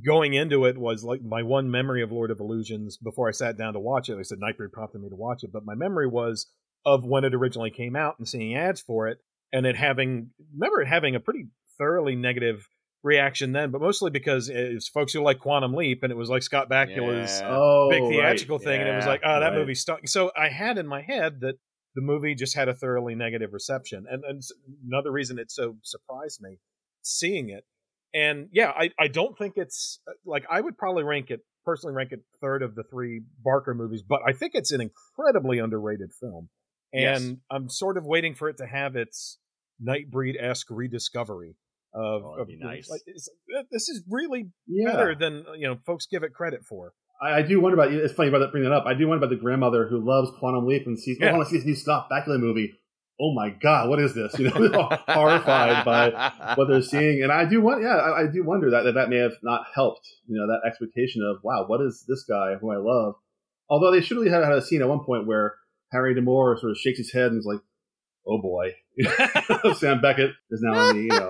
going into it was like my one memory of Lord of Illusions before I sat down to watch it. I said Nightbreed prompted me to watch it, but my memory was of when it originally came out and seeing ads for it, and it having remember it having a pretty thoroughly negative reaction then, but mostly because it's folks who like Quantum Leap, and it was like Scott Bakula's uh,
Yeah.
Oh,
big
right.
theatrical thing, and it was like, oh, that
right.
movie stunk. So I had in my head that the movie just had a thoroughly negative reception, and, and another reason it so surprised me seeing it. And yeah, I I don't think it's uh, like I would probably rank it personally rank it third of the three Barker movies, but I think it's an incredibly underrated film,
Yes.
and I'm sort of waiting for it to have its Nightbreed esque rediscovery. Of,
Oh,
of
be nice.
like, this is really
Yeah.
better than uh, you know folks give it credit for.
I, I do wonder about It's funny about that bringing that up. I do wonder about the grandmother who loves Quantum Leap and sees.
Oh, yeah.
I want to see this new Scott Bakula movie. Oh my god, what is this? You know, horrified by what they're seeing, and I do want. Yeah, I, I do wonder that, that that may have not helped. You know, that expectation of wow, what is this guy who I love? Although they should have had a scene at one point where Harry D'Amour sort of shakes his head and is like, "Oh boy, Sam Beckett is now in the." You know,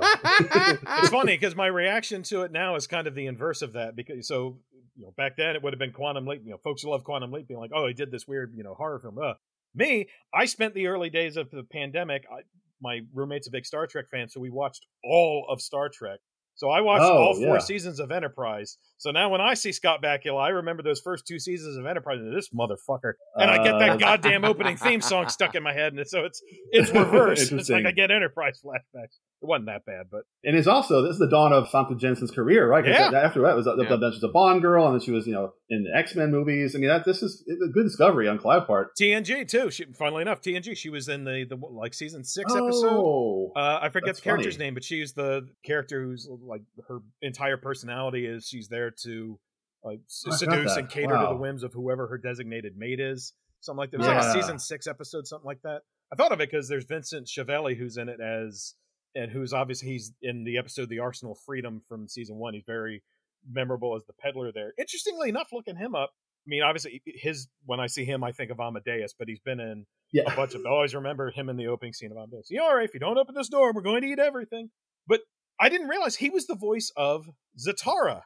it's funny because my reaction to it now is kind of the inverse of that because so you know back then it would have been quantum leap you know folks who love quantum leap being like oh he did this weird you know horror film uh. Me, I spent the early days of the pandemic. I, my roommate's a big Star Trek fan, so we watched all of Star Trek. So I watched
Oh,
all four
yeah.
seasons of Enterprise. So now when I see Scott Bakula, I remember those first two seasons of Enterprise. This motherfucker, and I get
Uh,
that goddamn opening theme song stuck in my head, and so it's it's reversed. it's like I get Enterprise flashbacks. It wasn't that bad, but
And it's also this is the dawn of Famke Janssen's career, right?
Yeah.
that- After that, was uh,
Yeah.
then she was a Bond girl, and then she was you know in the X Men movies. I mean, that this is a good discovery on Clive part.
TNG too. She, funnily enough, TNG. She was in the the like season six episode.
Oh,
Uh, I forget the character's
funny.
name, but she's the character who's like her entire personality is she's there to like s-
I
seduce and cater to the whims of whoever her designated mate is. Something like that. It was like a season six episode, something like that. I thought of it because there's Vincent Schiavelli who's in it as and who's obviously he's in the episode The Arsenal Freedom from season one. He's very memorable as the peddler there. Interestingly enough, looking him up. I mean, obviously, his when I see him, I think of Amadeus, but he's been in
yeah.
a bunch of. I always remember him in the opening scene of Amadeus. You all right? If you don't open this door, we're going to eat everything. But I didn't realize he was the voice of Zatara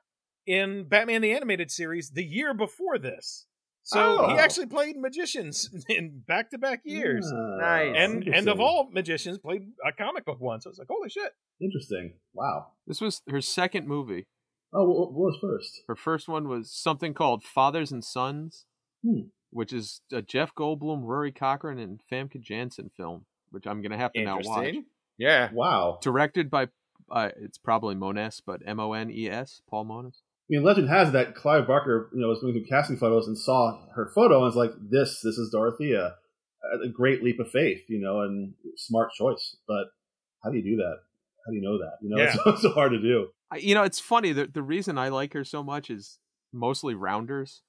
in Batman the Animated Series the year before this. So
Oh.
he actually played magicians in back to back years,
Ah,
Nice.
and and of all magicians, played a comic book one. So it's like, holy shit!
interesting. Wow.
This was her second movie.
Oh, what, what was first?
Her first one was something called Fathers and Sons,
Hmm.
which is a Jeff Goldblum, Rory Cochrane, and Famke Janssen film, which I'm gonna have to now watch.
Yeah.
Wow.
Directed by, uh, it's probably Mones, but M O N E S, Paul Mones.
I mean, legend has that Clive Barker, you know, was going through casting photos and saw her photo and was like, "This, this is Dorothea." A great leap of faith, you know, and smart choice. But how do you do that? How do you know that? You know,
Yeah.
it's so, so hard to do.
I, you know, it's funny. The the reason I like her so much is mostly Rounders.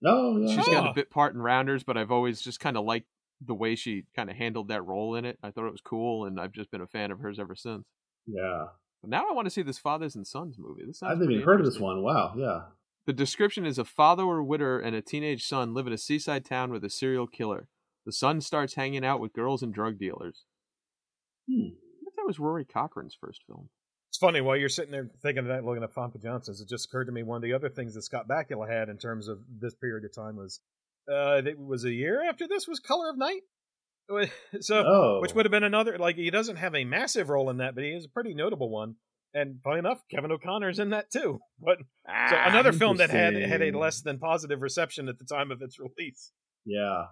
No, yeah.
She's got a oh. bit part in Rounders, but I've always just kind of liked the way she kind of handled that role in it. I thought it was cool, and I've just been a fan of hers ever since.
yeah.
But now I want to see this Fathers and Sons movie. This sounds
I've never even heard of this one. Wow. Yeah.
The description is a father or widower and a teenage son live in a seaside town with a serial killer. The son starts hanging out with girls and drug dealers.
Hmm.
I think that was Rory Cochrane's first film.
It's funny while you're sitting there thinking of that, looking at Famke Janssen's. It just occurred to me one of the other things that Scott Bakula had in terms of this period of time was, uh, it was a year after this was Color of Night. So,
Oh.
which would have been another like he doesn't have a massive role in that, but he is a pretty notable one. And funny enough, Kevin O'Connor's in that too. But so
Ah,
another film that had had a less than positive reception at the time of its release.
Yeah.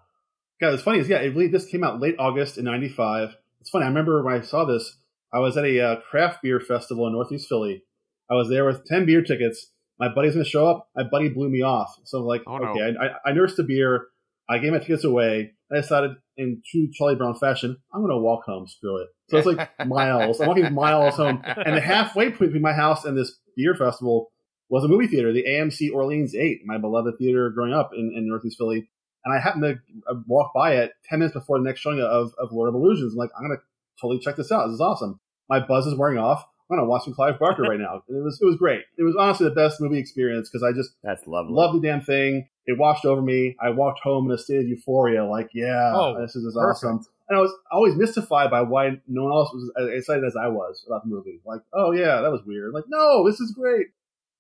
God, it's funny is yeah, it really this came out late August in '95. It's funny. I remember when I saw this, I was at a uh, craft beer festival in Northeast Philly. I was there with ten beer tickets. My buddy's going to show up. My buddy blew me off. So I'm like,
Oh, no.
okay, I, I nursed a beer. I gave my tickets away. I decided, in true Charlie Brown fashion, I'm going to walk home. Screw it. So it's like miles. I'm walking miles home, and the halfway point between my house and this beer festival was a movie theater, the AMC Orleans 8, my beloved theater growing up in, in Northeast Philly. And I happened to uh, walk by it 10 minutes before the next showing of, of Lord of Illusions. I'm like, I'm going to totally check this out. This is awesome. My buzz is wearing off. I'm going to watch Clive Barker right now. And it was, it was great. It was honestly the best movie experience because I just
That's lovely.
loved the damn thing. It washed over me. I walked home in a state of euphoria, like, yeah,
Oh,
this is just
perfect.
awesome. And I was always mystified by why no one else was as excited as I was about the movie. Like, oh yeah, that was weird. Like, no, this is great.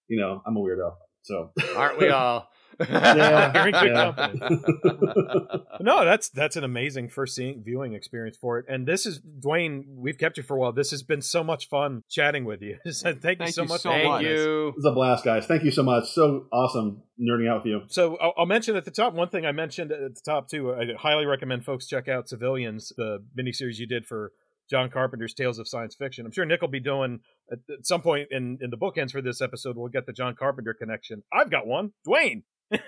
You know, I'm a weirdo. So
Aren't we all?
Yeah,
You're good
yeah.
company. No, that's that's an amazing first seeing, viewing experience for it. And this is Duane. We've kept you for a while. This has been so much fun chatting with you. So Thank, you so
you
much.
so
Thank
much.
you.
It was a blast, guys. Thank you so much. So awesome nerding out with you.
So I'll, I'll mention at the top one thing I mentioned at the top too. I highly recommend folks check out Civilians, the miniseries you did for John Carpenter's Tales of Science Fiction. I'm sure Nick will be doing at, at some point in in the bookends for this episode. We'll get the John Carpenter connection. I've got one, Duane.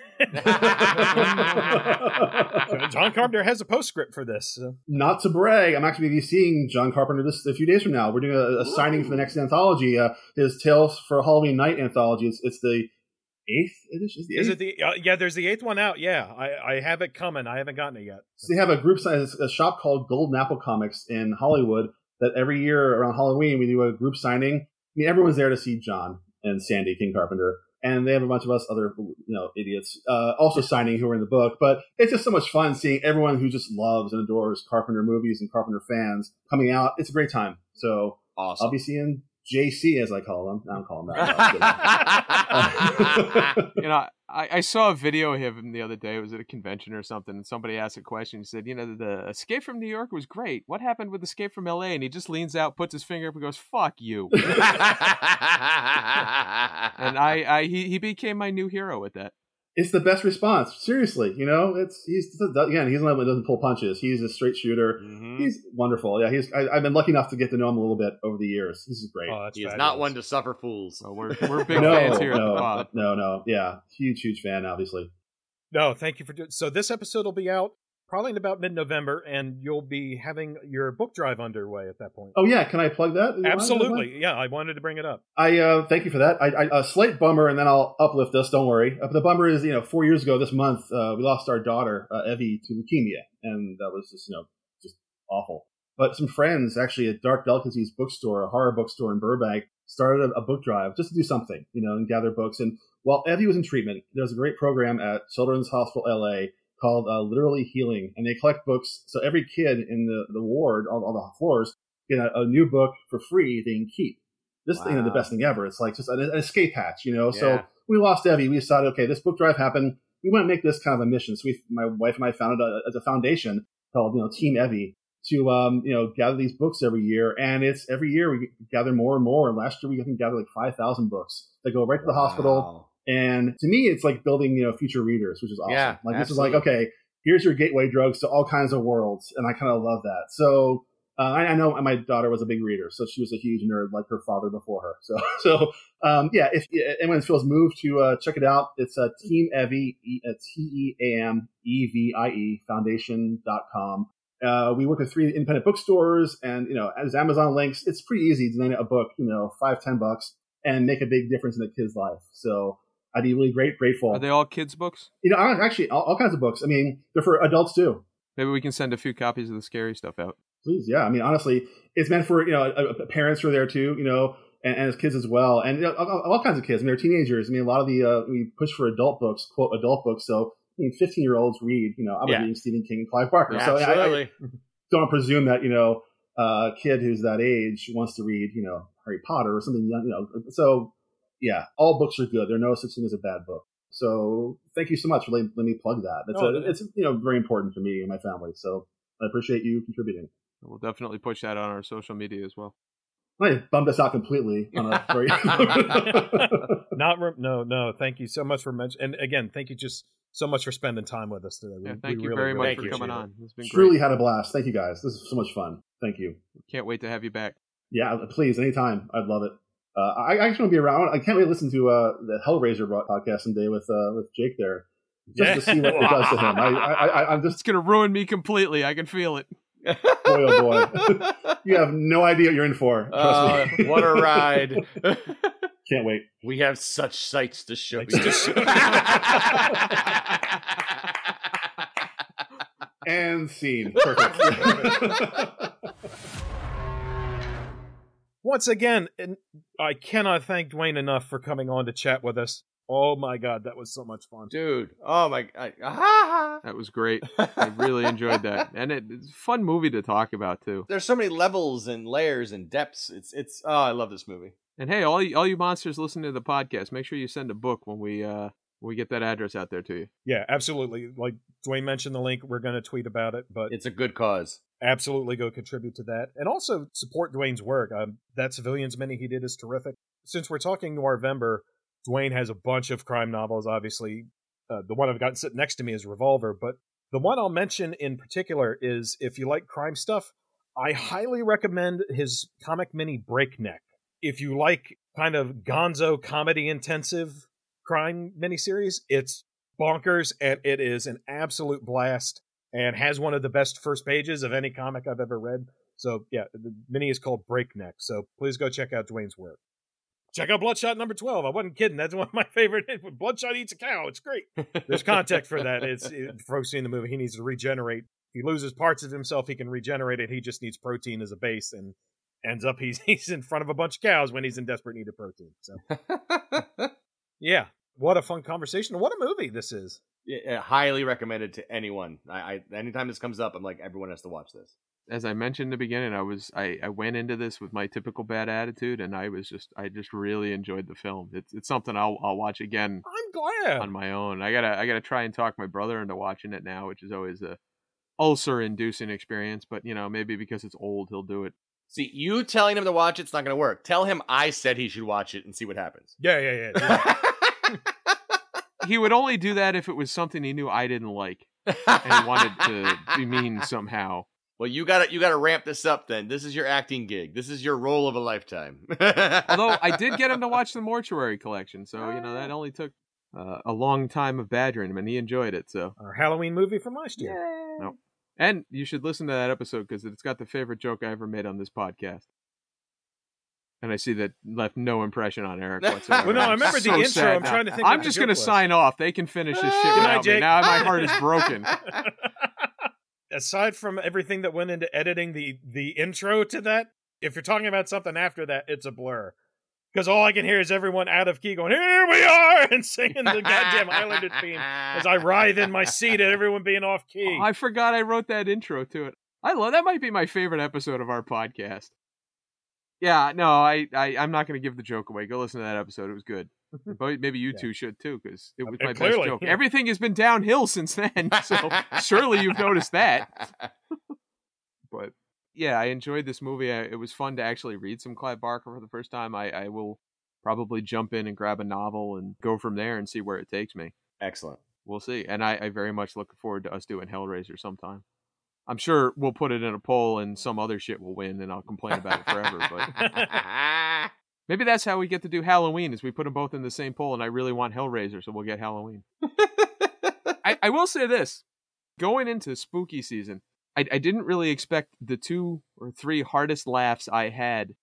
John Carpenter has a postscript for this. so-
Not to brag, I'm actually going to be seeing John Carpenter this a few days from now. We're doing a, a signing for the next anthology, uh, his Tales for Halloween Night anthology. It's, it's the eighth edition.
Is
eighth?
it the uh, yeah? There's the eighth one out. Yeah, I I have it coming. I haven't gotten it yet.
So they have a group size a shop called Golden Apple Comics in Hollywood that every year around Halloween we do a group signing. I mean everyone's there to see John and Sandy King Carpenter, and they have a bunch of us other you know idiots uh, also signing who are in the book. But it's just so much fun seeing everyone who just loves and adores Carpenter movies and Carpenter fans coming out. It's a great time. So
Awesome.
I'll be seeing JC, as I call him. I don't call him that.
you know, I, I saw a video of him the other day. It was at a convention or something, and somebody asked a question. He said, "You know, the Escape from New York was great. What happened with Escape from L.A.?" And he just leans out, puts his finger up, and goes, "Fuck you." and I, I, he, he became my new hero with that.
It's the best response. Seriously, you know, it's he's again he's not one that doesn't pull punches. He's a straight shooter.
Mhm.
He's wonderful. Yeah, he's. I, I've been lucky enough to get to know him a little bit over the years. He's just great.
Oh, that's
He is
fabulous.
not one to suffer fools.
So we're we're big
no,
fans here at
no,
the pod.
no, no. Yeah, huge, huge fan. Obviously.
No, thank you for doing. So this episode will be out probably in about mid-November, and you'll be having your book drive underway at that point.
Oh yeah, can I plug that? You?
Absolutely, yeah. I wanted to bring it up.
I uh, thank you for that. I, I a slight bummer, and then I'll uplift us. Don't worry. Uh, the bummer is, you know, four years ago this month, uh, we lost our daughter uh, Evie to leukemia, and that was just, you know, just awful. But some friends actually at Dark Delicacies bookstore, a horror bookstore in Burbank, started a, a book drive just to do something, you know, and gather books. And while Evie was in treatment, there's a great program at Children's Hospital LA called uh, Literally Healing, and they collect books. So every kid in the the ward, on all the floors, get a, a new book for free they can keep. This thing is the best thing ever. It's like just an, an escape hatch, you know.
Yeah.
So we lost Evie. We decided, okay, this book drive happened. We want to make this kind of a mission. So we, my wife and I founded a, as a foundation called, you know, Team Evie to, um, you know, gather these books every year. And it's every year we gather more and more. And last year we I think gathered like 5,000 books that go right to the hospital. And to me, it's like building, you know, future readers, which is awesome.
Yeah,
like this is like, okay, here's your gateway drugs to all kinds of worlds, and I kind of love that. So uh, I, I know my daughter was a big reader, so she was a huge nerd, like her father before her. So, so um, yeah, if anyone feels moved to uh, check it out, it's uh, Team Evie, E- uh, T E A M E V I E Foundation.com. Uh, we work with three independent bookstores, and you know, as Amazon links, it's pretty easy to donate a book, you know, five ten bucks, and make a big difference in a kid's life. So I'd be really great grateful.
Are they all kids' books?
you know, actually, all, all kinds of books. I mean, they're for adults too.
Maybe we can send a few copies of the scary stuff out.
Please, yeah. I mean, honestly, it's meant for you know uh, uh, parents who are there too, you know, and, and as kids as well, and you know, all, all kinds of kids. I mean, they're teenagers. I mean, a lot of the uh, we push for adult books, quote adult books. So, I mean, fifteen year olds read. You know, I'm
Yeah.
reading Stephen King and Clive Barker. so I, I don't presume that you know uh, a kid who's that age wants to read you know Harry Potter or something. young, You know, so yeah, all books are good. There's no such thing as a bad book. So thank you so much for letting, letting me plug that. It's
Oh,
a, it's you know very important for me and my family. So I appreciate you contributing.
We'll definitely push that on our social media as well.
I bummed us out completely on a very.
Not re- no no. Thank you so much for mentioning. And again, thank you just so much for spending time with us today. We-
Yeah,
we
thank you
really,
very
really
much for coming
appreciate
on. It's been
Truly
great.
had a blast. Thank you guys. This is so much fun. Thank you.
Can't wait to have you back.
Yeah, please, anytime. I'd love it. Uh, I, I actually want to be around. I can't wait to listen to uh, the Hellraiser podcast someday with uh, with Jake there, just to see what it does to him. I, I, I, I'm
It's
just
gonna ruin me completely. I can feel it.
boy, oh boy. you have no idea what you're in for. Trust
Uh,
me.
what a ride.
Can't wait.
we have such sights to show
Sights
you.
to
And scene. Perfect.
Once again, and I cannot thank Duane enough for coming on to chat with us. Oh my god, that was so much fun.
Dude, oh my god. Ah,
That was great. I really enjoyed that, and it, it's a fun movie to talk about too.
There's so many levels and layers and depths. It's it's oh, I love this movie.
And hey, all you, all you monsters listening to the podcast, make sure you send a book when we uh when we get that address out there to you.
Yeah, absolutely. Like Duane mentioned the link, we're going to tweet about it, but
It's a good cause.
Absolutely go contribute to that and also support Duane's work. Um, that Civilians Mini he did is terrific. Since we're talking Noirvember, Dwayne has a bunch of crime novels. Obviously, uh, the one I've got sitting next to me is Revolver, but the one I'll mention in particular is if you like crime stuff, I highly recommend his comic mini Breakneck. If you like kind of gonzo comedy intensive crime miniseries, it's bonkers and it is an absolute blast and has one of the best first pages of any comic I've ever read. So yeah, the mini is called Breakneck. So please go check out Duane's work. Check out Bloodshot number twelve. I wasn't kidding. That's one of my favorite. Bloodshot eats a cow. It's great. There's context for that. It's it, for folks seeing the movie. He needs to regenerate. He loses parts of himself, he can regenerate it. He just needs protein as a base, and ends up he's he's in front of a bunch of cows when he's in desperate need of protein. So yeah, what a fun conversation. What a movie this is.
Yeah, highly recommended to anyone. I, I anytime this comes up, I'm like, everyone has to watch this.
as I mentioned in the beginning, I was I, I went into this with my typical bad attitude, and I was just I just really enjoyed the film. It's it's something I'll I'll watch again
I'm glad.
on my own. I gotta I gotta try and talk my brother into watching it now, which is always a ulcer inducing experience. But you know maybe because it's old, he'll do it.
See, you telling him to watch it's not going to work. Tell him I said he should watch it and see what happens.
yeah, yeah, yeah. yeah.
He would only do that if it was something he knew I didn't like and wanted to be mean somehow.
well, you got to you got to ramp this up. Then this is your acting gig. This is your role of a lifetime.
Although I did get him to watch the Mortuary Collection, so you know that only took uh, a long time of badgering him, and he enjoyed it. So,
Our Halloween movie from last year.
No. and you should listen to that episode because it's got the favorite joke I ever made on this podcast. And I see that left no impression on Eric whatsoever.
Well, no, I
I'm
remember the
so
intro.
sad
I'm
now.
trying to think.
I'm just gonna sign off. They can finish this shit without me. Now my heart is broken.
Aside from everything that went into editing the the intro to that, if you're talking about something after that, it's a blur. Because all I can hear is everyone out of key going, "Here we are," and singing the goddamn Highlander theme as I writhe in my seat at everyone being off key.
Oh, I forgot I wrote that intro to it. I love that. Might be my favorite episode of our podcast. Yeah, no, I, I I'm not going to give the joke away. Go listen to that episode. It was good. But maybe you
Yeah.
two should too, because it was
Uh,
my
clearly,
best joke.
yeah.
Everything has been downhill since then, so surely you've noticed that. But yeah, I enjoyed this movie. I, it was fun to actually read some Clive Barker for the first time. I, I will probably jump in and grab a novel and go from there and see where it takes me.
Excellent.
We'll see. And I, I very much look forward to us doing Hellraiser sometime. I'm sure we'll put it in a poll and some other shit will win and I'll complain about it forever. But maybe that's how we get to do Halloween is we put them both in the same poll and I really want Hellraiser, so we'll get Halloween. I, I will say this. Going into spooky season, I, I didn't really expect the two or three hardest laughs I had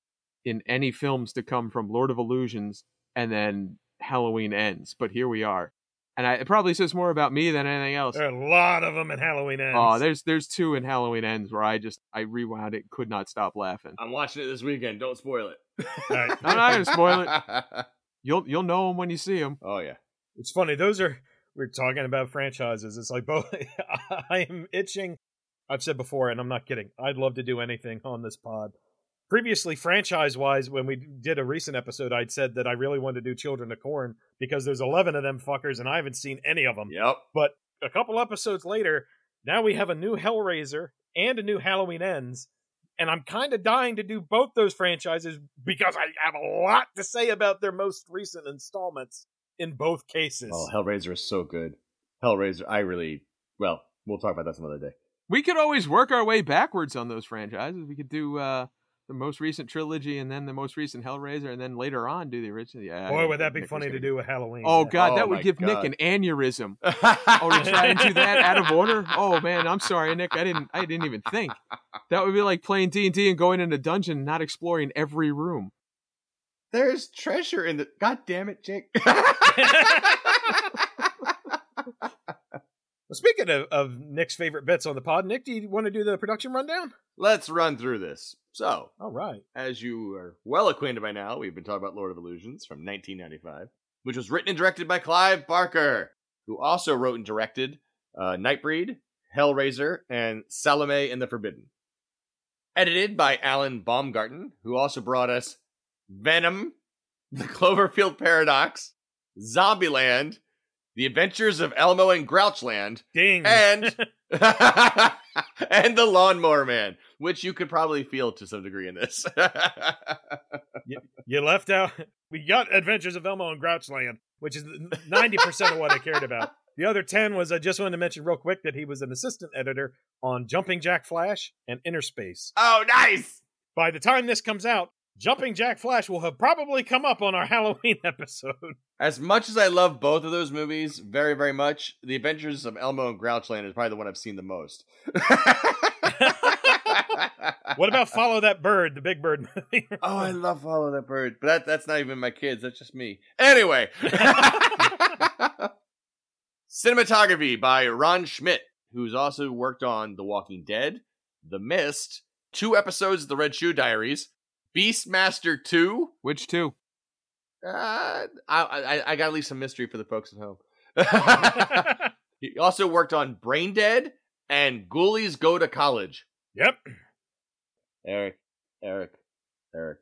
in any films to come from Lord of Illusions and then Halloween ends. But here we are. And I, it probably says more about me than anything else.
there are a lot of them in Halloween ends.
Oh, there's there's two in Halloween ends where I just I rewound it, could not stop laughing.
I'm watching it this weekend. Don't spoil it.
All right.
I'm not gonna spoil it. You'll you'll know them when you see them.
oh yeah.
It's funny. Those are we're talking about franchises. It's like both. I am itching. I've said before, and I'm not kidding. I'd love to do anything on this pod. Previously, franchise wise, when we did a recent episode, I'd said that I really wanted to do Children of Corn because there's 11 of them fuckers, and I haven't seen any of them.
Yep.
But a couple episodes later, now we have a new Hellraiser and a new Halloween Ends. And I'm kind of dying to do both those franchises because I have a lot to say about their most recent installments in both cases.
Oh, Hellraiser is so good. Hellraiser, I really well, we'll talk about that some other day.
We could always work our way backwards on those franchises. We could do uh, the most recent trilogy and then the most recent Hellraiser, and then later on do the original. Yeah,
Boy, would that be
Nick
funny to do with Halloween.
Oh God,
Oh,
that would give
God.
Nick an aneurysm. Oh, to try and do that out of order. Oh man, I'm sorry, Nick. I didn't. I didn't even think. That would be like playing D and D and going in a dungeon, and not exploring every room.
There's treasure in the. God damn it, Jake.
Well, speaking of, of Nick's favorite bits on the pod, Nick, do you want to do the production rundown?
Let's run through this. So,
All right.
as you are well acquainted by now, we've been talking about Lord of Illusions from 1995, which was written and directed by Clive Barker, who also wrote and directed uh, Nightbreed, Hellraiser, and Salome and the Forbidden. Edited by Alan Baumgarten, who also brought us Venom, The Cloverfield Paradox, Zombieland, The Adventures of Elmo and Grouchland,
Ding.
and and the lawnmower man, which you could probably feel to some degree in this.
you left out. We got Adventures of Elmo and Grouchland, which is 90% of what I cared about. The other 10 was I just wanted to mention real quick that he was an assistant editor on Jumping Jack Flash and Inner Space.
oh, nice!
By the time this comes out, Jumping Jack Flash will have probably come up on our Halloween episode.
As much as I love both of those movies very, very much, The Adventures of Elmo and Grouchland is probably the one I've seen the most.
What about Follow That Bird, the Big Bird movie?
Oh, I love Follow That Bird, but that, that's not even my kids. That's just me. Anyway, cinematography by Ronn Schmidt, who's also worked on The Walking Dead, The Mist, two episodes of The Red Shoe Diaries, Beastmaster Two.
Which two?
Uh, I, I I gotta leave some mystery for the folks at home. he also worked on Brain Dead and Ghoulies Go to College.
yep.
Eric, Eric, Eric.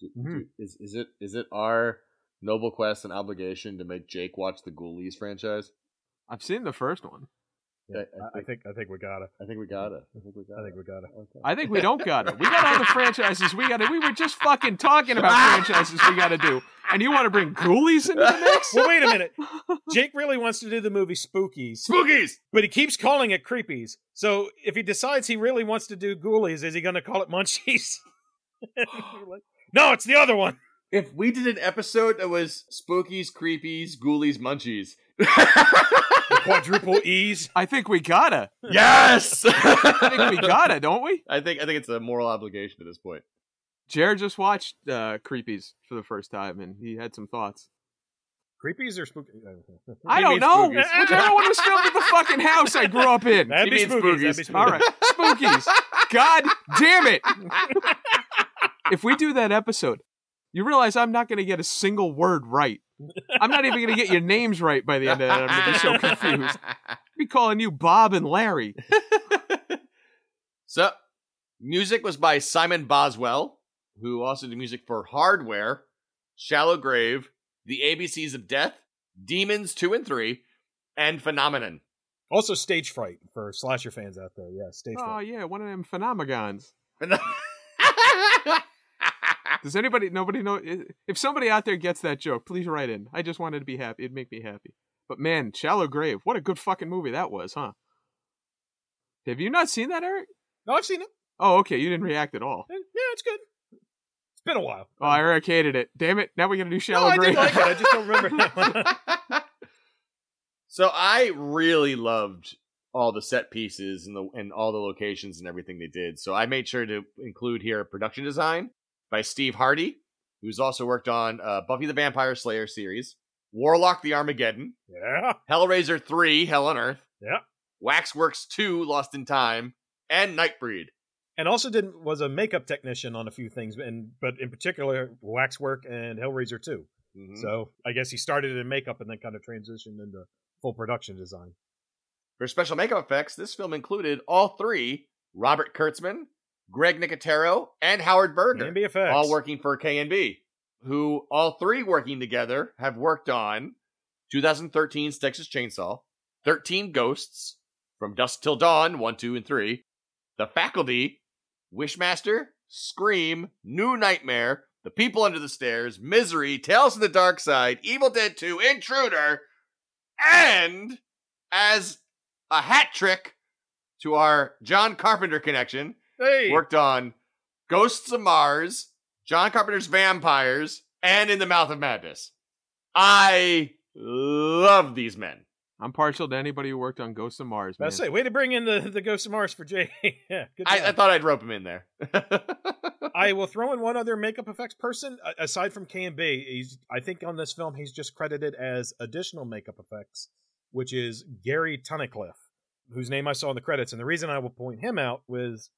do- do-
Mhm.
is is it is it our noble quest and obligation to make Jake watch the Ghoulies franchise?
I've seen the first one.
Yeah,
I- I
I, I think I think we got it.
I think we got it. I think we got
I
it.
think we got it.
Okay.
I think we don't got it. We got all the franchises we got to. We were just fucking talking about franchises we got to do, and you want to bring Ghoulies into the mix?
Well, wait a minute. Jake really wants to do the movie Spookies,
Spookies.
but he keeps calling it Creepies. So if he decides he really wants to do Ghoulies, is he going to call it Munchies? no, it's the other one.
If we did an episode that was Spookies, Creepies, Ghoulies, Munchies.
The quadruple E's.
I think we gotta.
yes.
I think we gotta, don't we?
I think I think it's a moral obligation at this point.
Jared just watched uh, Creepies for the first time, and he had some thoughts.
Creepies or spooky?
I don't know.
Spookies.
Whichever one was filmed at the fucking house I grew up in.
That'd be
means
spookies. That'd be
spookies.
spookies.
All right, Spookies. God damn it! If we do that episode, you realize I'm not going to get a single word right. I'm not even going to get your names right by the end of that. I'm going to be so confused. I'll be calling you Bob and Larry.
so, music was by Simon Boswell, who also did music for Hardware, Shallow Grave, The ABCs of Death, Demons 2 and 3, and Phenomenon.
Also, stage fright for slasher fans out there. Yeah, stage
Oh
fright.
Oh, yeah, one of them phenomenons. Does anybody, nobody know? If somebody out there gets that joke, please write in. I just wanted to be happy. It'd make me happy. But man, Shallow Grave, what a good fucking movie that was, huh? Have you not seen that, Eric?
No, I've seen it.
Oh, okay. You didn't react at all.
Yeah, it's good. It's been a while.
Oh, Eric hated it. Damn it. Now we're going to do
no,
Shallow
I
Grave.
did like it. I just don't remember that one.
so I really loved all the set pieces and the and all the locations and everything they did. So I made sure to include here production design by Steve Hardie, who's also worked on uh, Buffy the Vampire Slayer series, Warlock the Armageddon,
Yeah.
Hellraiser 3, Hell on Earth,
Yeah.
Waxworks 2, Lost in Time, and Nightbreed.
And also did was a makeup technician on a few things, and but in particular Waxwork and Hellraiser 2.
Mhm.
So I guess he started in makeup and then kind of transitioned into full production design.
For special makeup effects, this film included all three Robert Kurtzman, Greg Nicotero, and Howard Berger.
And BFX.
all working for K&B, who all three working together have worked on 2013's Texas Chainsaw, 13 Ghosts, From Dusk Till Dawn, 1, 2, and 3, The Faculty, Wishmaster, Scream, New Nightmare, The People Under the Stairs, Misery, Tales from the Dark Side, Evil Dead 2, Intruder, and as a hat trick to our John Carpenter connection,
Hey.
worked on Ghosts of Mars, John Carpenter's Vampires, and In the Mouth of Madness. I love these men.
I'm partial to anybody who worked on Ghosts of Mars, man.
Let's say, way to bring in the, the Ghost of Mars for Jay. yeah,
I. I thought I'd rope him in there.
I will throw in one other makeup effects person aside from K and B. He's I think on this film he's just credited as additional makeup effects, which is Gary Tunnicliffe, whose name I saw in the credits. And the reason I will point him out was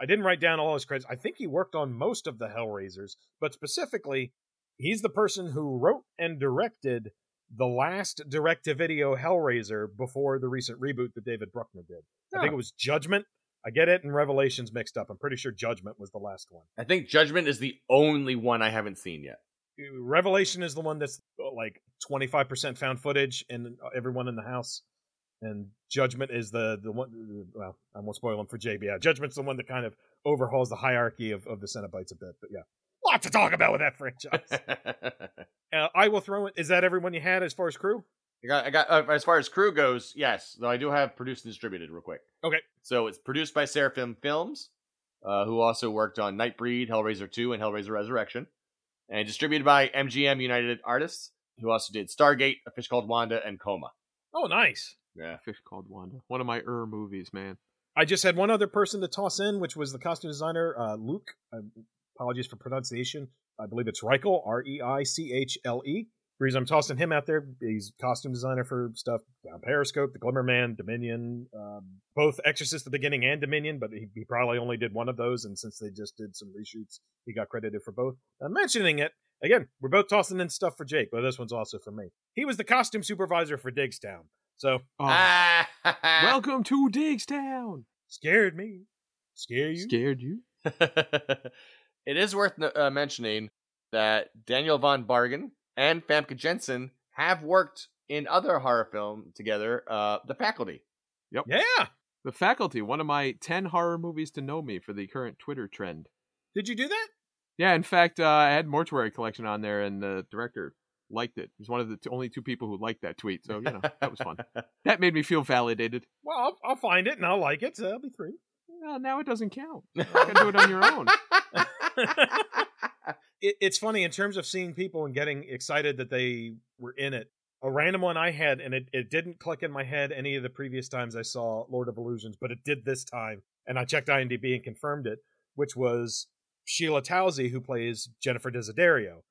I didn't write down all his credits. I think he worked on most of the Hellraisers, but specifically, he's the person who wrote and directed the last direct-to-video Hellraiser before the recent reboot that David Bruckner did. I think it was Judgment. I get it and Revelations mixed up. I'm pretty sure Judgment was the last one.
I think Judgment is the only one I haven't seen yet.
Revelation is the one that's like 25% found footage and everyone in the house. And Judgment is the the one. Well, I won't spoil them for JB. Yeah, Judgment's the one that kind of overhauls the hierarchy of, of the Cenobites a bit. But yeah, lot to talk about with that franchise. uh, I will throw it. Is that everyone you had as far as crew?
I got, I got uh, as far as crew goes, yes. Though I do have produced and distributed real quick.
Okay.
So it's produced by Seraphim Films, uh, who also worked on Nightbreed, Hellraiser 2, and Hellraiser Resurrection, and distributed by MGM United Artists, who also did Stargate, A Fish Called Wanda, and Coma.
Oh, nice.
Yeah.
Fish called Wanda. One of my er movies, man.
I just had one other person to toss in, which was the costume designer, uh, Luke. Uh, apologies for pronunciation. I believe it's Reichle, R E I C H L E. Reason I'm tossing him out there, he's costume designer for stuff down Periscope, The Glimmer Man, Dominion, um, both Exorcist the Beginning and Dominion, but he, he probably only did one of those, and since they just did some reshoots, he got credited for both. I'm mentioning it again. We're both tossing in stuff for Jake, but this one's also for me. He was the costume supervisor for Diggstown, so
Oh,
Ah,
welcome to Diggstown.
scared me, scare you.
Scared you?
it is worth uh, mentioning that Daniel von Bargen and Famke Janssen have worked in other horror film together, uh, The Faculty.
Yep.
Yeah.
The Faculty, one of my 10 horror movies to know me for the current Twitter trend.
Did you do that?
Yeah, in fact, uh, I had Mortuary Collection on there, and the director liked it. He's one of the t- only two people who liked that tweet, so, you know, that was fun. That made me feel validated.
Well, I'll, I'll find it and I'll like it, so that'll be three.
Well, now it doesn't count. You can do it on your own.
it, it's funny in terms of seeing people and getting excited that they were in it. A random one I had, and it, it didn't click in my head any of the previous times I saw Lord of Illusions, but it did this time. And I checked IMDb and confirmed it, which was Sheila Tousey, who plays Jennifer Desiderio.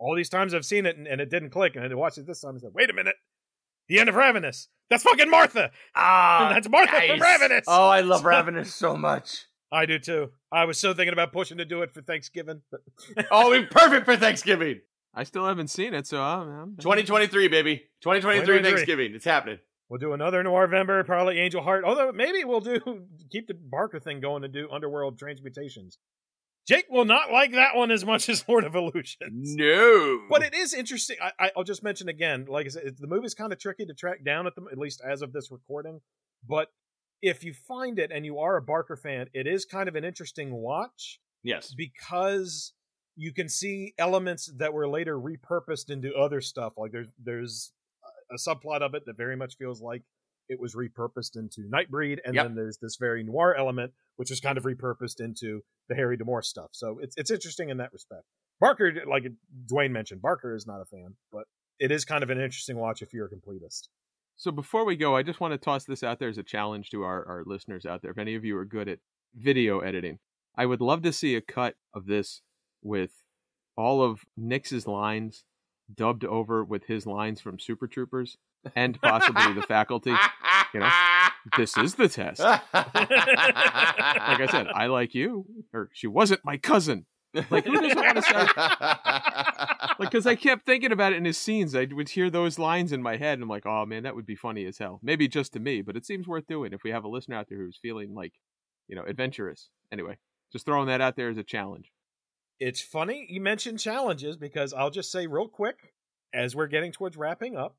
All these times I've seen it and, and it didn't click, and I watched it this time and said, wait a minute. The end of Ravenous. That's fucking Martha.
Ah,
That's Martha from. Ravenous.
Oh, I love Ravenous so much.
I do too. I was so thinking about pushing to do it for Thanksgiving. But
Oh, it'd be perfect for Thanksgiving.
I still haven't seen it, so I'm, I'm
2023, baby. 2023
2023.
Thanksgiving. It's happening.
We'll do another Noirvember, probably Angel Heart. Although maybe we'll do keep the Barker thing going and do Underworld Transmutations. Jake will not like that one as much as Lord of Illusions.
No.
But it is interesting. I, I, I'll just mention again, like I said, the movie's kind of tricky to track down at the at least as of this recording. But if you find it and you are a Barker fan, it is kind of an interesting watch
yes.
because you can see elements that were later repurposed into other stuff. Like there's there's a subplot of it that very much feels like it was repurposed into Nightbreed, and
Yep.
then there's this very noir element which was kind of repurposed into the Harry D'Amour stuff. So it's it's interesting in that respect. Barker, like Duane mentioned, Barker is not a fan, but it is kind of an interesting watch if you're a completist.
So before we go, I just want to toss this out there as a challenge to our, our listeners out there. If any of you are good at video editing, I would love to see a cut of this with all of Nix's lines dubbed over with his lines from Super Troopers and possibly the faculty. You know, This is the test. Like I said, I like you, or she wasn't my cousin. Like, who doesn't want to start? Like, because I kept thinking about it in his scenes. I would hear those lines in my head, and I'm like, oh man, that would be funny as hell. Maybe just to me, but it seems worth doing if we have a listener out there who's feeling like, you know, adventurous. Anyway, just throwing that out there as a challenge.
It's funny you mentioned challenges because I'll just say real quick as we're getting towards wrapping up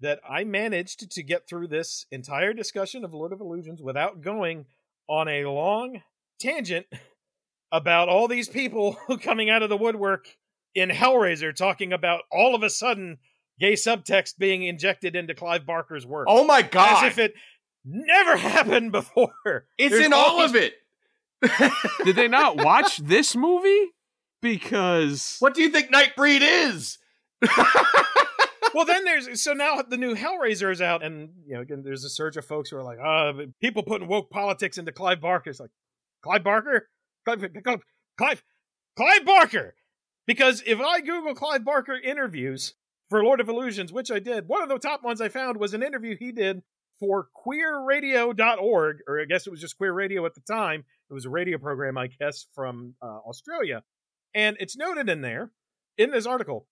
that I managed to get through this entire discussion of Lord of Illusions without going on a long tangent about all these people coming out of the woodwork in Hellraiser talking about all of a sudden gay subtext being injected into Clive Barker's work.
oh my god!
As if it never happened before.
it's
There's
in all
these
of it.
Did they not watch this movie? Because
what do you think Nightbreed is?
Well, then there's so now the new Hellraiser is out, and you know, again, there's a surge of folks who are like, "Ah, people putting woke politics into Clive Barker." It's like, Clive Barker, Clive, Clive, Clive, Clive Barker. Because if I Google Clive Barker interviews for Lord of Illusions, which I did, one of the top ones I found was an interview he did for queerradio.org, or I guess it was just Queer Radio at the time. It was a radio program, I guess, from uh, Australia. And it's noted in there, in this article,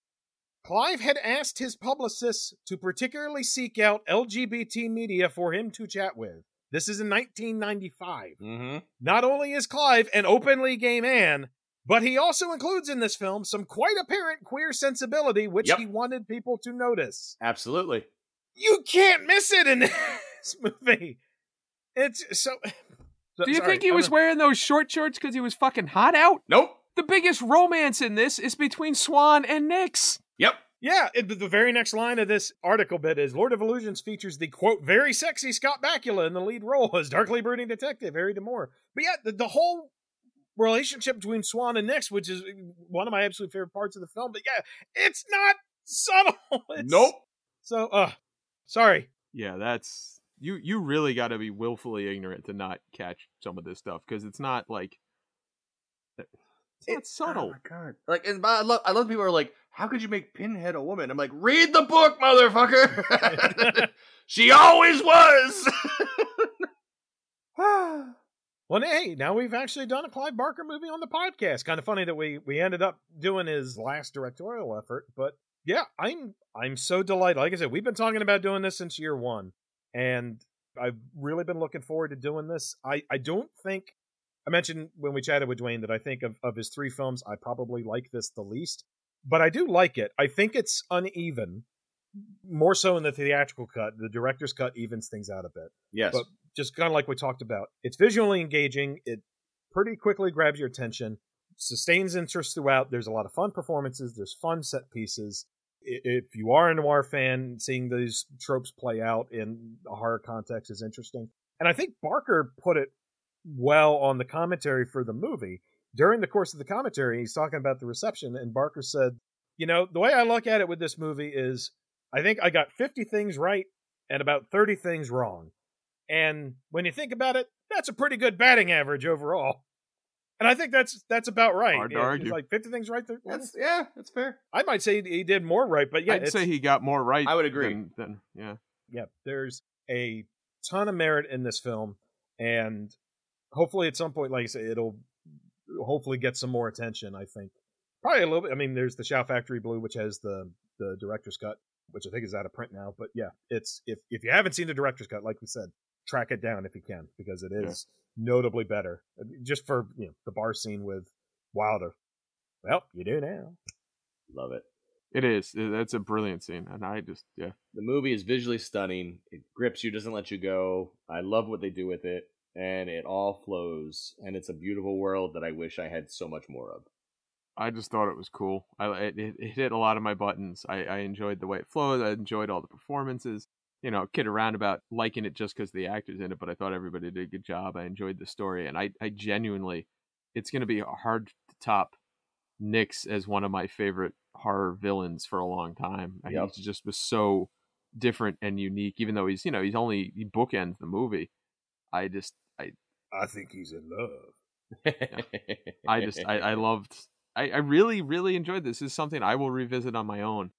Clive had asked his publicists to particularly seek out LGBT media for him to chat with. This is in 1995.
Mm-hmm.
Not only is Clive an openly gay man, but he also includes in this film some quite apparent queer sensibility, which
Yep.
he wanted people to notice.
Absolutely.
You can't miss it in this movie. It's so. so-
do you
sorry,
think he
I'm
was
gonna-
wearing those short shorts because he was fucking hot out?
Nope.
The biggest romance in this is between Swann and Nix.
Yep.
Yeah, it, the very next line of this article bit is Lord of Illusions features the quote very sexy Scott Bakula in the lead role as darkly brooding detective Harry D'Amour. But yeah, the, the whole relationship between Swann and Nix, which is one of my absolute favorite parts of the film. But yeah, it's not subtle. It's-
Nope.
So, uh, sorry.
Yeah, that's you. You really got to be willfully ignorant to not catch some of this stuff because it's not like it's not subtle.
Oh my god! Like, and I love, I love people who are like, "How could you make Pinhead a woman?" I'm like, "Read the book, motherfucker." she always was.
Well, hey, now we've actually done a Clive Barker movie on the podcast. Kind of funny that we we ended up doing his last directorial effort, but yeah, I'm I'm so delighted. Like I said, we've been talking about doing this since year one, and I've really been looking forward to doing this. I I don't think I mentioned when we chatted with Duane that I think of, of his three films, I probably like this the least, but I do like it. I think it's uneven, more so in the theatrical cut. The director's cut evens things out a bit.
Yes.
But just kind of like we talked about, it's visually engaging. It pretty quickly grabs your attention, sustains interest throughout. There's a lot of fun performances. There's fun set pieces. If you are a noir fan, seeing these tropes play out in a horror context is interesting. And I think Barker put it well on the commentary for the movie. During the course of the commentary, he's talking about the reception, and Barker said, You know, the way I look at it with this movie is I think I got 50 things right and about 30 things wrong. And when you think about it, that's a pretty good batting average overall. And I think that's that's about right.
Hard to argue.
He's like 50 things right there.
That's yeah, that's fair.
I might say he did more right, but yeah,
I'd say he got more right.
I would agree.
Than, than yeah.
yeah, there's a ton of merit in this film, and hopefully at some point, like I say, it'll hopefully get some more attention. I think probably a little bit. I mean, there's the Shout Factory Blue, which has the the director's cut, which I think is out of print now. But yeah, it's if if you haven't seen the director's cut, like we said, track it down if you can because it is notably better. Just for you know the bar scene with Wilder. Well, you do now.
Love it.
It is. That's a brilliant scene, and I just yeah.
The movie is visually stunning. It grips you, doesn't let you go. I love what they do with it, and it all flows. And it's a beautiful world that I wish I had so much more of.
I just thought it was cool. I it, it it hit a lot of my buttons. I, I enjoyed the way it flowed. I enjoyed all the performances. You know, kid around about liking it just because the actors in it, but I thought everybody did a good job. I enjoyed the story, and I I genuinely, it's going to be hard to top Nix as one of my favorite horror villains for a long time.
Yep.
He just was so different and unique, even though he's you know he's only he bookends the movie. I just I
I think he's in love.
I just I, I loved I, I really really enjoyed this. This is something I will revisit on my own.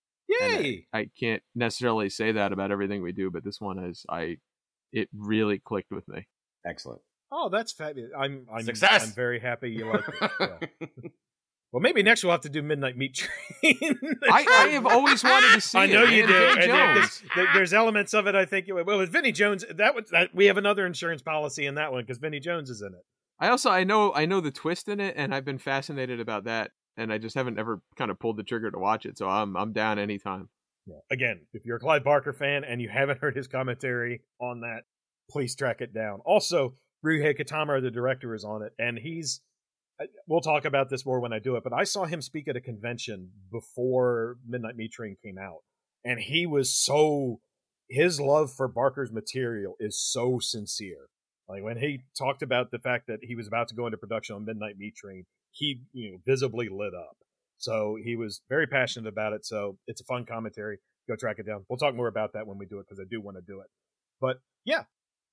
And I-
Yay!
I can't necessarily say that about everything we do, but this one is I it really clicked with me.
Excellent.
Oh, that's fabulous. I'm I'm
Success!
I'm very happy you like it. Yeah. Well, maybe next we'll have to do Midnight Meat Train.
I, I have always wanted to see
I know
it.
you do.
Vinnie
And there-
Jones.
there's elements of it. I think. Well, with Vinnie Jones, that was that, we have another insurance policy in that one because Vinnie Jones is in it.
I also I know I know the twist in it, and I've been fascinated about that, and I just haven't ever kind of pulled the trigger to watch it. So I'm I'm down anytime.
Again, if you're a Clive Barker fan and you haven't heard his commentary on that, please track it down. Also, Ryuhei Kitamura, the director, is on it, and he's. We'll talk about this more when I do it, but I saw him speak at a convention before Midnight Meat Train came out, and he was so. His love for Barker's material is so sincere. Like when he talked about the fact that he was about to go into production on Midnight Meat Train, he you know visibly lit up. So he was very passionate about it. So it's a fun commentary. Go track it down. We'll talk more about that when we do it because I do want to do it. But yeah,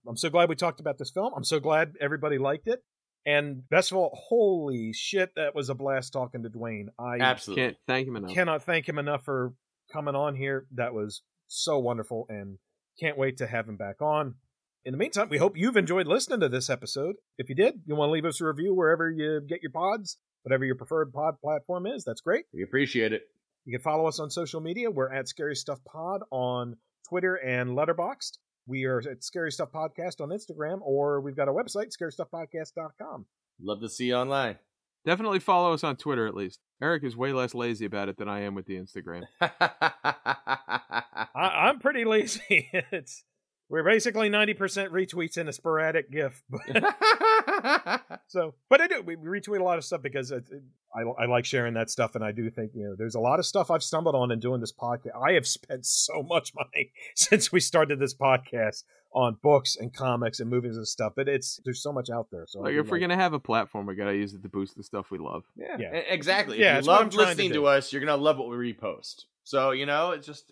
I'm so glad we talked about this film. I'm so glad everybody liked it. And best of all, holy shit, that was a blast talking to Duane. I
Absolutely.
Can't thank him enough.
cannot thank him enough for coming on here. That was so wonderful and can't wait to have him back on. In the meantime, we hope you've enjoyed listening to this episode. If you did, you want to leave us a review wherever you get your pods, whatever your preferred pod platform is, that's great.
We appreciate it.
You can follow us on social media. We're at Scary Stuff Pod on Twitter and Letterboxd. We are at Scary Stuff Podcast on Instagram, or we've got a website, scarystuffpodcast.com.
Love to see you online.
Definitely follow us on Twitter at least. Eric is way less lazy about it than I am with the Instagram.
I, I'm pretty lazy. it's we're basically ninety percent retweets and a sporadic GIF. But, so, but I do we retweet a lot of stuff because it, it- I I like sharing that stuff, and I do think you know there's a lot of stuff I've stumbled on in doing this podcast. I have spent so much money since we started this podcast on books and comics and movies and stuff. But it's there's so much out there. So
Like
do
if we're gonna have a platform, we gotta use it to boost the stuff we love.
yeah,
Yeah.
exactly.
Yeah,
if you
I'm
love
trying to
listening to, us, you're gonna love what we repost. So you know, it's just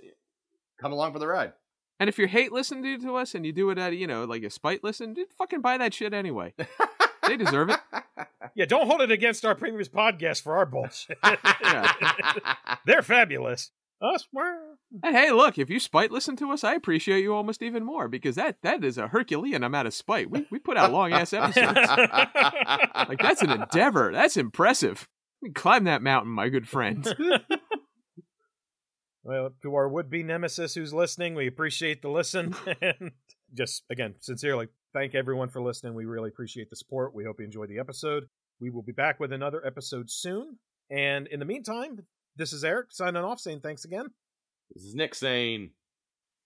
come along for the ride.
And if you hate listening to us and you do it out of you know like a spite listen, dude, fucking buy that shit anyway. They deserve it.
yeah, don't hold it against our previous podcast for our bullshit. They're fabulous. Us, we're
And hey, look, if you spite listen to us, I appreciate you almost even more because that that is a Herculean amount of spite. We we put out long ass episodes. like that's an endeavor. That's impressive. You climb that mountain, my good friend.
Well, to our would be nemesis who's listening, we appreciate the listen. and just, again, sincerely, thank everyone for listening. We really appreciate the support. We hope you enjoyed the episode. We will be back with another episode soon. And in the meantime, this is Eric signing off, saying thanks again.
This is Nick saying,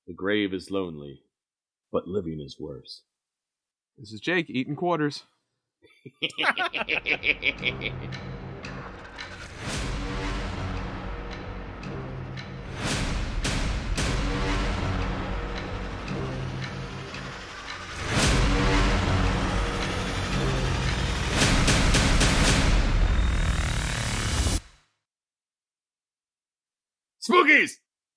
"The grave is lonely, but living is worse."
This is Jake eating quarters.
Spookies!